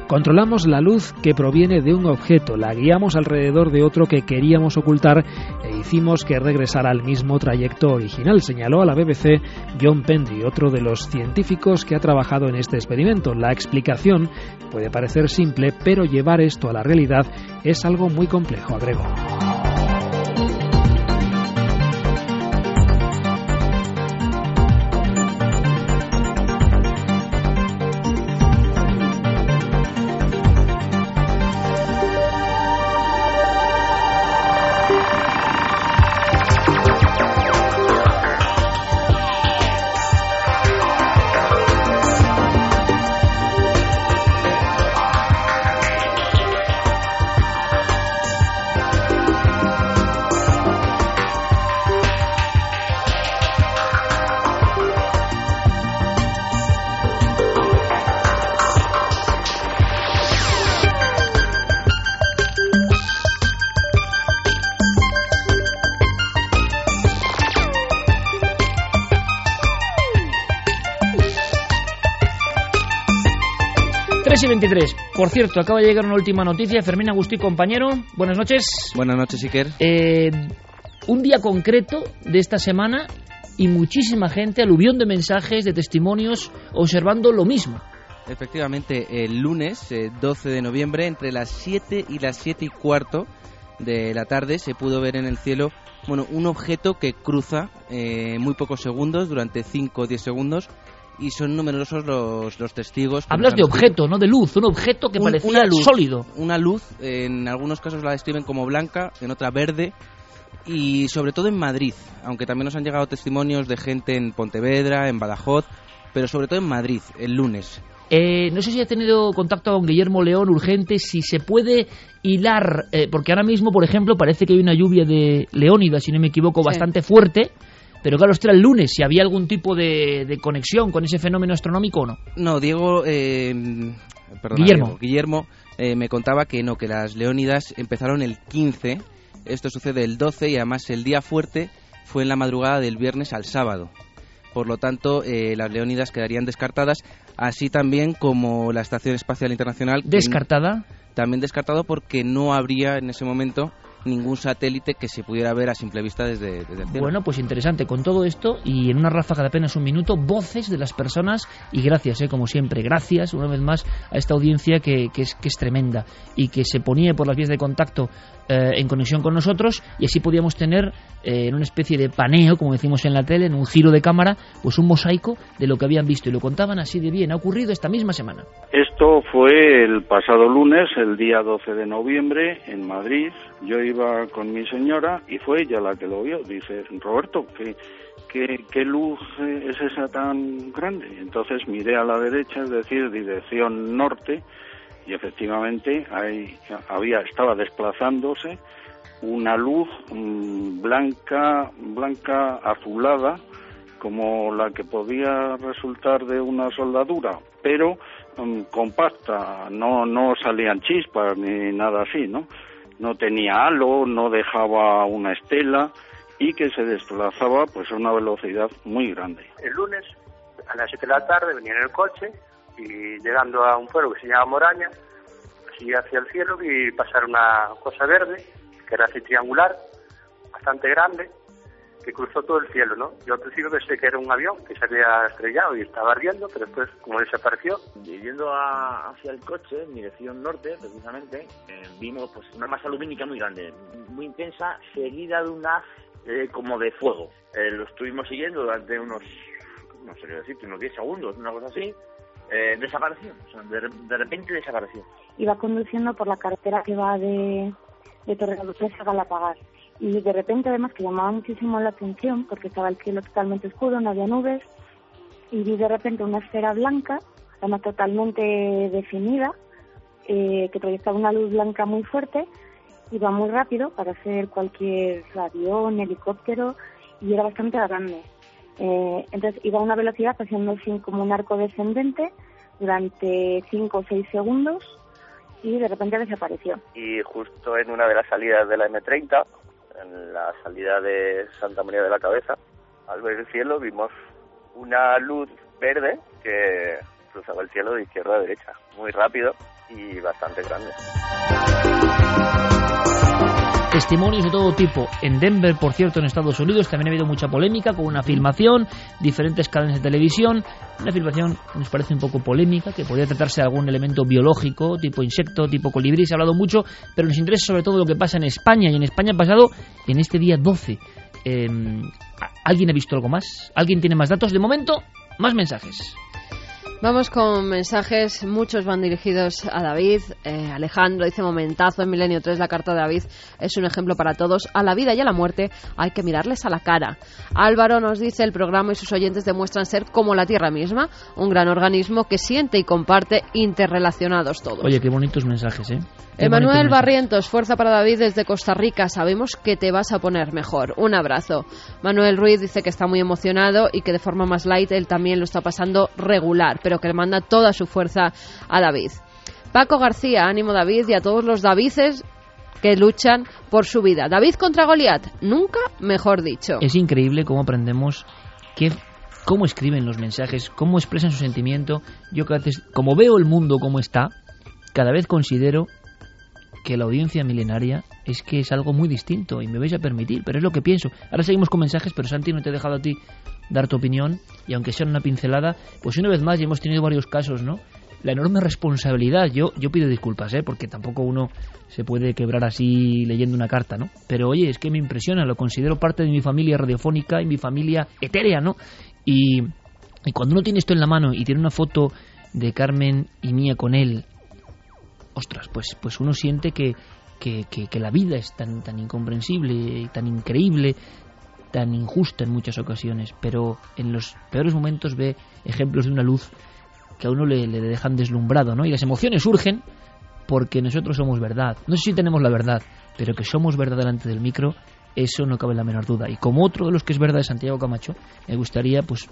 Controlamos la luz que proviene de un objeto, la guiamos alrededor de otro que queríamos ocultar e hicimos que regresara al mismo trayecto original, señaló a la BBC John Pendry, otro de los científicos que ha trabajado en este experimento. La explicación puede parecer simple, pero llevar esto a la realidad es algo muy complejo, agregó. 23. Por cierto, acaba de llegar una última noticia. Fermín Agustí, compañero. Buenas noches. Buenas noches, Iker. Eh, un día concreto de esta semana y muchísima gente, aluvión de mensajes, de testimonios, observando lo mismo. Efectivamente, el lunes 12 de noviembre, entre las 7 y las 7 y cuarto de la tarde, se pudo ver en el cielo bueno, un objeto que cruza eh, muy pocos segundos, durante 5 o 10 segundos, y son numerosos los, los testigos. Hablas de objeto, no de luz, un objeto que parecía sólido. Una luz, en algunos casos la describen como blanca, en otra verde, y sobre todo en Madrid, aunque también nos han llegado testimonios de gente en Pontevedra, en Badajoz, pero sobre todo en Madrid, el lunes. Eh, no sé si ha tenido contacto con Guillermo León urgente, si se puede hilar, eh, porque ahora mismo, por ejemplo, parece que hay una lluvia de Leónidas, si no me equivoco, bastante fuerte. Pero claro, esto era el lunes, si había algún tipo de, conexión con ese fenómeno astronómico o no. No, Diego, eh, Guillermo, Guillermo eh, me contaba que no, que las Leónidas empezaron el 15, esto sucede el 12 y además el día fuerte fue en la madrugada del viernes al sábado. Por lo tanto, eh, las Leónidas quedarían descartadas, así también como la Estación Espacial Internacional. ¿Descartada? También descartado porque no habría en ese momento ningún satélite que se pudiera ver a simple vista desde, el cielo. Bueno, pues interesante. Con todo esto y en una ráfaga de apenas un minuto, voces de las personas y gracias, eh, como siempre, gracias una vez más a esta audiencia que, que, es, que es tremenda y que se ponía por las vías de contacto eh, en conexión con nosotros y así podíamos tener eh, en una especie de paneo, como decimos en la tele, en un giro de cámara, pues un mosaico de lo que habían visto y lo contaban así de bien. Ha ocurrido esta misma semana. Esto fue el pasado lunes, el día 12 de noviembre, en Madrid. Yo iba con mi señora y fue ella la que lo vio. Dice, Roberto, ¿qué, qué, qué luz es esa tan grande? Entonces miré a la derecha, es decir, dirección norte, y efectivamente ahí había estaba desplazándose una luz mm, blanca blanca azulada como la que podía resultar de una soldadura pero mm, compacta no no salían chispas ni nada así no no tenía halo no dejaba una estela y que se desplazaba pues a una velocidad muy grande. El lunes a las 7 de la tarde venía en el coche y llegando a un pueblo que se llama Moraña, así hacia el cielo y pasar una cosa verde, que era así triangular, bastante grande, que cruzó todo el cielo, ¿no? Yo al principio pensé que era un avión que se había estrellado y estaba ardiendo, pero después, como desapareció... Y yendo a, hacia el coche, en dirección norte, precisamente, eh, vimos pues una masa lumínica muy grande, muy intensa, seguida de un haz eh, como de fuego. Eh, lo estuvimos siguiendo durante unos, no sé qué decir, unos 10 segundos, una cosa así, eh, desapareció, o sea, de, de, repente desapareció. Iba conduciendo por la carretera que va de, de Torrelodones a Galapagar y de repente además que llamaba muchísimo la atención porque estaba el cielo totalmente oscuro, no había nubes y vi de repente una esfera blanca, además totalmente definida, eh, que proyectaba una luz blanca muy fuerte, iba muy rápido para hacer cualquier avión, helicóptero y era bastante grande. Eh, entonces iba a una velocidad haciendo como un arco descendente durante 5 o 6 segundos y de repente desapareció. Y justo en una de las salidas de la M30, en la salida de Santa María de la Cabeza, al ver el cielo vimos una luz verde que cruzaba el cielo de izquierda a derecha, muy rápido y bastante grande. Testimonios de todo tipo. En Denver, por cierto, en Estados Unidos, también ha habido mucha polémica con una filmación, diferentes cadenas de televisión. Una filmación nos parece un poco polémica, que podría tratarse de algún elemento biológico, tipo insecto, tipo colibrí. Se ha hablado mucho, pero nos interesa sobre todo lo que pasa en España. Y en España ha pasado en este día 12. Eh, ¿Alguien ha visto algo más? ¿Alguien tiene más datos? De momento, más mensajes. Vamos con mensajes, muchos van dirigidos a David. Eh, Alejandro dice momentazo en Milenio 3, la carta de David es un ejemplo para todos. A la vida y a la muerte hay que mirarles a la cara. Álvaro nos dice el programa y sus oyentes demuestran ser como la Tierra misma, un gran organismo que siente y comparte interrelacionados todos. Oye, qué bonitos mensajes, ¿eh? Emanuel Barrientos, fuerza para David desde Costa Rica. Sabemos que te vas a poner mejor. Un abrazo. Manuel Ruiz dice que está muy emocionado y que de forma más light él también lo está pasando regular, pero que le manda toda su fuerza a David. Paco García, ánimo David y a todos los Davices que luchan por su vida. David contra Goliat, nunca mejor dicho. Es increíble cómo aprendemos que cómo escriben los mensajes, cómo expresan su sentimiento. Yo que a veces, como veo el mundo como está, cada vez considero que la audiencia milenaria es que es algo muy distinto y me vais a permitir, pero es lo que pienso. Ahora seguimos con mensajes, pero Santi no te he dejado a ti dar tu opinión y aunque sea una pincelada, pues una vez más ya hemos tenido varios casos, ¿no? La enorme responsabilidad, yo, yo pido disculpas, ¿eh? porque tampoco uno se puede quebrar así leyendo una carta, ¿no? Pero oye, es que me impresiona, lo considero parte de mi familia radiofónica y mi familia etérea, ¿no? Y, y cuando uno tiene esto en la mano y tiene una foto de Carmen y mía con él ostras, pues, pues uno siente que, que, que, la vida es tan, tan incomprensible, tan increíble, tan injusta en muchas ocasiones, pero en los peores momentos ve ejemplos de una luz que a uno le, le dejan deslumbrado, ¿no? Y las emociones surgen porque nosotros somos verdad. No sé si tenemos la verdad, pero que somos verdad delante del micro, eso no cabe la menor duda. Y como otro de los que es verdad de Santiago Camacho, me gustaría, pues,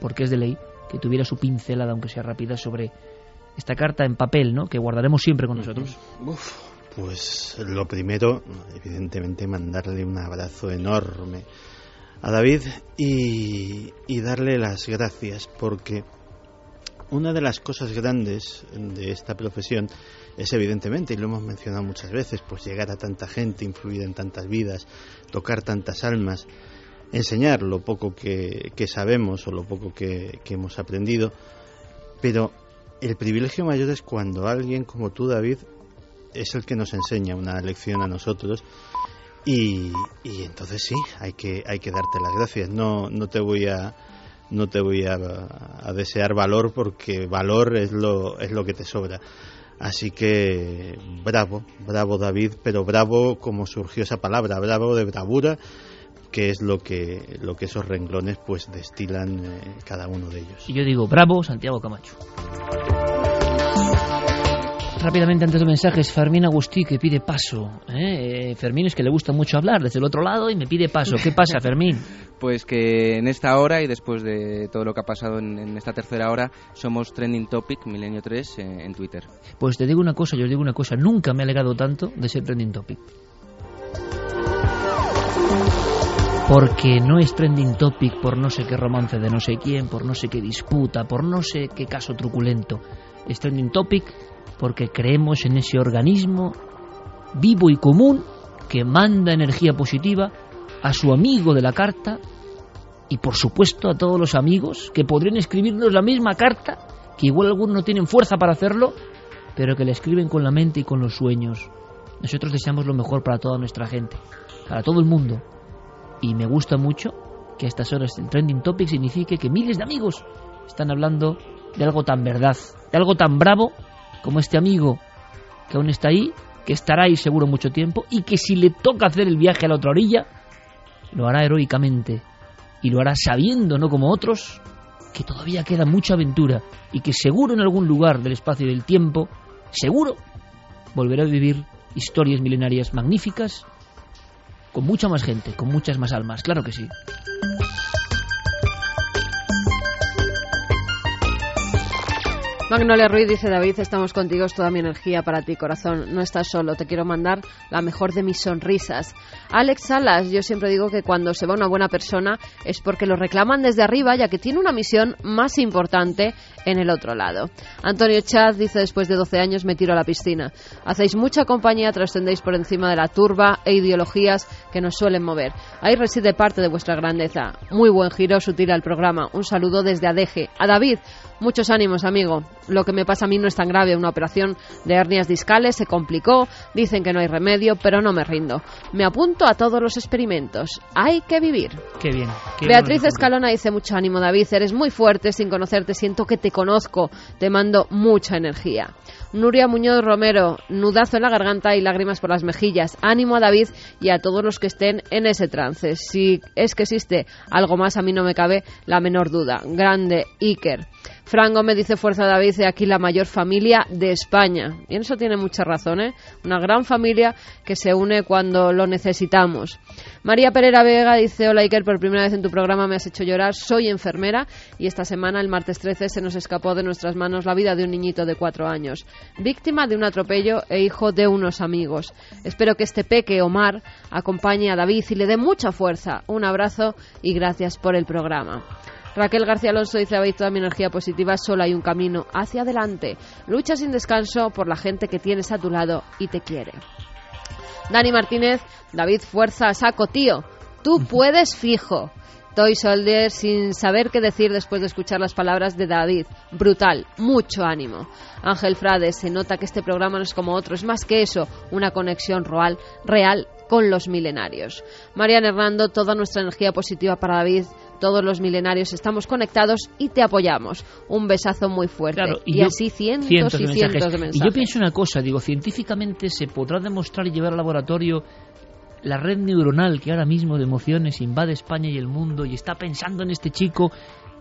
porque es de ley, que tuviera su pincelada, aunque sea rápida, sobre esta carta en papel, ¿no? Que guardaremos siempre con nosotros. Uf, pues lo primero, evidentemente, mandarle un abrazo enorme a David y, y darle las gracias porque una de las cosas grandes de esta profesión es evidentemente, y lo hemos mencionado muchas veces, pues llegar a tanta gente, influir en tantas vidas, tocar tantas almas, enseñar lo poco que, sabemos o lo poco que, hemos aprendido, pero el privilegio mayor es cuando alguien como tú, David, es el que nos enseña una lección a nosotros y, y entonces sí, hay que, hay que darte las gracias. No, no te voy a no te voy a, desear valor porque valor es lo, es lo que te sobra. Así que bravo, bravo David, pero bravo como surgió esa palabra, bravo de bravura, que es lo que, lo que esos renglones pues destilan eh, cada uno de ellos. Y yo digo, bravo Santiago Camacho. Rápidamente antes de mensajes, Fermín Agustí que pide paso. ¿eh? Fermín es que le gusta mucho hablar desde el otro lado y me pide paso. ¿Qué pasa, Fermín? Pues que en esta hora y después de todo lo que ha pasado en, esta tercera hora, somos Trending Topic Milenio 3 en, en Twitter. Pues te digo una cosa, yo os digo una cosa, nunca me he alegado tanto de ser Trending Topic. Porque no es trending topic por no sé qué romance de no sé quién, por no sé qué disputa, por no sé qué caso truculento. Es trending topic porque creemos en ese organismo vivo y común que manda energía positiva a su amigo de la carta y por supuesto a todos los amigos que podrían escribirnos la misma carta, que igual algunos no tienen fuerza para hacerlo, pero que la escriben con la mente y con los sueños. Nosotros deseamos lo mejor para toda nuestra gente, para todo el mundo. Y me gusta mucho que a estas horas el trending topic signifique que miles de amigos están hablando de algo tan verdad, de algo tan bravo como este amigo que aún está ahí, que estará ahí seguro mucho tiempo y que si le toca hacer el viaje a la otra orilla, lo hará heroicamente y lo hará sabiendo, no como otros, que todavía queda mucha aventura y que seguro en algún lugar del espacio y del tiempo, seguro, volverá a vivir historias milenarias magníficas con mucha más gente, con muchas más almas, claro que sí. Magnolia Ruiz dice David, estamos contigo, es toda mi energía para ti, corazón. No estás solo, te quiero mandar la mejor de mis sonrisas. Alex Salas, yo siempre digo que cuando se va una buena persona es porque lo reclaman desde arriba, ya que tiene una misión más importante en el otro lado. Antonio Chaz dice, después de 12 años me tiro a la piscina. Hacéis mucha compañía, trascendéis por encima de la turba e ideologías que nos suelen mover. Ahí reside parte de vuestra grandeza. Muy buen giro sutil al programa. Un saludo desde Adeje. A David, Muchos ánimos, amigo. Lo que me pasa a mí no es tan grave. Una operación de hernias discales se complicó. Dicen que no hay remedio, pero no me rindo. Me apunto a todos los experimentos. Hay que vivir. Qué bien. Beatriz Escalona dice mucho ánimo, David. Eres muy fuerte. Sin conocerte siento que te conozco. Te mando mucha energía. Nuria Muñoz Romero, nudazo en la garganta y lágrimas por las mejillas. Ánimo a David y a todos los que estén en ese trance. Si es que existe algo más, a mí no me cabe la menor duda. Grande Iker. Fran Gómez dice Fuerza David, de aquí la mayor familia de España. Y eso tiene mucha razón, ¿eh? Una gran familia que se une cuando lo necesitamos. María Pereira Vega dice, hola Iker, por primera vez en tu programa me has hecho llorar, soy enfermera y esta semana, el martes 13, se nos escapó de nuestras manos la vida de un niñito de cuatro años, víctima de un atropello e hijo de unos amigos. Espero que este peque, Omar, acompañe a David y le dé mucha fuerza. Un abrazo y gracias por el programa. Raquel García Alonso dice, habéis toda mi energía positiva, solo hay un camino hacia adelante. Lucha sin descanso por la gente que tienes a tu lado y te quiere. Dani Martínez, David Fuerza, saco tío, tú puedes fijo. Toy Soldier sin saber qué decir después de escuchar las palabras de David. Brutal, mucho ánimo. Ángel Frade, se nota que este programa no es como otro, es más que eso, una conexión real, real con los milenarios. Marian Hernando, toda nuestra energía positiva para David, todos los milenarios estamos conectados y te apoyamos. Un besazo muy fuerte. y, así cientos, y cientos de mensajes. Y yo pienso una cosa, digo, científicamente se podrá demostrar y llevar al laboratorio la red neuronal que ahora mismo de emociones invade España y el mundo y está pensando en este chico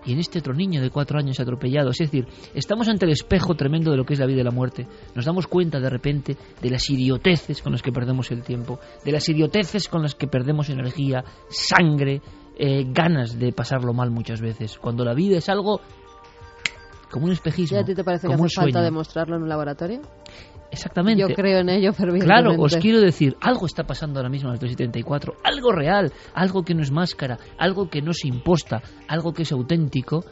y en este otro niño de cuatro años atropellado. Es decir, estamos ante el espejo tremendo de lo que es la vida y la muerte. Nos damos cuenta de repente de las idioteces con las que perdemos el tiempo, de las idioteces con las que perdemos energía, sangre, eh, ganas de pasarlo mal muchas veces. Cuando la vida es algo como un espejismo. ¿Y a ti te parece que hace falta demostrarlo en un laboratorio? Exactamente. Yo creo en ello Claro, os quiero decir, algo está pasando ahora mismo en el 374, algo real, algo que no es máscara, algo que no se imposta, algo que es auténtico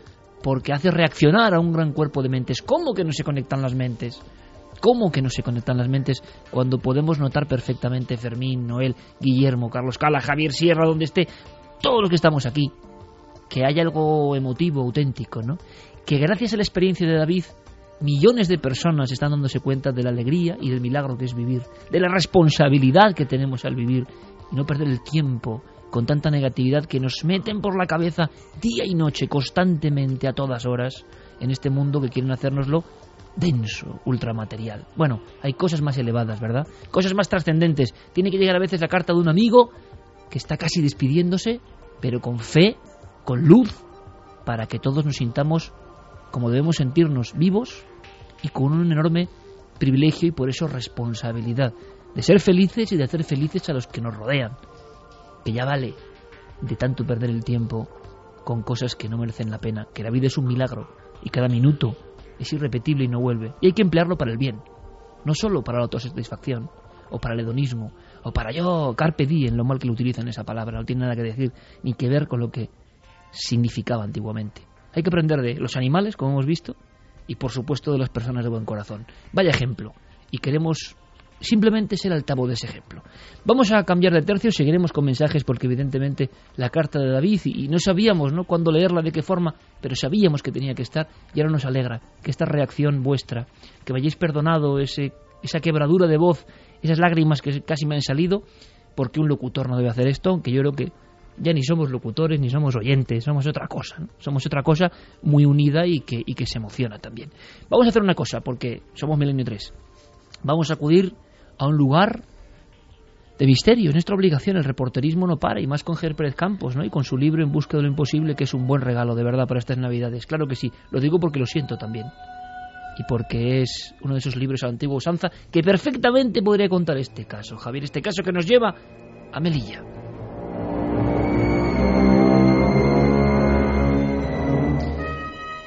porque hace reaccionar a un gran cuerpo de mentes. ¿Cómo que no se conectan las mentes? ¿Cómo que no se conectan las mentes cuando podemos notar perfectamente Fermín, Noel, Guillermo, Carlos Cala, Javier Sierra, donde esté, todos los que estamos aquí, que hay algo emotivo, auténtico, ¿no? Que gracias a la experiencia de David, millones de personas están dándose cuenta de la alegría y del milagro que es vivir, de la responsabilidad que tenemos al vivir y no perder el tiempo con tanta negatividad que nos meten por la cabeza día y noche, constantemente, a todas horas, en este mundo que quieren hacérnoslo denso, ultramaterial. Bueno, hay cosas más elevadas, ¿verdad? Cosas más trascendentes. Tiene que llegar a veces la carta de un amigo que está casi despidiéndose, pero con fe, con luz, para que todos nos sintamos como debemos sentirnos vivos y con un enorme privilegio y por eso responsabilidad de ser felices y de hacer felices a los que nos rodean. Que ya vale de tanto perder el tiempo con cosas que no merecen la pena, que la vida es un milagro y cada minuto es irrepetible y no vuelve. Y hay que emplearlo para el bien, no solo para la autosatisfacción, o para el hedonismo, o para yo, carpe diem, lo mal que lo utilizan esa palabra, no tiene nada que decir, ni que ver con lo que significaba antiguamente. Hay que aprender de los animales, como hemos visto, y por supuesto de las personas de buen corazón. Vaya ejemplo. Y queremos simplemente ser altavoz de ese ejemplo. Vamos a cambiar de tercio, seguiremos con mensajes porque evidentemente la carta de David y, no sabíamos ¿no? cuándo leerla, de qué forma, pero sabíamos que tenía que estar y ahora nos alegra que esta reacción vuestra, que me hayáis perdonado ese, esa quebradura de voz, esas lágrimas que casi me han salido, porque un locutor no debe hacer esto, aunque yo creo que ya ni somos locutores ni somos oyentes, somos otra cosa, somos otra cosa muy unida y que, se emociona también. Vamos a hacer una cosa, porque somos Milenio 3. Vamos a acudir a un lugar de misterio. Es nuestra obligación, el reporterismo no para, y más con Ger Campos, ¿no? Y con su libro En busca de lo imposible, que es un buen regalo de verdad para estas Navidades. Claro que sí, lo digo porque lo siento también. Y porque es uno de esos libros a antigua usanza que perfectamente podría contar este caso, Javier, este caso que nos lleva a Melilla.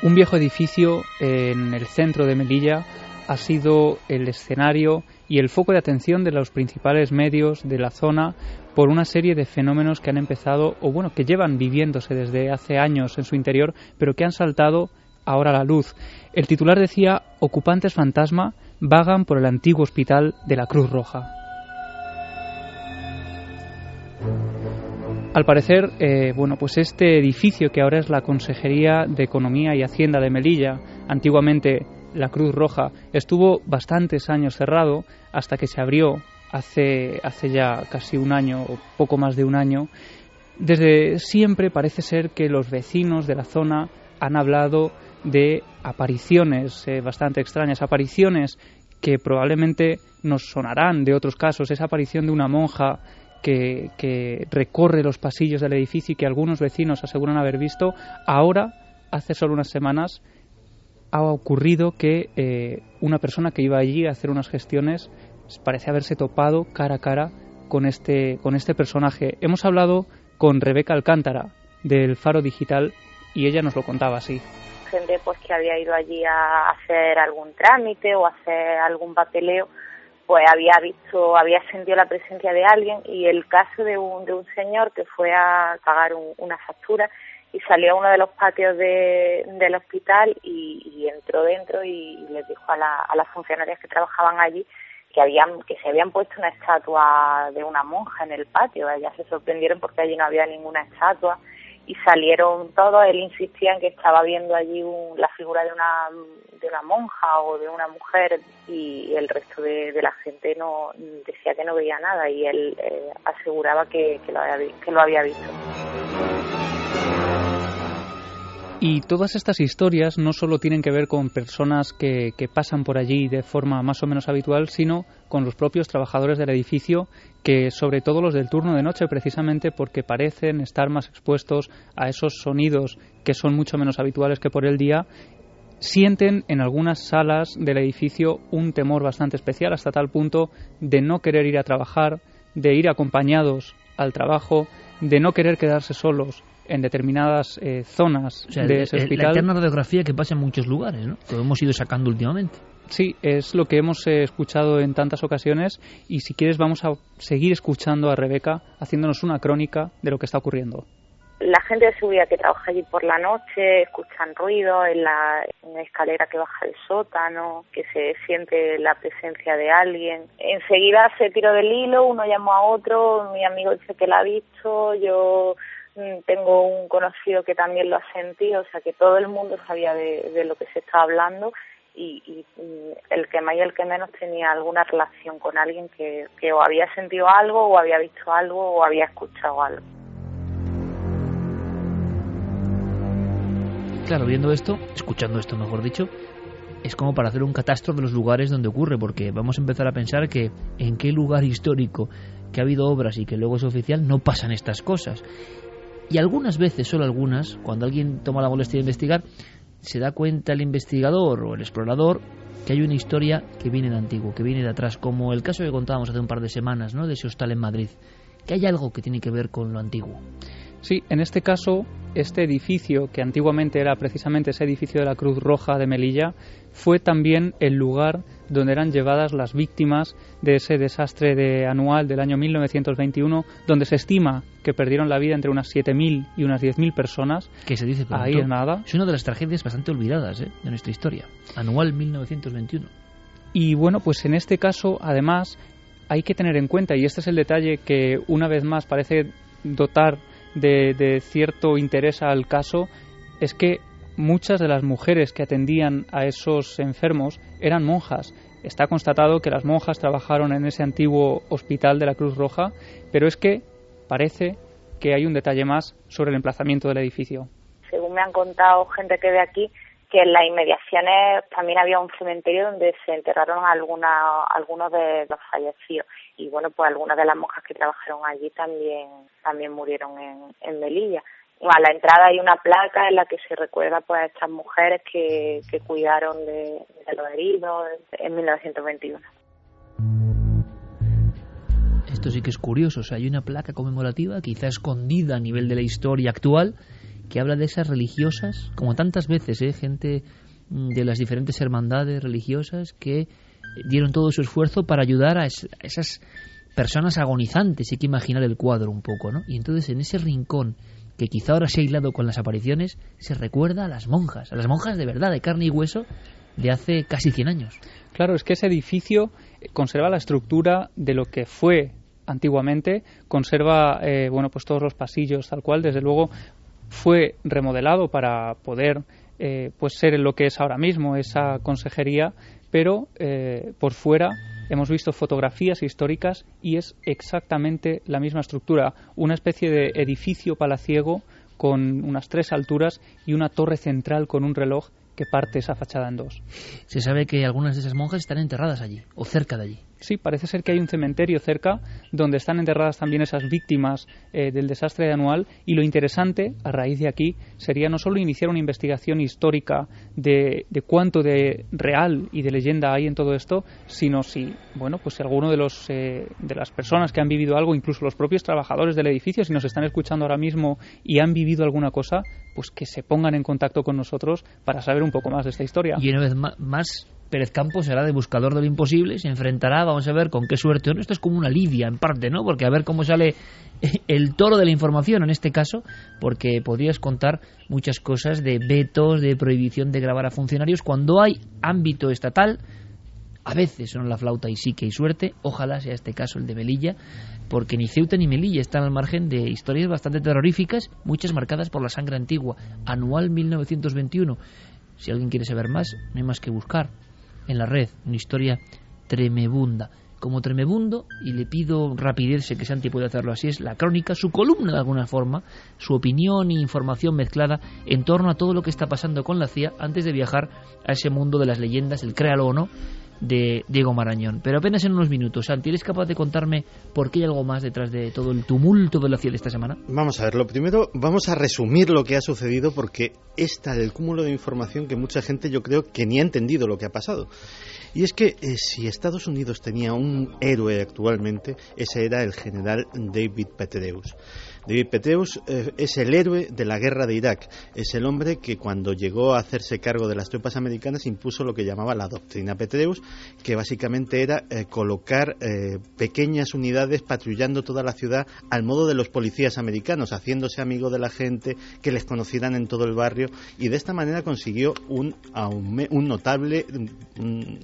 Un viejo edificio en el centro de Melilla ha sido el escenario y el foco de atención de los principales medios de la zona por una serie de fenómenos que han empezado, o bueno, que llevan viviéndose desde hace años en su interior, pero que han saltado ahora a la luz. El titular decía, ocupantes fantasma vagan por el antiguo hospital de la Cruz Roja. Al parecer, eh, bueno, pues este edificio que ahora es la Consejería de Economía y Hacienda de Melilla, antiguamente la Cruz Roja estuvo bastantes años cerrado hasta que se abrió hace, hace ya casi un año o poco más de un año. Desde siempre parece ser que los vecinos de la zona han hablado de apariciones eh, bastante extrañas, apariciones que probablemente nos sonarán de otros casos, esa aparición de una monja que, que, recorre los pasillos del edificio y que algunos vecinos aseguran haber visto, ahora, hace solo unas semanas, ha ocurrido que eh, una persona que iba allí a hacer unas gestiones parece haberse topado cara a cara con este, con este personaje. Hemos hablado con Rebeca Alcántara del Faro Digital y ella nos lo contaba así. Gente pues que había ido allí a hacer algún trámite o hacer algún papeleo, pues había visto, había sentido la presencia de alguien y el caso de un, de un señor que fue a pagar una factura y salió a uno de los patios de, del hospital y, entró dentro y, les dijo a, la, a las funcionarias que trabajaban allí que habían que se habían puesto una estatua de una monja en el patio. Ellas se sorprendieron porque allí no había ninguna estatua y salieron todos él insistía en que estaba viendo allí la figura de una de una monja o de una mujer y el resto de, la gente no decía que no veía nada y él eh, aseguraba que, que, lo había, que lo había visto y todas estas historias no solo tienen que ver con personas que, pasan por allí de forma más o menos habitual, sino con los propios trabajadores del edificio, que sobre todo los del turno de noche, precisamente porque parecen estar más expuestos a esos sonidos que son mucho menos habituales que por el día, sienten en algunas salas del edificio un temor bastante especial hasta tal punto de no querer ir a trabajar, de ir acompañados al trabajo, de no querer quedarse solos en determinadas eh, zonas de ese hospital. La eterna radiografía que pasa en muchos lugares, ¿no? Que hemos ido sacando últimamente. Sí, es lo que hemos eh, escuchado en tantas ocasiones y si quieres vamos a seguir escuchando a Rebeca haciéndonos una crónica de lo que está ocurriendo. la gente de seguridad que trabaja allí por la noche escuchan ruido en la, escalera que baja del sótano, que se siente la presencia de alguien. Enseguida se tiró del hilo, uno llamó a otro, mi amigo dice que la ha visto, yo tengo un conocido que también lo ha sentido, o sea que todo el mundo sabía de, lo que se estaba hablando y, y, el que más y el que menos tenía alguna relación con alguien que, que o había sentido algo o había visto algo o había escuchado algo. Claro, viendo esto, escuchando esto mejor dicho, es como para hacer un catastro de los lugares donde ocurre, porque vamos a empezar a pensar que en qué lugar histórico que ha habido obras y que luego es oficial no pasan estas cosas. Y algunas veces, solo algunas, cuando alguien toma la molestia de investigar, se da cuenta el investigador o el explorador que hay una historia que viene de antiguo, que viene de atrás, como el caso que contábamos hace un par de semanas, ¿no? de ese hostal en Madrid, que hay algo que tiene que ver con lo antiguo. Sí, en este caso, este edificio, que antiguamente era precisamente ese edificio de la Cruz Roja de Melilla, fue también el lugar donde eran llevadas las víctimas de ese desastre de anual del año 1921, donde se estima que perdieron la vida entre unas 7.000 y unas 10.000 personas. Que se dice pronto. Ahí es nada. Es una de las tragedias bastante olvidadas ¿eh? de nuestra historia. Anual 1921. Y bueno, pues en este caso, además, hay que tener en cuenta, y este es el detalle que una vez más parece dotar de, cierto interés al caso es que muchas de las mujeres que atendían a esos enfermos eran monjas. Está constatado que las monjas trabajaron en ese antiguo hospital de la Cruz Roja, pero es que parece que hay un detalle más sobre el emplazamiento del edificio. Según me han contado gente que ve aquí, que en las inmediaciones también había un cementerio donde se enterraron alguna, algunos de los fallecidos y bueno pues algunas de las monjas que trabajaron allí también también murieron en, en Melilla a la entrada hay una placa en la que se recuerda pues a estas mujeres que, que cuidaron de, de los heridos en 1921 esto sí que es curioso. O sea, hay una placa conmemorativa, quizá escondida a nivel de la historia actual, que habla de esas religiosas, como tantas veces, ¿eh? gente mm, de las diferentes hermandades religiosas que dieron todo su esfuerzo para ayudar a, esas personas agonizantes. Hay que imaginar el cuadro un poco, ¿no? Y entonces en ese rincón que quizá ahora se ha aislado con las apariciones, se recuerda a las monjas, a las monjas de verdad, de carne y hueso, de hace casi 100 años. Claro, es que ese edificio conserva la estructura de lo que fue antiguamente, conserva eh, bueno pues todos los pasillos tal cual, desde luego fue remodelado para poder eh, pues ser lo que es ahora mismo esa consejería, pero eh, por fuera hemos visto fotografías históricas y es exactamente la misma estructura, una especie de edificio palaciego con unas tres alturas y una torre central con un reloj que parte esa fachada en dos. Se sabe que algunas de esas monjas están enterradas allí o cerca de allí. Sí, parece ser que hay un cementerio cerca donde están enterradas también esas víctimas eh, del desastre anual y lo interesante a raíz de aquí sería no solo iniciar una investigación histórica de, cuánto de real y de leyenda hay en todo esto, sino si, bueno, pues si alguno de los eh, de las personas que han vivido algo, incluso los propios trabajadores del edificio, si nos están escuchando ahora mismo y han vivido alguna cosa, pues que se pongan en contacto con nosotros para saber un poco más de esta historia. Y una vez más Pérez Campos será de buscador del imposible, se enfrentará, vamos a ver con qué suerte. Esto es como una lidia en parte, ¿no? Porque a ver cómo sale el toro de la información en este caso, porque podrías contar muchas cosas de vetos, de prohibición de grabar a funcionarios. Cuando hay ámbito estatal, a veces son la flauta y sí que hay suerte. Ojalá sea este caso el de Melilla, porque ni Ceuta ni Melilla están al margen de historias bastante terroríficas, muchas marcadas por la sangre antigua. Anual 1921. Si alguien quiere saber más, no hay más que buscar en la red, una historia tremebunda. Como tremebundo, y le pido rapidez, sé que Santi puede hacerlo así, es la crónica, su columna de alguna forma, su opinión e información mezclada en torno a todo lo que está pasando con la CIA antes de viajar a ese mundo de las leyendas, el créalo o no, de Diego Marañón. Pero apenas en unos minutos, Santi, ¿eres capaz de contarme por qué hay algo más detrás de todo el tumulto de la de esta semana? Vamos a ver, lo primero, vamos a resumir lo que ha sucedido porque está el cúmulo de información que mucha gente yo creo que ni ha entendido lo que ha pasado. Y es que eh, si Estados Unidos tenía un héroe actualmente, ese era el general David Petraeus. David Petraeus eh, es el héroe de la guerra de Irak. Es el hombre que cuando llegó a hacerse cargo de las tropas americanas impuso lo que llamaba la doctrina Petraeus, que básicamente era eh, colocar eh, pequeñas unidades patrullando toda la ciudad al modo de los policías americanos, haciéndose amigo de la gente, que les conocieran en todo el barrio y de esta manera consiguió un, un notable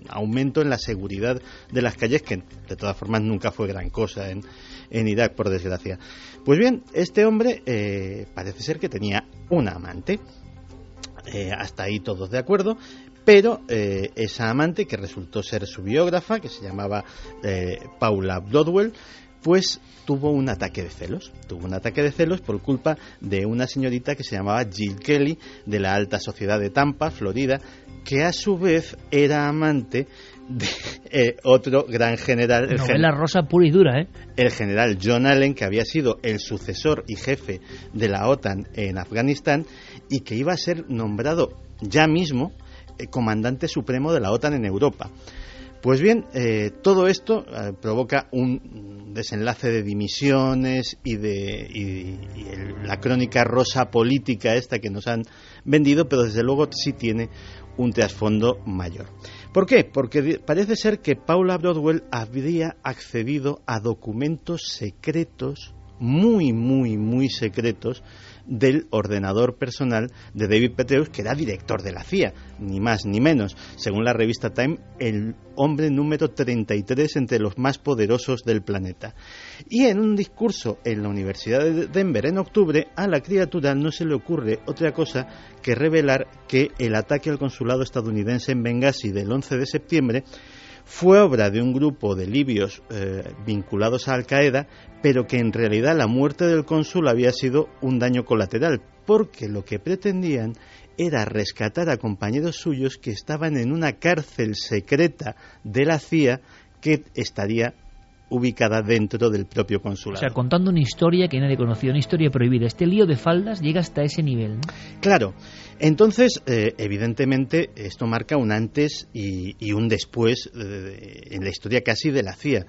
aumento en la seguridad de las calles que de todas formas nunca fue gran cosa en Irak, por desgracia. Pues bien, este hombre eh, parece ser que tenía una amante. Eh, hasta ahí todos de acuerdo, pero eh, esa amante, que resultó ser su biógrafa, que se llamaba Paula Broadwell, pues tuvo un ataque de celos. Tuvo un ataque de celos por culpa de una señorita que se llamaba Jill Kelly, de la alta sociedad de Tampa, Florida, que a su vez era amante de eh, otro gran general. El Novela rosa pura y dura, ¿eh? El general John Allen, que había sido el sucesor y jefe de la OTAN en Afganistán y que iba a ser nombrado ya mismo eh, comandante supremo de la OTAN en Europa. Pues bien, eh, todo esto provoca un desenlace de dimisiones y de la crónica rosa política esta que nos han vendido, pero desde luego sí tiene un trasfondo mayor. ¿Por qué? Porque parece ser que Paula Broadwell habría accedido a documentos secretos, muy, muy, muy secretos, del ordenador personal de David Petraeus, que era director de la CIA, ni más ni menos. Según la revista Time, el hombre número 33 entre los más poderosos del planeta. Y en un discurso en la Universidad de Denver en octubre, a la criatura no se le ocurre otra cosa que revelar que el ataque al consulado estadounidense en Benghazi del 11 de septiembre fue obra de un grupo de libios eh, vinculados a Al Qaeda, pero que en realidad la muerte del cónsul había sido un daño colateral, porque lo que pretendían era rescatar a compañeros suyos que estaban en una cárcel secreta de la CIA que estaría ubicada dentro del propio consulado. O sea, contando una historia que nadie conocía, una historia prohibida. Este lío de faldas llega hasta ese nivel. Claro. Entonces, eh, evidentemente, esto marca un antes y, un después en la historia casi de la CIA.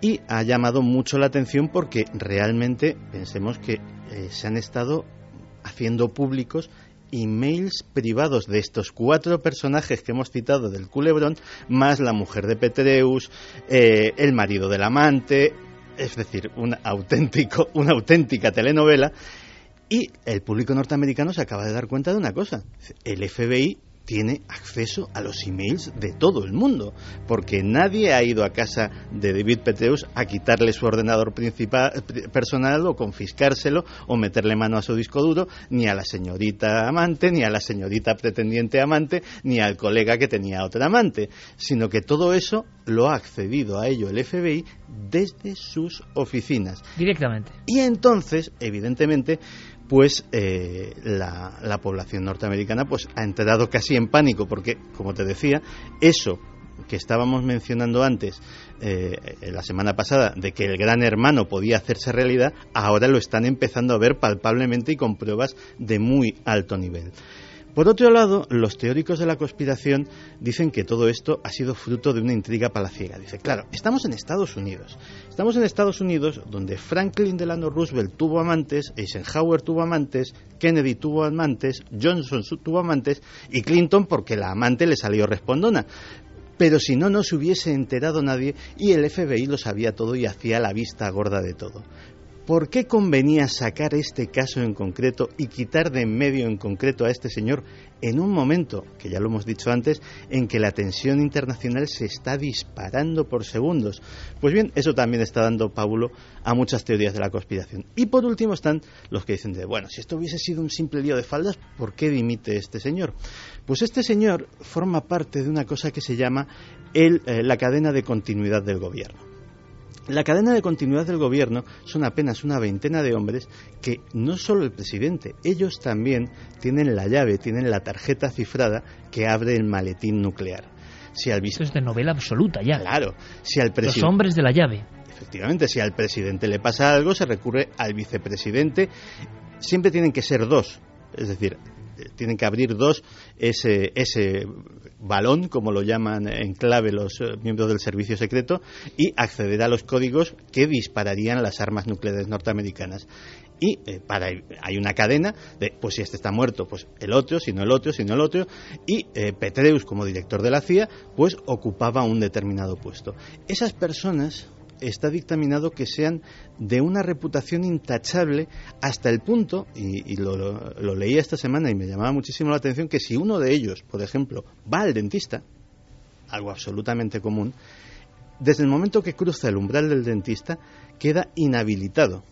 Y ha llamado mucho la atención porque realmente pensemos que eh, se han estado haciendo públicos emails privados de estos cuatro personajes que hemos citado del culebrón, más la mujer de Petreus, eh, el marido del amante, es decir, un auténtico, una auténtica telenovela. Y el público norteamericano se acaba de dar cuenta de una cosa. El FBI tiene acceso a los emails de todo el mundo, porque nadie ha ido a casa de David Peteus a quitarle su ordenador principal, personal o confiscárselo o meterle mano a su disco duro, ni a la señorita amante, ni a la señorita pretendiente amante, ni al colega que tenía otra amante, sino que todo eso lo ha accedido a ello el FBI desde sus oficinas. Directamente. Y entonces, evidentemente, pues eh, la, población norteamericana pues ha entrado casi en pánico porque, como te decía, eso que estábamos mencionando antes eh, la semana pasada de que el gran hermano podía hacerse realidad, ahora lo están empezando a ver palpablemente y con pruebas de muy alto nivel. Por otro lado, los teóricos de la conspiración dicen que todo esto ha sido fruto de una intriga palaciega. Dice, claro, estamos en Estados Unidos. Estamos en Estados Unidos donde Franklin Delano Roosevelt tuvo amantes, Eisenhower tuvo amantes, Kennedy tuvo amantes, Johnson tuvo amantes y Clinton porque la amante le salió respondona. Pero si no, no se hubiese enterado nadie y el FBI lo sabía todo y hacía la vista gorda de todo. ¿Por qué convenía sacar este caso en concreto y quitar de en medio en concreto a este señor en un momento, que ya lo hemos dicho antes, en que la tensión internacional se está disparando por segundos? Pues bien, eso también está dando Paulo a muchas teorías de la conspiración. Y por último están los que dicen de, bueno, si esto hubiese sido un simple lío de faldas, ¿por qué dimite este señor? Pues este señor forma parte de una cosa que se llama eh, la cadena de continuidad del gobierno. La cadena de continuidad del gobierno son apenas una veintena de hombres que no solo el presidente, ellos también tienen la llave, tienen la tarjeta cifrada que abre el maletín nuclear. Si al Esto es de novela absoluta ya. Claro. Si al Los hombres de la llave. Efectivamente, si al presidente le pasa algo, se recurre al vicepresidente. Siempre tienen que ser dos. Es decir, tienen que abrir dos ese, ese balón, como lo llaman en clave los eh, miembros del servicio secreto, y acceder a los códigos que dispararían las armas nucleares norteamericanas. Y eh, para hay una cadena de pues si este está muerto pues el otro si no el otro si no el otro y eh, Petreus como director de la CIA pues ocupaba un determinado puesto. Esas personas está dictaminado que sean de una reputación intachable hasta el punto, y, lo, lo, leí esta semana y me llamaba muchísimo la atención, que si uno de ellos, por ejemplo, va al dentista, algo absolutamente común, desde el momento que cruza el umbral del dentista, queda inhabilitado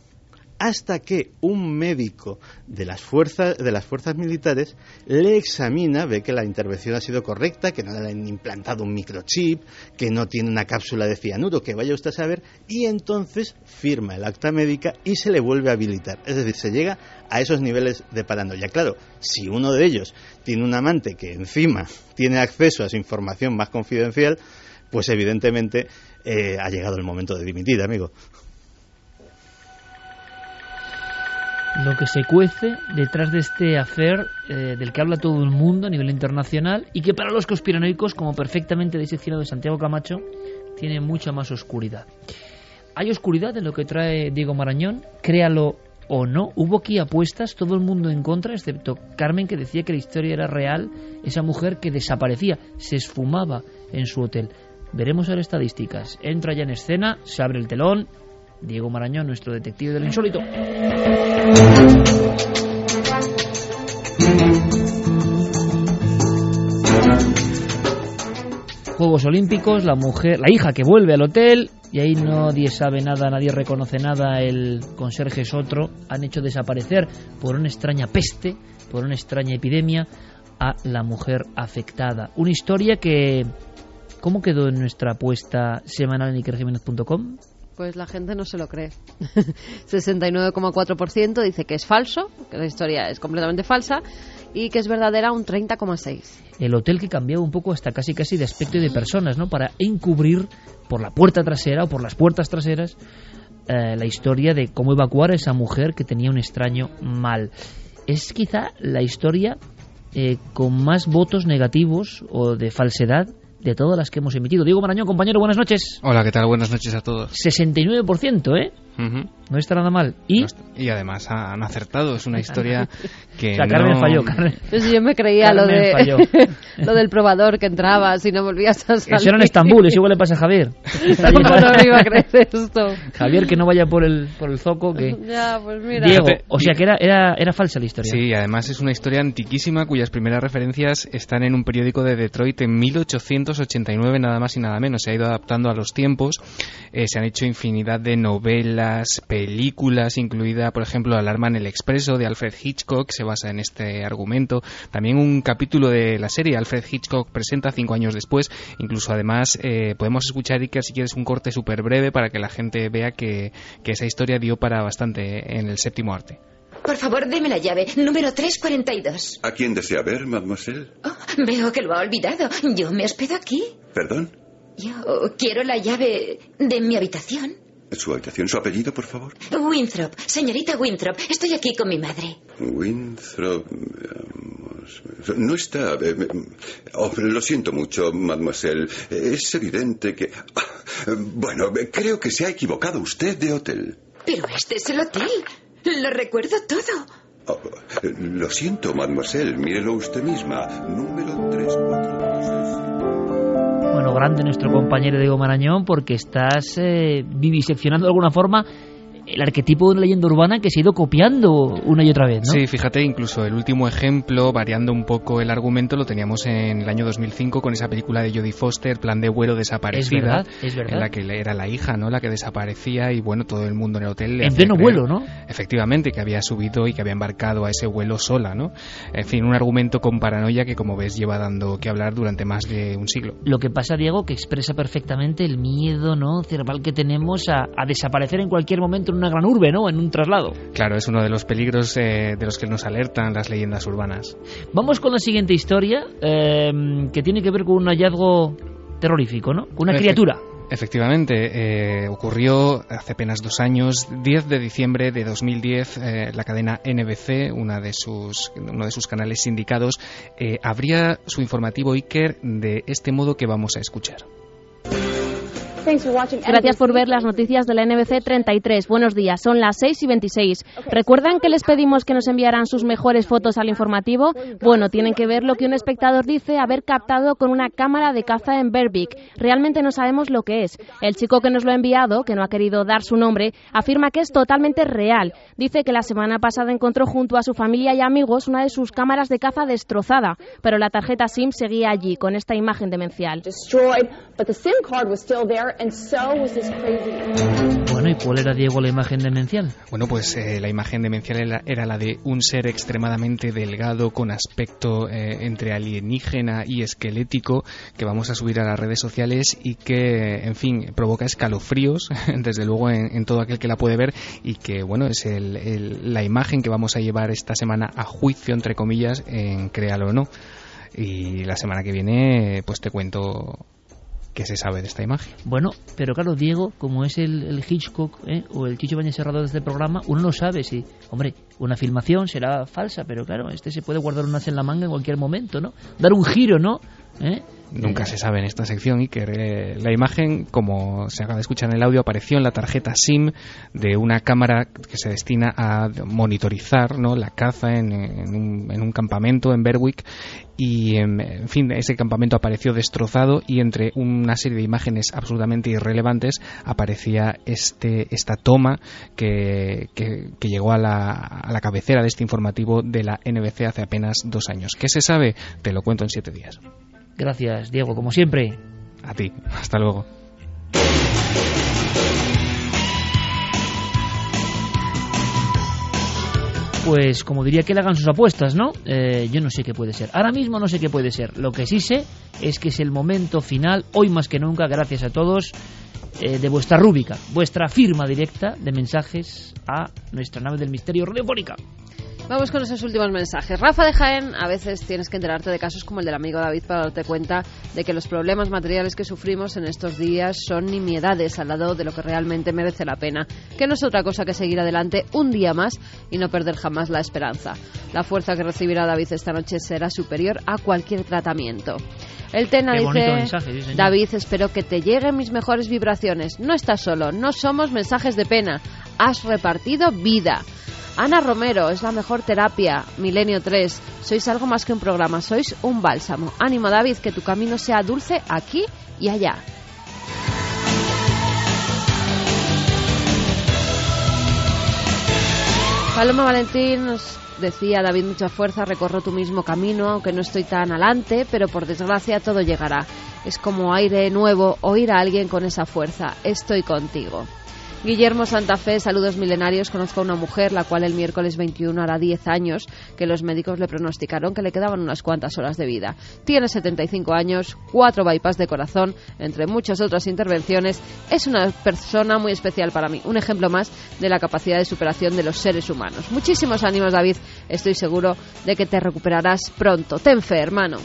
hasta que un médico de las fuerzas de las fuerzas militares le examina, ve que la intervención ha sido correcta, que no le han implantado un microchip, que no tiene una cápsula de cianuro, que vaya usted a saber, y entonces firma el acta médica y se le vuelve a habilitar. Es decir, se llega a esos niveles de paranoia. Claro, si uno de ellos tiene un amante que encima tiene acceso a su información más confidencial, pues evidentemente eh, ha llegado el momento de dimitir, amigo. Lo que se cuece detrás de este hacer eh, del que habla todo el mundo a nivel internacional y que para los conspiranoicos, como perfectamente diseccionado de Santiago Camacho, tiene mucha más oscuridad. Hay oscuridad en lo que trae Diego Marañón, créalo o no. Hubo aquí apuestas, todo el mundo en contra, excepto Carmen, que decía que la historia era real, esa mujer que desaparecía, se esfumaba en su hotel. Veremos ahora estadísticas. Entra ya en escena, se abre el telón, Diego Marañón, nuestro detective del insólito. Juegos Olímpicos, la mujer, la hija que vuelve al hotel y ahí nadie sabe nada, nadie reconoce nada, el conserje es otro, han hecho desaparecer por una extraña peste, por una extraña epidemia a la mujer afectada. Una historia que ¿cómo quedó en nuestra apuesta semanal en ikerjiménez.com? Pues la gente no se lo cree. 69,4% dice que es falso, que la historia es completamente falsa, y que es verdadera un 30,6%. El hotel que cambiaba un poco hasta casi casi de aspecto y de personas, ¿no? Para encubrir por la puerta trasera o por las puertas traseras eh, la historia de cómo evacuar a esa mujer que tenía un extraño mal. Es quizá la historia eh, con más votos negativos o de falsedad de todas las que hemos emitido. Diego Marañón, compañero, buenas noches. Hola, ¿qué tal? Buenas noches a todos. 69%, ¿eh? No está nada mal. ¿Y? y además han acertado. Es una historia que. o sea, Carmen falló. Carmen. yo me creía lo, de, lo del probador que entrabas y no volvías a salir. Eso era en Estambul, eso igual le pasa a Javier. ¿Cómo no iba a creer esto? Javier, que no vaya por el, por el zoco. que Ya, pues mira. Diego, o sea que era, era, era falsa la historia. Sí, además es una historia antiquísima cuyas primeras referencias están en un periódico de Detroit en 1889, nada más y nada menos. Se ha ido adaptando a los tiempos. Eh, se han hecho infinidad de novelas películas, incluida, por ejemplo, Alarma en el Expreso de Alfred Hitchcock, se basa en este argumento. También un capítulo de la serie Alfred Hitchcock presenta cinco años después. Incluso, además, eh, podemos escuchar, Iker, si quieres, un corte súper breve para que la gente vea que, esa historia dio para bastante en el séptimo arte. Por favor, deme la llave. Número 342. ¿A quién desea ver, mademoiselle? Oh, veo que lo ha olvidado. Yo me hospedo aquí. ¿Perdón? Yo quiero la llave de mi habitación. ¿Su habitación, su apellido, por favor? Winthrop, señorita Winthrop. Estoy aquí con mi madre. Winthrop. No está. Eh, oh, lo siento mucho, mademoiselle. Es evidente que. Ah, bueno, creo que se ha equivocado usted de hotel. Pero este es el hotel. Lo recuerdo todo. Oh, lo siento, mademoiselle. Mírelo usted misma. Número 346 bueno, grande nuestro compañero Diego Marañón, porque estás eh, viviseccionando de alguna forma el arquetipo de una leyenda urbana que se ha ido copiando una y otra vez, ¿no? Sí, fíjate, incluso el último ejemplo, variando un poco el argumento, lo teníamos en el año 2005 con esa película de Jodie Foster, Plan de vuelo desaparecida, es verdad, en la que era la hija, ¿no? La que desaparecía y bueno, todo el mundo en el hotel en pleno vuelo, ¿no? Efectivamente, que había subido y que había embarcado a ese vuelo sola, ¿no? En fin, un argumento con paranoia que como ves lleva dando que hablar durante más de un siglo. Lo que pasa, Diego, que expresa perfectamente el miedo, ¿no? Cerebral que tenemos a, a desaparecer en cualquier momento en una gran urbe, ¿no? En un traslado. Claro, es uno de los peligros eh, de los que nos alertan las leyendas urbanas. Vamos con la siguiente historia, eh, que tiene que ver con un hallazgo terrorífico, ¿no? Con una criatura. Efectivamente, eh, ocurrió hace apenas dos años, 10 de diciembre de 2010, eh, la cadena NBC, una de sus, uno de sus canales sindicados, eh, abría su informativo Iker de este modo que vamos a escuchar. Gracias por ver las noticias de la NBC 33. Buenos días, son las 6 y 26. ¿Recuerdan que les pedimos que nos enviaran sus mejores fotos al informativo? Bueno, tienen que ver lo que un espectador dice haber captado con una cámara de caza en Berbick. Realmente no sabemos lo que es. El chico que nos lo ha enviado, que no ha querido dar su nombre, afirma que es totalmente real. Dice que la semana pasada encontró junto a su familia y amigos una de sus cámaras de caza destrozada, pero la tarjeta SIM seguía allí con esta imagen demencial. Bueno, ¿y cuál era, Diego, la imagen demencial? Bueno, pues eh, la imagen demencial era, era, la de un ser extremadamente delgado, con aspecto eh, entre alienígena y esquelético, que vamos a subir a las redes sociales y que, en fin, provoca escalofríos, desde luego, en, en todo aquel que la puede ver y que, bueno, es el, el, la imagen que vamos a llevar esta semana a juicio, entre comillas, en Créalo o no. Y la semana que viene, pues te cuento qué se sabe de esta imagen. Bueno, pero claro, Diego, como es el, el Hitchcock ¿eh? o el Chicho Bañez Serrado de este programa, uno no sabe si, hombre, una filmación será falsa, pero claro, este se puede guardar un en la manga en cualquier momento, ¿no? Dar un giro, ¿no? ¿Eh? Nunca se sabe en esta sección y que eh, la imagen, como se acaba de escuchar en el audio, apareció en la tarjeta SIM de una cámara que se destina a monitorizar ¿no? la caza en, en, un, en un, campamento en Berwick y en, en, fin ese campamento apareció destrozado y entre una serie de imágenes absolutamente irrelevantes aparecía este esta toma que, que, que llegó a la, a la cabecera de este informativo de la NBC hace apenas dos años. ¿Qué se sabe? Te lo cuento en siete días. Gracias, Diego, como siempre. A ti, hasta luego. Pues como diría que le hagan sus apuestas, ¿no? Eh, yo no sé qué puede ser. Ahora mismo no sé qué puede ser. Lo que sí sé es que es el momento final, hoy más que nunca, gracias a todos, eh, de vuestra rúbrica, vuestra firma directa de mensajes a nuestra nave del misterio radiofónica. Vamos con esos últimos mensajes. Rafa de Jaén, a veces tienes que enterarte de casos como el del amigo David para darte cuenta de que los problemas materiales que sufrimos en estos días son nimiedades al lado de lo que realmente merece la pena, que no es otra cosa que seguir adelante un día más y no perder jamás la esperanza. La fuerza que recibirá David esta noche será superior a cualquier tratamiento. El Tena Qué dice, mensaje, sí, David, espero que te lleguen mis mejores vibraciones. No estás solo, no somos mensajes de pena. Has repartido vida. Ana Romero, es la mejor terapia. Milenio 3, sois algo más que un programa, sois un bálsamo. Ánimo David, que tu camino sea dulce aquí y allá. Paloma Valentín nos decía David, mucha fuerza, recorro tu mismo camino, aunque no estoy tan adelante, pero por desgracia todo llegará. Es como aire nuevo oír a alguien con esa fuerza. Estoy contigo. Guillermo Santa Fe, saludos milenarios. Conozco a una mujer, la cual el miércoles 21 hará 10 años, que los médicos le pronosticaron que le quedaban unas cuantas horas de vida. Tiene 75 años, cuatro bypass de corazón, entre muchas otras intervenciones. Es una persona muy especial para mí, un ejemplo más de la capacidad de superación de los seres humanos. Muchísimos ánimos, David. Estoy seguro de que te recuperarás pronto. Ten fe, hermano.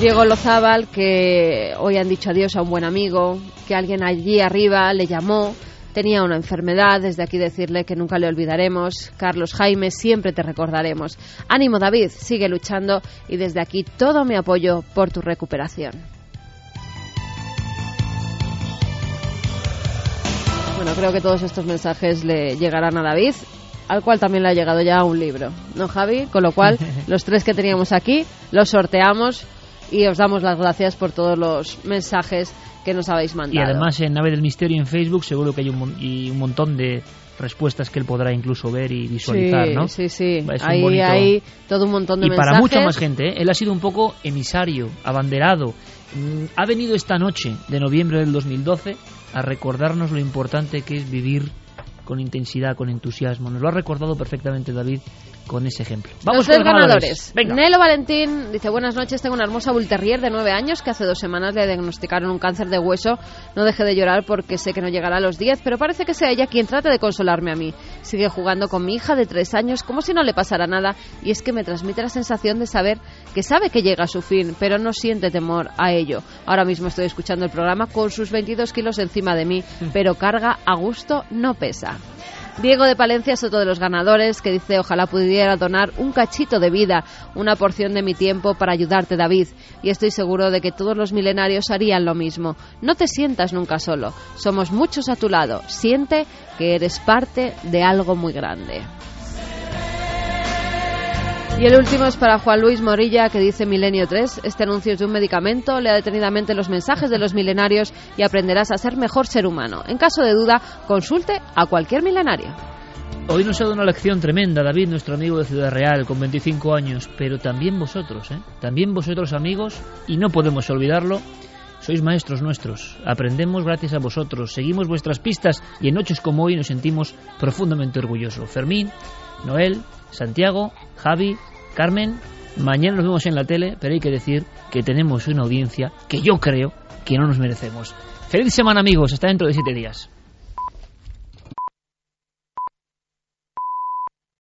Diego Lozábal, que hoy han dicho adiós a un buen amigo, que alguien allí arriba le llamó, tenía una enfermedad, desde aquí decirle que nunca le olvidaremos. Carlos Jaime, siempre te recordaremos. Ánimo David, sigue luchando y desde aquí todo mi apoyo por tu recuperación. Bueno, creo que todos estos mensajes le llegarán a David, al cual también le ha llegado ya un libro, ¿no, Javi? Con lo cual, los tres que teníamos aquí los sorteamos y os damos las gracias por todos los mensajes que nos habéis mandado. Y además en Nave del Misterio en Facebook seguro que hay un, y un montón de respuestas que él podrá incluso ver y visualizar, sí, ¿no? Sí, sí, ahí bonito... hay todo un montón de y mensajes. para mucha más gente, ¿eh? él ha sido un poco emisario, abanderado. Mm, ha venido esta noche de noviembre del 2012 a recordarnos lo importante que es vivir con intensidad, con entusiasmo. Nos lo ha recordado perfectamente David con ese ejemplo. Vamos con los los ganadores. Venga. Nelo Valentín dice, buenas noches, tengo una hermosa bull terrier de nueve años que hace dos semanas le diagnosticaron un cáncer de hueso. No deje de llorar porque sé que no llegará a los diez, pero parece que sea ella quien trata de consolarme a mí. Sigue jugando con mi hija de tres años como si no le pasara nada y es que me transmite la sensación de saber que sabe que llega a su fin, pero no siente temor a ello. Ahora mismo estoy escuchando el programa con sus 22 kilos encima de mí, pero carga a gusto, no pesa. Diego de Palencia es otro de los ganadores que dice ojalá pudiera donar un cachito de vida, una porción de mi tiempo para ayudarte David. Y estoy seguro de que todos los milenarios harían lo mismo. No te sientas nunca solo. Somos muchos a tu lado. Siente que eres parte de algo muy grande. Y el último es para Juan Luis Morilla, que dice Milenio 3. Este anuncio es de un medicamento. Lea detenidamente los mensajes de los milenarios y aprenderás a ser mejor ser humano. En caso de duda, consulte a cualquier milenario. Hoy nos ha dado una lección tremenda David, nuestro amigo de Ciudad Real, con 25 años, pero también vosotros, ¿eh? También vosotros amigos, y no podemos olvidarlo, sois maestros nuestros, aprendemos gracias a vosotros, seguimos vuestras pistas y en noches como hoy nos sentimos profundamente orgullosos. Fermín, Noel, Santiago, Javi, Carmen, mañana nos vemos en la tele, pero hay que decir que tenemos una audiencia que yo creo que no nos merecemos. Feliz semana amigos, hasta dentro de siete días.